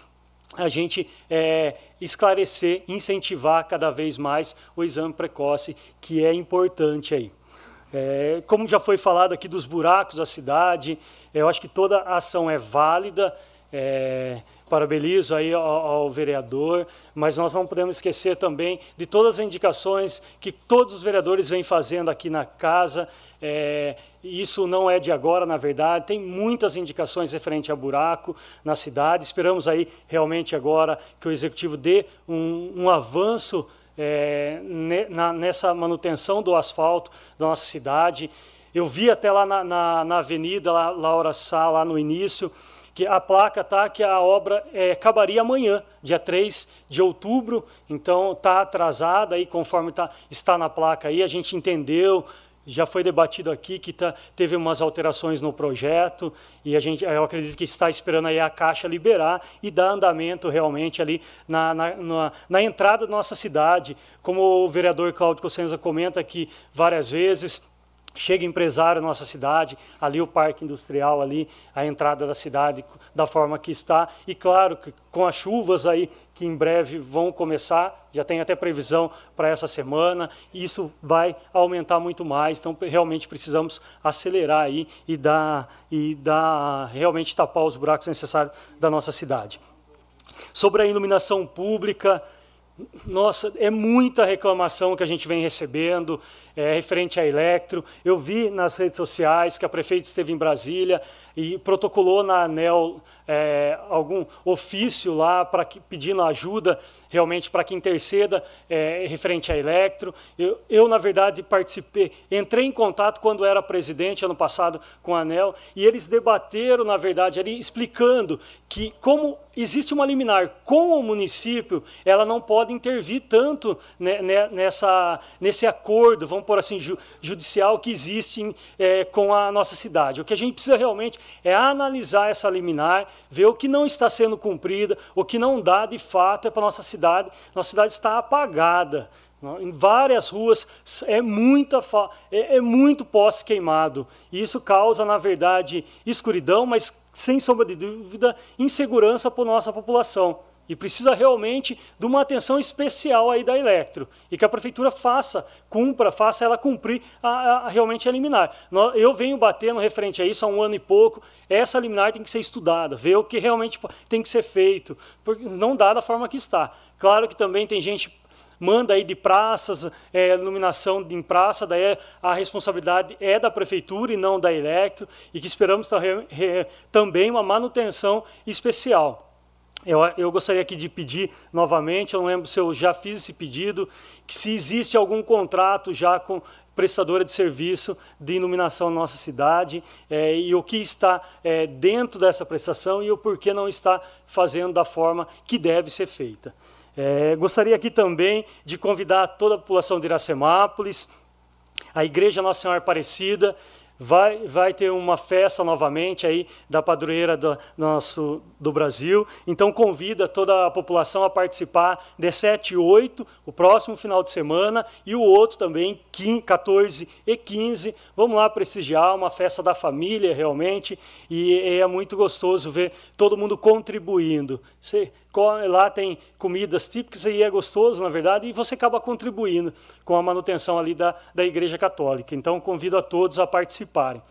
a gente é, esclarecer, incentivar cada vez mais o exame precoce, que é importante aí. É, como já foi falado aqui dos buracos da cidade, eu acho que toda ação é válida. É, parabenizo aí ao, ao, vereador, mas nós não podemos esquecer também de todas as indicações que todos os vereadores vêm fazendo aqui na casa. É, isso não é de agora, na verdade, tem muitas indicações referente a buraco na cidade. Esperamos aí realmente agora que o executivo dê um, um avanço é, na, nessa manutenção do asfalto da nossa cidade. Eu vi até lá na, na, na Avenida lá, Laura Sá, lá no início, que a placa tá que a obra é, acabaria amanhã, dia 3 de outubro, então está atrasada aí, conforme tá, está na placa aí, a gente entendeu, já foi debatido aqui que tá, teve umas alterações no projeto e a gente, eu acredito que está esperando aí a Caixa liberar e dar andamento realmente ali na, na, na, na entrada da nossa cidade. Como o vereador Cláudio Cossenza comenta aqui várias vezes, Chega empresário na nossa cidade, ali o parque industrial, ali a entrada da cidade da forma que está. E claro que com as chuvas aí que em breve vão começar, já tem até previsão para essa semana, isso vai aumentar muito mais. Então realmente precisamos acelerar aí e dar, e dar realmente tapar os buracos necessários da nossa cidade. Sobre a iluminação pública, nossa, é muita reclamação que a gente vem recebendo é, referente à Electro. Eu vi nas redes sociais que a prefeita esteve em Brasília e protocolou na ANEL é, algum ofício lá para pedindo ajuda realmente para que interceda é, referente à Electro. Eu, eu, na verdade, participei, entrei em contato quando era presidente, ano passado, com a ANEL, e eles debateram, na verdade, ali, explicando que, como existe uma liminar com o município, ela não pode intervir tanto nessa, nesse acordo, vamos por assim, ju, judicial que existe é, com a nossa cidade. O que a gente precisa realmente é analisar essa liminar, ver o que não está sendo cumprida, o que não dá de fato é para a nossa cidade. Nossa cidade está apagada. Em várias ruas é, muita é, é muito poste queimado. E isso causa, na verdade, escuridão, mas, sem sombra de dúvida, insegurança para a nossa população. E precisa realmente de uma atenção especial aí da Electro. E que a prefeitura faça, cumpra, faça ela cumprir a, a, realmente a liminar. Eu venho batendo referente a isso há um ano e pouco. Essa liminar tem que ser estudada, ver o que realmente tem que ser feito. Porque não dá da forma que está. Claro que também tem gente manda aí de praças, é, iluminação em praça, daí a responsabilidade é da prefeitura e não da Electro, e que esperamos também uma manutenção especial. Eu, eu, gostaria aqui de pedir novamente, eu não lembro se eu já fiz esse pedido, que se existe algum contrato já com prestadora de serviço de iluminação na nossa cidade é, e o que está é, dentro dessa prestação e o porquê não está fazendo da forma que deve ser feita. É, gostaria aqui também de convidar toda a população de Iracemápolis, a Igreja Nossa Senhora Aparecida, vai, vai ter uma festa novamente aí da padroeira do, nosso, do Brasil. Então convida toda a população a participar de 7 e 8, o próximo final de semana, e o outro também, 15, 14 e 15. Vamos lá prestigiar uma festa da família realmente, e é muito gostoso ver todo mundo contribuindo. Você lá tem comidas típicas e é gostoso, na verdade, e você acaba contribuindo com a manutenção ali da, da Igreja Católica. Então, convido a todos a participarem.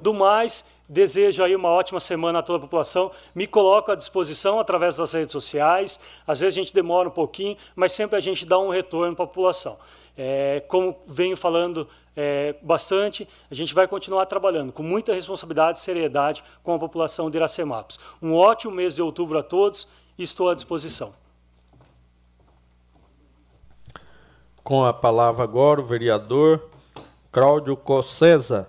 Do mais, desejo aí uma ótima semana a toda a população. Me coloco à disposição através das redes sociais. Às vezes a gente demora um pouquinho, mas sempre a gente dá um retorno para a população. É, como venho falando é, bastante, a gente vai continuar trabalhando com muita responsabilidade e seriedade com a população de Iracemápolis. Um ótimo mês de outubro a todos estou à disposição. Com a palavra agora o vereador Cláudio Cossesa.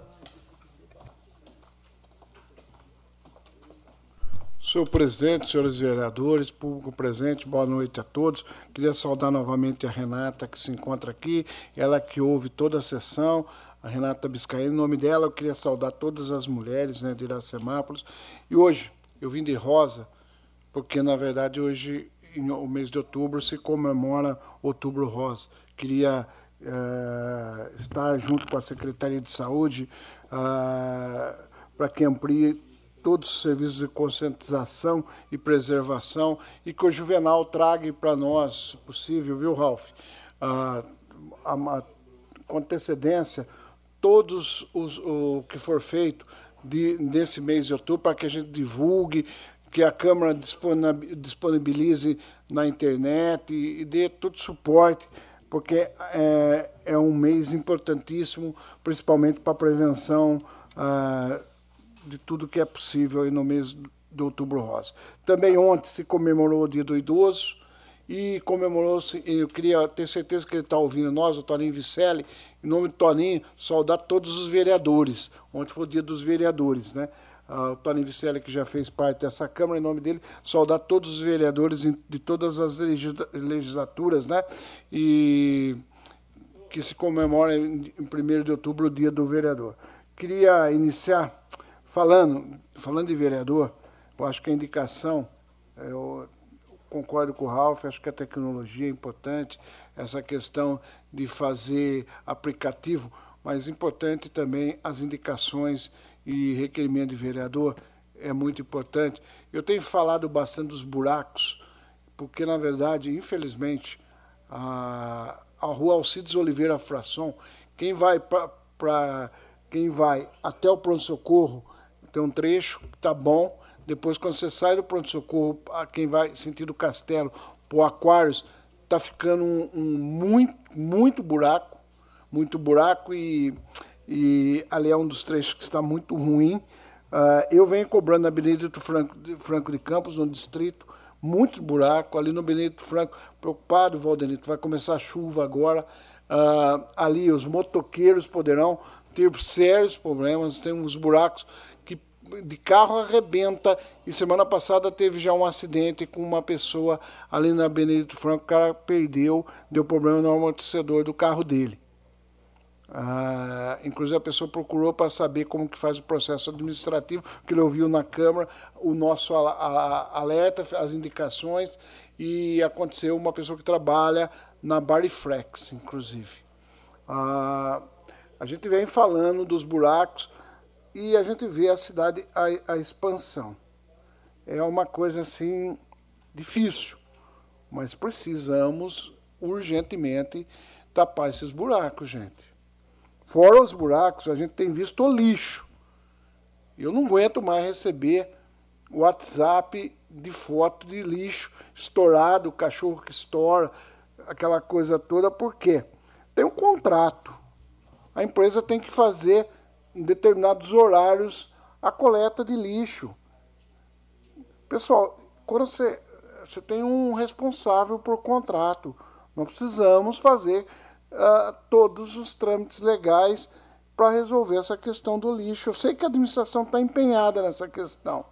Senhor presidente, senhores vereadores, público presente, boa noite a todos. Queria saudar novamente a Renata, que se encontra aqui, ela que ouve toda a sessão, a Renata Biscaí. Em nome dela, eu queria saudar todas as mulheres né, de Iracemápolis. E hoje, eu vim de rosa, porque, na verdade, hoje, o mês de outubro, se comemora Outubro Rosa. Queria uh, estar junto com a Secretaria de Saúde uh, para que amplie todos os serviços de conscientização e preservação e que o Juvenal traga para nós, se possível, viu, Ralph, a, a, com antecedência, todos os, o que for feito de, nesse mês de outubro para que a gente divulgue, que a Câmara disponibilize na internet e, e dê todo suporte, porque é, é um mês importantíssimo, principalmente para a prevenção ah, de tudo que é possível no mês de Outubro Rosa. Também ontem se comemorou o Dia do Idoso e comemorou-se, eu queria ter certeza que ele está ouvindo nós, o Toninho Vicelli, em nome do Toninho, saudar todos os vereadores. Ontem foi o Dia dos Vereadores, né? O Toninho Vicelli, que já fez parte dessa Câmara, em nome dele, saudar todos os vereadores de todas as legislaturas, né? E que se comemora em 1 de outubro o Dia do Vereador. Queria iniciar Falando, falando de vereador, eu acho que a indicação, eu concordo com o Ralf, acho que a tecnologia é importante, essa questão de fazer aplicativo, mas importante também as indicações e requerimento de vereador, é muito importante. Eu tenho falado bastante dos buracos, porque, na verdade, infelizmente, a, a rua Alcides Oliveira Fração, quem vai para quem vai até o pronto-socorro tem um trecho que está bom. Depois, quando você sai do pronto-socorro, quem vai sentido Castelo, para Aquários, está ficando um, um, muito, muito buraco. Muito buraco e, e ali é um dos trechos que está muito ruim. Uh, eu venho cobrando na Benedito Franco, Franco de Campos, no distrito, muito buraco. Ali no Benedito Franco, preocupado, Valdenito, vai começar a chuva agora. Uh, ali os motoqueiros poderão ter sérios problemas, tem uns buracos de carro arrebenta. E semana passada teve já um acidente com uma pessoa ali na Benedito Franco, o cara perdeu, deu problema no amortecedor do carro dele. Ah, inclusive a pessoa procurou para saber como que faz o processo administrativo, que ele ouviu na Câmara o nosso alerta, as indicações, e aconteceu uma pessoa que trabalha na Bariflex, inclusive. Ah, a gente vem falando dos buracos, e a gente vê a cidade, a, a expansão. É uma coisa assim difícil, mas precisamos urgentemente tapar esses buracos, gente. Fora os buracos, a gente tem visto o lixo. Eu não aguento mais receber WhatsApp de foto de lixo estourado, cachorro que estoura, aquela coisa toda, por quê? Tem um contrato. A empresa tem que fazer em determinados horários a coleta de lixo. Pessoal, quando você, você tem um responsável por contrato, nós precisamos fazer uh, todos os trâmites legais para resolver essa questão do lixo. Eu sei que a administração está empenhada nessa questão,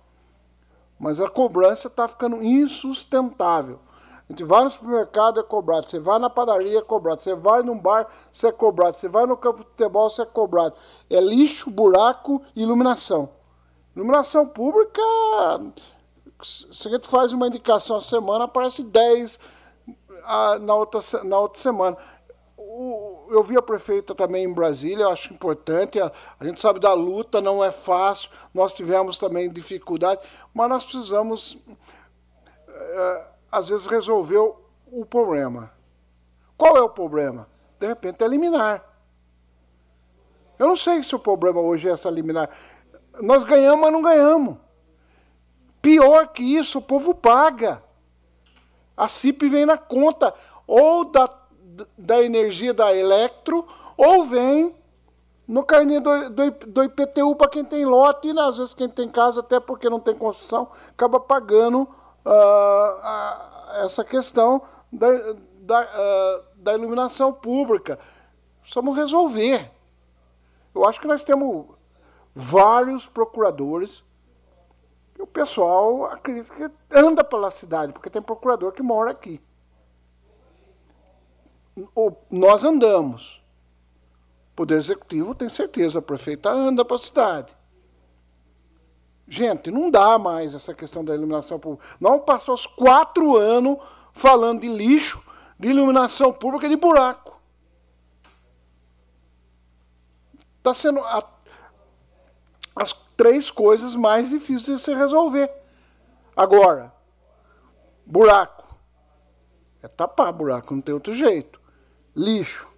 mas a cobrança está ficando insustentável. A gente vai no supermercado, é cobrado. Você vai na padaria, é cobrado. Você vai num bar, você é cobrado. Você vai no campo de futebol, você é cobrado. É lixo, buraco e iluminação. Iluminação pública, se a gente faz uma indicação a semana, aparece 10 ah, na, outra, na outra semana. Eu vi a prefeita também em Brasília, eu acho importante. A, a gente sabe da luta, não é fácil. Nós tivemos também dificuldade, mas nós precisamos é, às vezes resolveu o problema. Qual é o problema? De repente é liminar. Eu não sei se o problema hoje é essa liminar. Nós ganhamos, mas não ganhamos. Pior que isso, o povo paga. A CIP vem na conta ou da, da energia da Electro, ou vem no carnê do, do, do IPTU para quem tem lote, e às vezes quem tem casa, até porque não tem construção, acaba pagando uh, essa questão da, da, uh, da iluminação pública. Precisamos resolver. Eu acho que nós temos vários procuradores o pessoal acredita que anda pela cidade, porque tem procurador que mora aqui. Nós andamos. O Poder Executivo tem certeza, a prefeita anda para a cidade. Gente, não dá mais essa questão da iluminação pública. Não passar os quatro anos falando de lixo, de iluminação pública e de buraco. Está sendo. A, as três coisas mais difíceis de se resolver. Agora, buraco. É tapar buraco, não tem outro jeito. Lixo.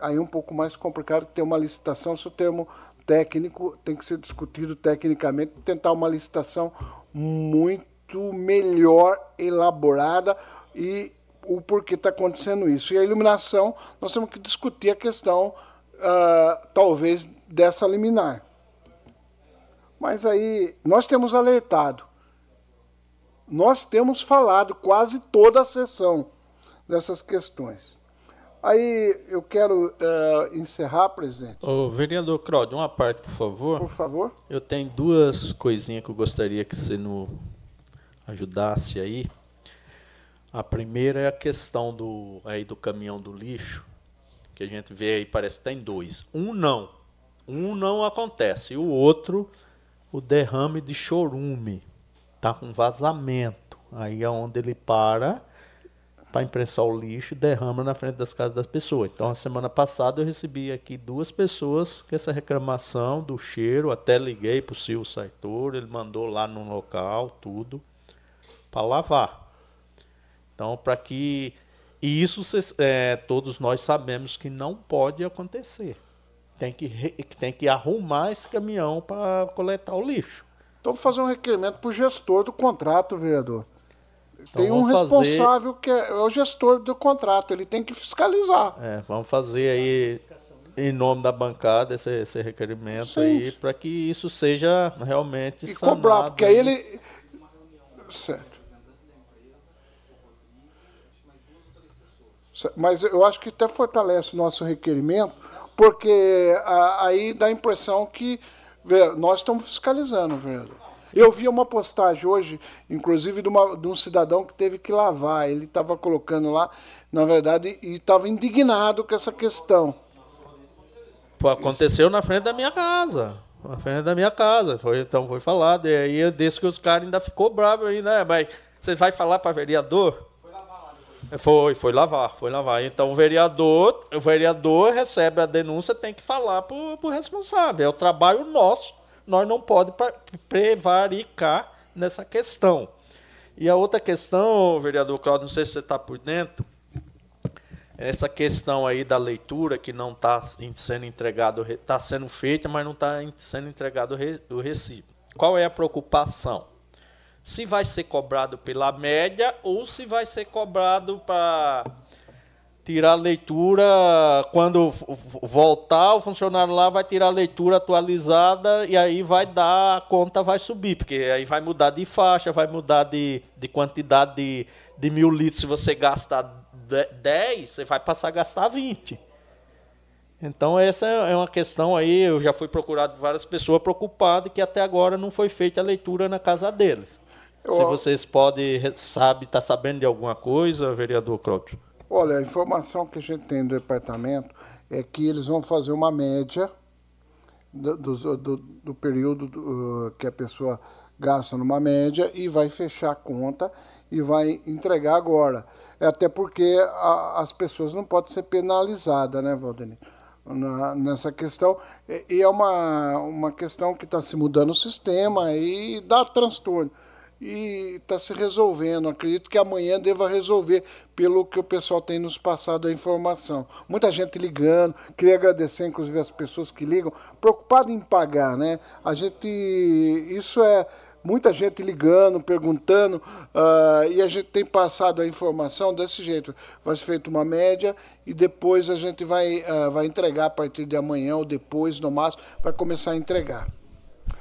Aí é um pouco mais complicado ter uma licitação, se o termo técnico tem que ser discutido tecnicamente, tentar uma licitação muito melhor elaborada e o porquê está acontecendo isso. E a iluminação, nós temos que discutir a questão, uh, talvez, dessa liminar. Mas aí nós temos alertado, nós temos falado quase toda a sessão dessas questões. Aí eu quero uh, encerrar, presidente. O vereador Claudio, uma parte, por favor. Por favor. Eu tenho duas coisinhas que eu gostaria que você nos ajudasse aí. A primeira é a questão do, aí do caminhão do lixo, que a gente vê aí, parece que tem dois. Um não. Um não acontece. E o outro o derrame de chorume. Tá com vazamento. Aí é onde ele para para impressar o lixo e derrama na frente das casas das pessoas. Então, a semana passada eu recebi aqui duas pessoas com essa reclamação do cheiro. Até liguei para o Silvio Saitor, ele mandou lá no local tudo para lavar. Então, para que. E isso é, todos nós sabemos que não pode acontecer tem que, tem que arrumar esse caminhão para coletar o lixo. Então, vou fazer um requerimento para o gestor do contrato, vereador. Então, tem um responsável fazer... que é, é, o gestor do contrato, ele tem que fiscalizar. É, vamos fazer aí, em nome da bancada, esse, esse requerimento Sim. aí, para que isso seja realmente e sanado. cobrar, porque aí ele... Certo. Mas eu acho que até fortalece o nosso requerimento, porque a, aí dá a impressão que nós estamos fiscalizando, vereador. Eu vi uma postagem hoje, inclusive, de, uma, de um cidadão que teve que lavar. Ele estava colocando lá, na verdade, e estava indignado com essa questão. Pô, aconteceu na frente da minha casa. Na frente da minha casa. Foi, então foi falado. E aí, desse que os caras ainda ficou bravos aí, né? Mas você vai falar para vereador? Foi, foi lavar, foi lavar. Então o vereador, o vereador recebe a denúncia, tem que falar para o responsável. É o trabalho nosso. Nós não podemos prevaricar nessa questão. E a outra questão, vereador Claudio, não sei se você está por dentro, essa questão aí da leitura que não está sendo entregado, está sendo feita, mas não está sendo entregado o recibo. Qual é a preocupação? se vai ser cobrado pela média ou se vai ser cobrado para tirar a leitura quando voltar o funcionário lá vai tirar a leitura atualizada e aí vai dar a conta vai subir porque aí vai mudar de faixa vai mudar de, de quantidade de, de mil litros. Se você gasta 10 você vai passar a gastar 20 então essa é uma questão aí. Eu já fui procurado por várias pessoas preocupadas que até agora não foi feita a leitura na casa deles. Eu... Se vocês podem, sabe, está sabendo de alguma coisa, vereador Cláudio? Olha, a informação que a gente tem do departamento é que eles vão fazer uma média do, do, do, do período do, que a pessoa gasta numa média e vai fechar a conta e vai entregar agora. É até porque a, as pessoas não podem ser penalizadas, né, Valdemir? Na, nessa questão. E, e é uma, uma questão que está se mudando o sistema e dá transtorno. E está se resolvendo. Acredito que amanhã deva resolver, pelo que o pessoal tem nos passado a informação. Muita gente ligando, queria agradecer, inclusive, as pessoas que ligam, preocupado em pagar, né? A gente. Isso é muita gente ligando, perguntando, uh, e a gente tem passado a informação desse jeito. Vai ser feita uma média e depois a gente vai, uh, vai entregar a partir de amanhã ou depois, no máximo, vai começar a entregar.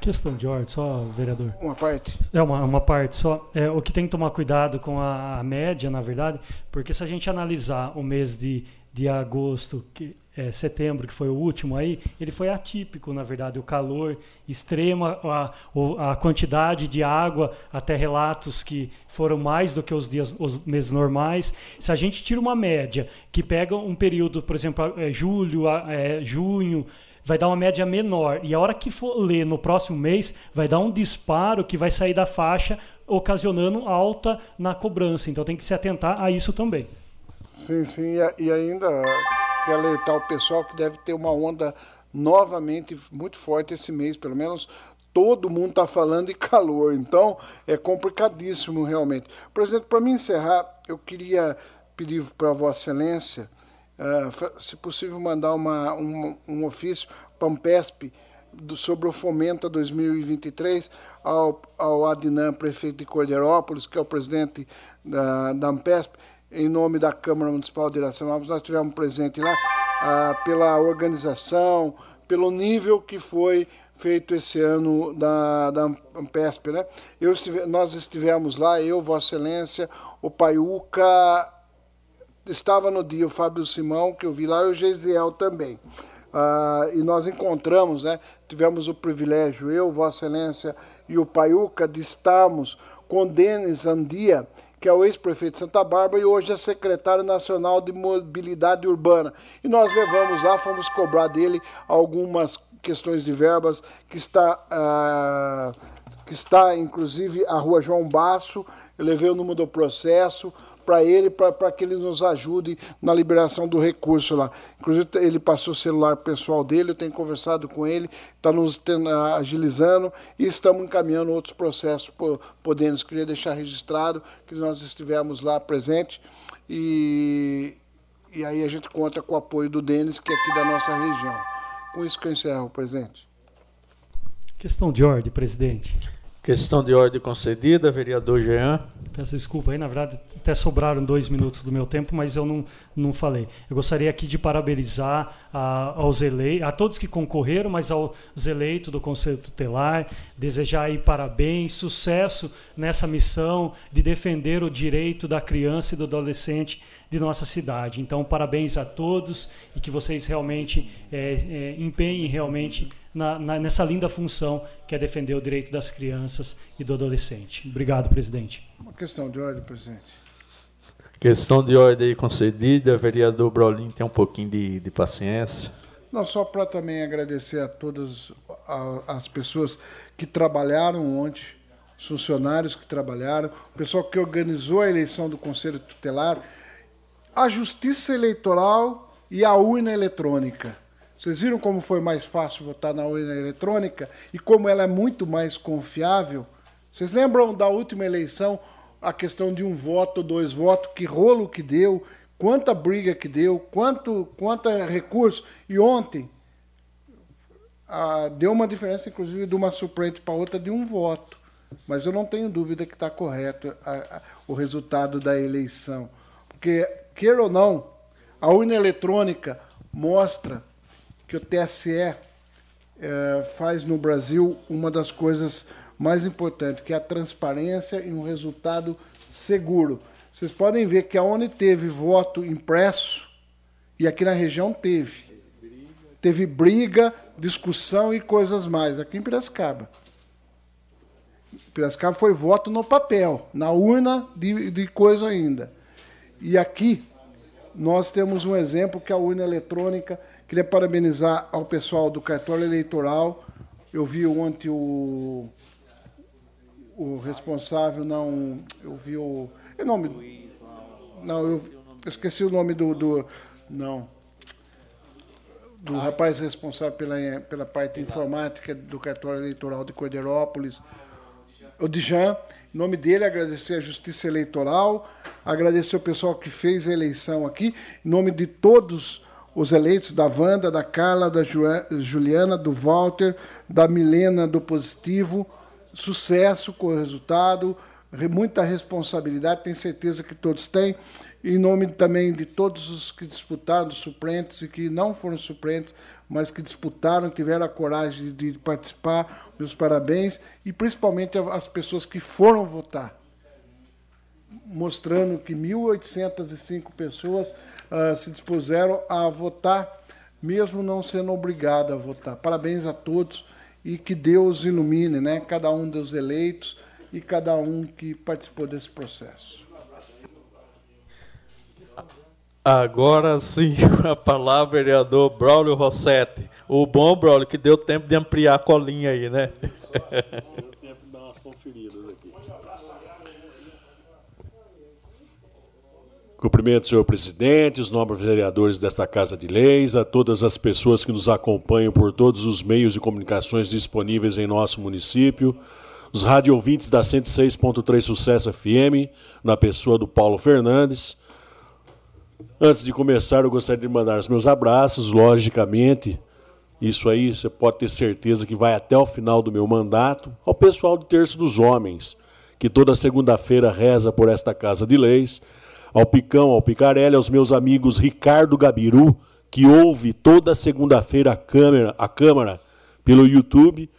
Questão de ordem, só, vereador. Uma parte? É, uma, uma parte só. É, o que tem que tomar cuidado com a, a média, na verdade, porque se a gente analisar o mês de, de agosto, que, é, setembro, que foi o último aí, ele foi atípico, na verdade. O calor extremo, a, a quantidade de água, até relatos que foram mais do que os dias, os meses normais. Se a gente tira uma média que pega um período, por exemplo, é, julho, é, junho, vai dar uma média menor. E a hora que for ler no próximo mês, vai dar um disparo que vai sair da faixa, ocasionando alta na cobrança. Então tem que se atentar a isso também. Sim, sim. E ainda quero alertar o pessoal que deve ter uma onda novamente muito forte esse mês, pelo menos todo mundo está falando de calor, então é complicadíssimo realmente. Por exemplo, para me encerrar, eu queria pedir para Vossa Excelência uh, se possível, mandar uma, um, um ofício para Ampesp do, sobre o Fomenta 2023 ao, ao Adnan, prefeito de Cordeirópolis, que é o presidente da, da Ampesp, em nome da Câmara Municipal de Iracemápolis. Nós tivemos presente lá uh, pela organização, pelo nível que foi feito esse ano da, da Ampesp. Né? Eu estive, nós estivemos lá, eu, Vossa Excelência, o Paiuca estava no dia o Fábio Simão, que eu vi lá, e o Geisiel também. Ah, e nós encontramos, né, tivemos o privilégio, eu, Vossa Excelência e o Paiuca, de estarmos com Denis Andia, que é o ex-prefeito de Santa Bárbara e hoje é secretário nacional de mobilidade urbana. E nós levamos lá, fomos cobrar dele algumas questões de verbas, que está, ah, que está inclusive a rua João Basso, eu levei o número do processo, para ele, para que ele nos ajude na liberação do recurso lá. Inclusive, ele passou o celular pessoal dele, eu tenho conversado com ele, está nos agilizando e estamos encaminhando outros processos podendo. Queria deixar registrado que nós estivemos lá presente e, e aí a gente conta com o apoio do Denis, que é aqui da nossa região. Com isso que eu encerro, presidente. Questão de ordem, presidente. Questão de ordem concedida, vereador Jean. Peço desculpa aí, na verdade, até sobraram dois minutos do meu tempo, mas eu não, não falei. Eu gostaria aqui de parabenizar a, aos eleitos, a todos que concorreram, mas aos eleitos do Conselho Tutelar, desejar aí parabéns, sucesso nessa missão de defender o direito da criança e do adolescente de nossa cidade. Então, parabéns a todos e que vocês realmente é, é, empenhem realmente na, na, nessa linda função que é defender o direito das crianças e do adolescente. Obrigado, presidente. Uma questão de ordem, presidente. Questão de ordem concedida, vereador Brolin tem um pouquinho de, de paciência. Não, só para também agradecer a todas as pessoas que trabalharam ontem, os funcionários que trabalharam, o pessoal que organizou a eleição do Conselho Tutelar, a Justiça Eleitoral e a urna eletrônica. Vocês viram como foi mais fácil votar na urna eletrônica e como ela é muito mais confiável? Vocês lembram da última eleição, a questão de um voto, dois votos, que rolo que deu, quanta briga que deu, quanto, quanta recurso. E ontem ah, deu uma diferença, inclusive, de uma suplente para outra de um voto. Mas eu não tenho dúvida que está correto a, a, o resultado da eleição. Porque queira ou não, a urna eletrônica mostra que o TSE é, faz no Brasil uma das coisas mais importantes, que é a transparência e um resultado seguro. Vocês podem ver que aonde teve voto impresso, e aqui na região teve. Teve briga, discussão e coisas mais. Aqui em Piracicaba. Piracicaba foi voto no papel, na urna de, de coisa ainda. E aqui nós temos um exemplo que é a urna eletrônica. Queria parabenizar ao pessoal do cartório eleitoral. Eu vi ontem o, o responsável, não. Eu vi o. o nome. Não, eu, esqueci o nome do. do não. Do rapaz responsável pela, pela parte informática do cartório eleitoral de Cordeirópolis. o Dijan, em nome dele, agradecer a Justiça Eleitoral, agradecer o pessoal que fez a eleição aqui, em nome de todos os eleitos da Wanda, da Carla, da Juliana, do Walter, da Milena, do Positivo. Sucesso com o resultado, muita responsabilidade, tenho certeza que todos têm. Em nome também de todos os que disputaram, dos suplentes e que não foram suplentes, mas que disputaram, tiveram a coragem de participar, meus parabéns, e principalmente as pessoas que foram votar, mostrando que 1.805 pessoas uh, se dispuseram a votar, mesmo não sendo obrigado a votar. Parabéns a todos e que Deus ilumine né, cada um dos eleitos e cada um que participou desse processo. Agora sim, a palavra, vereador Braulio Rossetti. O bom, Braulio, que deu tempo de ampliar a colinha aí, né? Deu tempo de dar umas conferidas Cumprimento, senhor presidente, os nobres vereadores desta Casa de Leis, a todas as pessoas que nos acompanham por todos os meios de comunicações disponíveis em nosso município, os rádio da 106.3 Sucesso FM, na pessoa do Paulo Fernandes, Antes de começar, eu gostaria de mandar os meus abraços, logicamente. Isso aí você pode ter certeza que vai até o final do meu mandato. Ao pessoal do Terço dos Homens, que toda segunda-feira reza por esta Casa de Leis. Ao Picão, ao Picarelli, aos meus amigos Ricardo Gabiru, que ouve toda segunda-feira a Câmara, a Câmara pelo YouTube.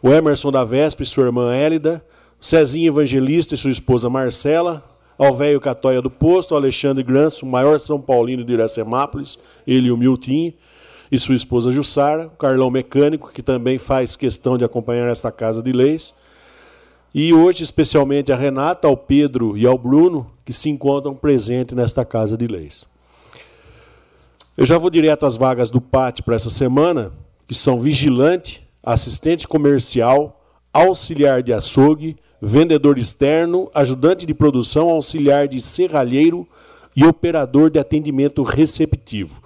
O Emerson da Vespa e sua irmã Hélida. Cezinho Evangelista e sua esposa Marcela ao velho Catóia do Posto, Alexandre Granço, o maior São Paulino de Iracemápolis, ele e o Milton, e sua esposa Jussara, o Carlão Mecânico, que também faz questão de acompanhar esta casa de leis, e hoje especialmente a Renata, ao Pedro e ao Bruno, que se encontram presentes nesta casa de leis. Eu já vou direto às vagas do PAT para essa semana, que são vigilante, assistente comercial, auxiliar de açougue, vendedor externo, ajudante de produção, auxiliar de serralheiro e operador de atendimento receptivo.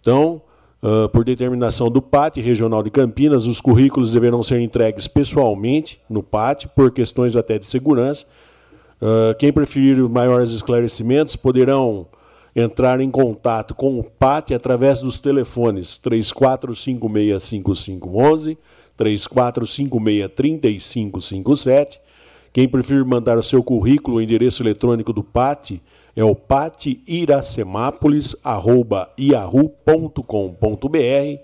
Então, uh, por determinação do PAT Regional de Campinas, os currículos deverão ser entregues pessoalmente no PAT, por questões até de segurança. Uh, quem preferir maiores esclarecimentos poderão entrar em contato com o PAT através dos telefones 34565511, 34563557 quem preferir mandar o seu currículo, o endereço eletrônico do PAT é o patiracemápolis.yahoo.com.br.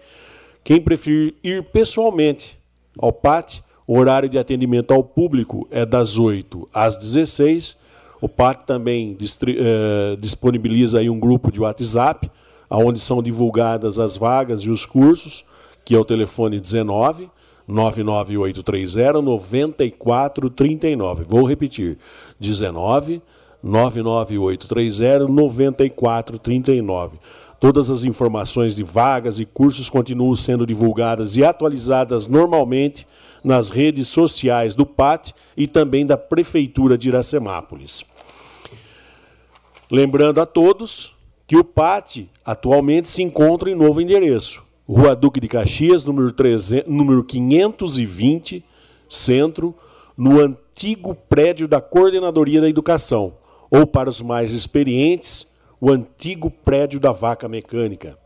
Quem preferir ir pessoalmente ao PAT, o horário de atendimento ao público é das 8 às 16. O PAT também eh, disponibiliza aí um grupo de WhatsApp, onde são divulgadas as vagas e os cursos, que é o telefone 19 99830 9439. Vou repetir: 19 99830 9439. Todas as informações de vagas e cursos continuam sendo divulgadas e atualizadas normalmente nas redes sociais do PAT e também da Prefeitura de Iracemápolis. Lembrando a todos que o PAT atualmente se encontra em novo endereço Rua Duque de Caxias, número, 300, número 520, centro, no antigo prédio da Coordenadoria da Educação, ou para os mais experientes, o antigo prédio da Vaca Mecânica.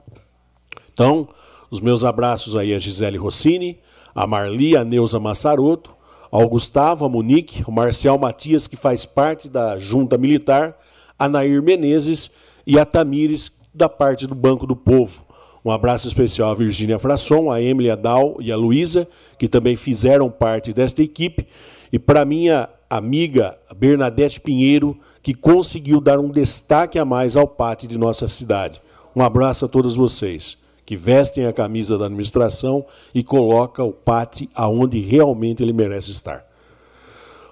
Então, os meus abraços aí a Gisele Rossini, a Marli, a Neuza Massaroto, ao Gustavo, a Monique, o Marcial Matias, que faz parte da Junta Militar, a Nair Menezes e a Tamires, da parte do Banco do Povo. Um abraço especial à Virgínia Frasson, a Emily Adal e a Luísa, que também fizeram parte desta equipe, e para minha amiga Bernadette Pinheiro, que conseguiu dar um destaque a mais ao pátio de nossa cidade. Um abraço a todos vocês que vestem a camisa da administração e colocam o pátio aonde realmente ele merece estar.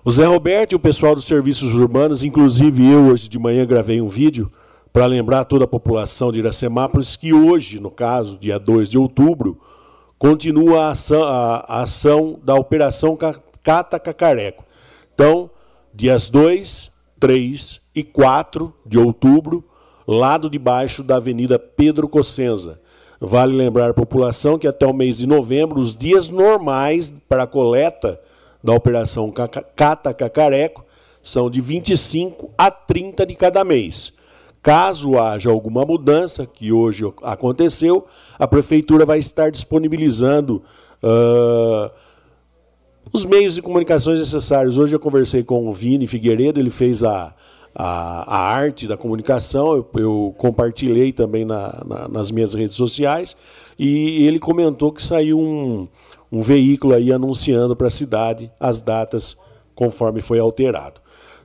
O Zé Roberto e o pessoal dos serviços urbanos, inclusive eu hoje de manhã gravei um vídeo para lembrar toda a população de Iracemápolis que hoje, no caso, dia 2 de outubro, continua a ação, a, a ação da Operação Cata Cacareco. Então, dias 2, 3 e 4 de outubro, lado de baixo da Avenida Pedro Cossenza. Vale lembrar a população que até o mês de novembro, os dias normais para a coleta da Operação Cata Cacareco são de 25 a 30 de cada mês. Caso haja alguma mudança, que hoje aconteceu, a Prefeitura vai estar disponibilizando uh, os meios de comunicações necessários. Hoje eu conversei com o Vini Figueiredo, ele fez a, a, a arte da comunicação, eu, eu compartilhei também na, na, nas minhas redes sociais, e ele comentou que saiu um, um veículo aí anunciando para a cidade as datas conforme foi alterado.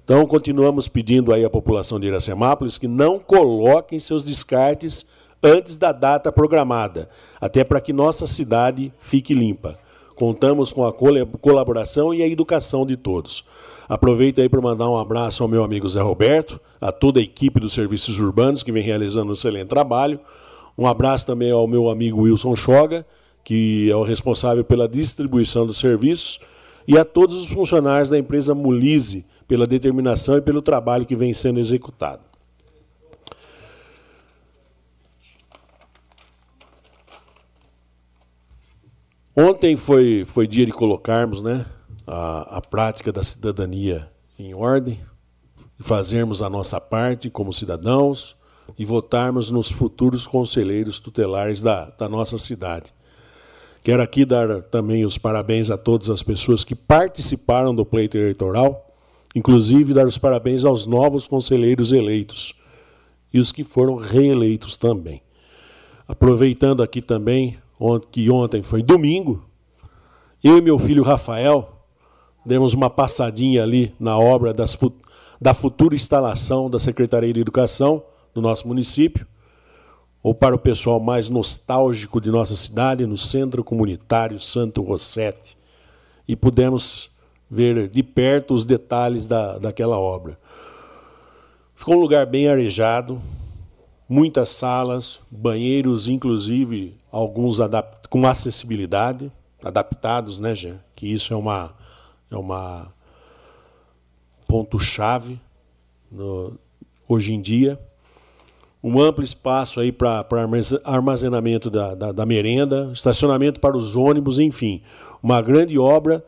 Então, continuamos pedindo aí à população de Iracemápolis que não coloquem seus descartes antes da data programada, até para que nossa cidade fique limpa. Contamos com a colaboração e a educação de todos. Aproveito aí para mandar um abraço ao meu amigo Zé Roberto, a toda a equipe dos serviços urbanos que vem realizando um excelente trabalho. Um abraço também ao meu amigo Wilson Choga, que é o responsável pela distribuição dos serviços, e a todos os funcionários da empresa Mulise, pela determinação e pelo trabalho que vem sendo executado. Ontem foi, foi dia de colocarmos né, a, a prática da cidadania em ordem, fazermos a nossa parte como cidadãos e votarmos nos futuros conselheiros tutelares da, da nossa cidade. Quero aqui dar também os parabéns a todas as pessoas que participaram do pleito eleitoral Inclusive, dar os parabéns aos novos conselheiros eleitos e os que foram reeleitos também. Aproveitando aqui também, que ontem foi domingo, eu e meu filho Rafael demos uma passadinha ali na obra das, da futura instalação da Secretaria de Educação do nosso município, ou para o pessoal mais nostálgico de nossa cidade, no Centro Comunitário Santo Rossetti. E pudemos ver de perto os detalhes da, daquela obra. Ficou um lugar bem arejado, muitas salas, banheiros, inclusive alguns com acessibilidade, adaptados, né, Jean? Que isso é uma é uma ponto chave hoje em dia. Um amplo espaço aí para armazenamento da, da, da merenda, estacionamento para os ônibus, enfim, uma grande obra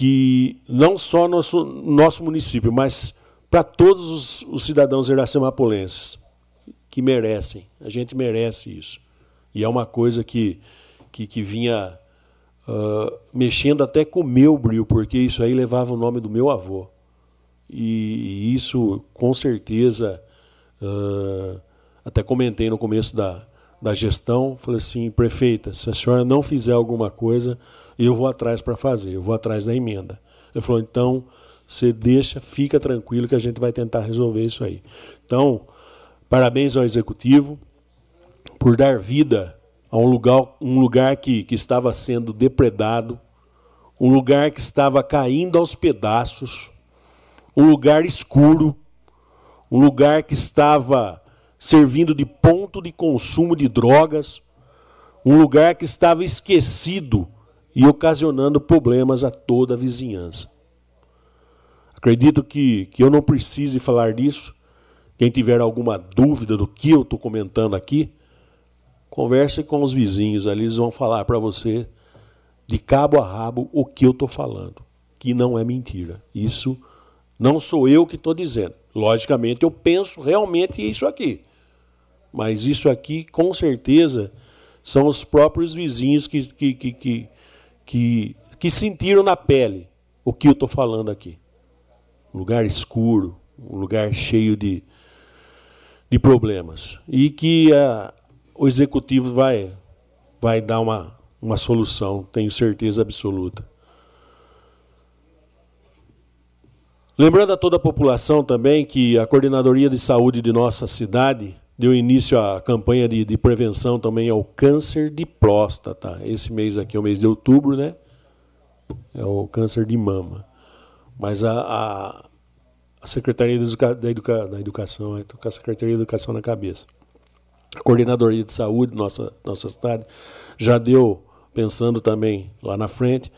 que não só nosso, nosso município, mas para todos os, os cidadãos iracemapolenses que merecem. A gente merece isso. E é uma coisa que, que, que vinha uh, mexendo até com o meu brilho, porque isso aí levava o nome do meu avô. E, e isso, com certeza, uh, até comentei no começo da, da gestão, falei assim, prefeita, se a senhora não fizer alguma coisa, eu vou atrás para fazer, eu vou atrás da emenda. Ele falou, então, você deixa, fica tranquilo que a gente vai tentar resolver isso aí. Então, parabéns ao executivo por dar vida a um lugar, um lugar que, que estava sendo depredado, um lugar que estava caindo aos pedaços, um lugar escuro, um lugar que estava servindo de ponto de consumo de drogas, um lugar que estava esquecido e ocasionando problemas a toda a vizinhança. Acredito que, que eu não precise falar disso. Quem tiver alguma dúvida do que eu estou comentando aqui, converse com os vizinhos ali, eles vão falar para você de cabo a rabo o que eu estou falando, que não é mentira. Isso não sou eu que estou dizendo. Logicamente, eu penso realmente isso aqui. Mas isso aqui, com certeza, são os próprios vizinhos que, que, que, que que, que sentiram na pele o que eu estou falando aqui. Um lugar escuro, um lugar cheio de, de problemas. E que a, o executivo vai, vai dar uma, uma solução, tenho certeza absoluta. Lembrando a toda a população também que a Coordenadoria de Saúde de nossa cidade deu início à campanha de, de, prevenção também ao câncer de próstata. Esse mês aqui é o mês de outubro, né? É o câncer de mama. Mas a, a, a Secretaria da, Educa, da, Educa, da Educação, estou com a Secretaria da Educação na cabeça. A Coordenadoria de Saúde, nossa, nossa cidade, já deu, pensando também lá na frente,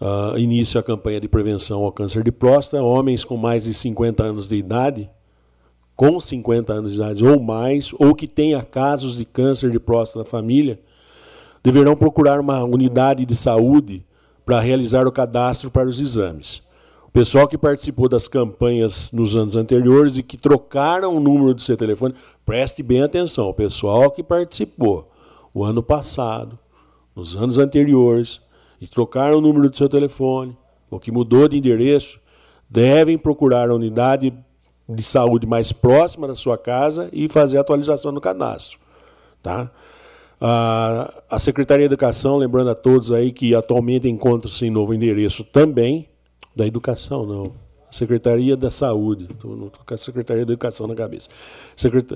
uh, início à campanha de prevenção ao câncer de próstata. Homens com mais de 50 anos de idade, com 50 anos de idade ou mais, ou que tenha casos de câncer de próstata na família, deverão procurar uma unidade de saúde para realizar o cadastro para os exames. O pessoal que participou das campanhas nos anos anteriores e que trocaram o número do seu telefone, preste bem atenção, o pessoal que participou o ano passado, nos anos anteriores, e trocaram o número do seu telefone, ou que mudou de endereço, devem procurar a unidade de saúde mais próxima da sua casa e fazer a atualização no cadastro. Tá? A Secretaria de Educação, lembrando a todos aí que atualmente encontra-se em novo endereço também, da Educação não, Secretaria da Saúde, estou com a Secretaria da Educação na cabeça.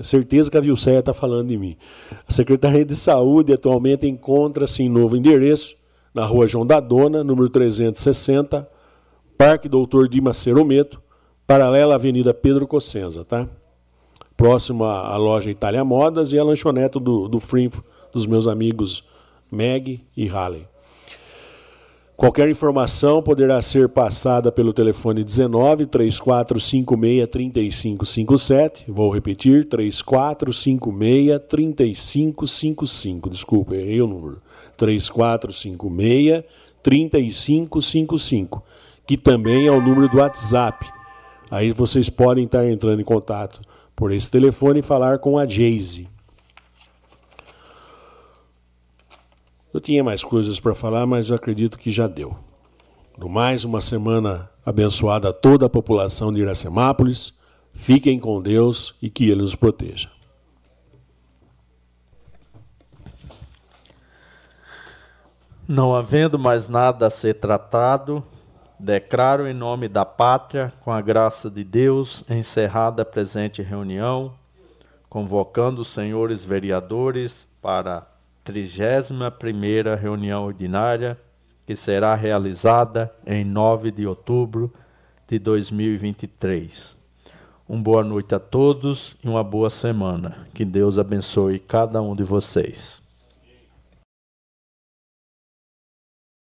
certeza que a Vilceia está falando de mim. A Secretaria de Saúde atualmente encontra-se em novo endereço, na rua João da Dona, número 360, Parque Doutor Dimas Cerometo, paralela à Avenida Pedro Cossenza, tá? Próximo à loja Itália Modas e a lanchonete do, do dos meus amigos Meg e Halley. Qualquer informação poderá ser passada pelo telefone 19 3456 3557. Vou repetir: 3456 3555. Desculpa, errei o número. 3456 3555, que também é o número do WhatsApp. Aí vocês podem estar entrando em contato por esse telefone e falar com a Jayce. Eu tinha mais coisas para falar, mas acredito que já deu. No mais, uma semana abençoada a toda a população de Iracemápolis. Fiquem com Deus e que Ele nos proteja. Não havendo mais nada a ser tratado, declaro em nome da pátria, com a graça de Deus, encerrada a presente reunião, convocando os senhores vereadores para 31ª reunião ordinária, que será realizada em 9 de outubro de 2023. Uma boa noite a todos e uma boa semana. Que Deus abençoe cada um de vocês.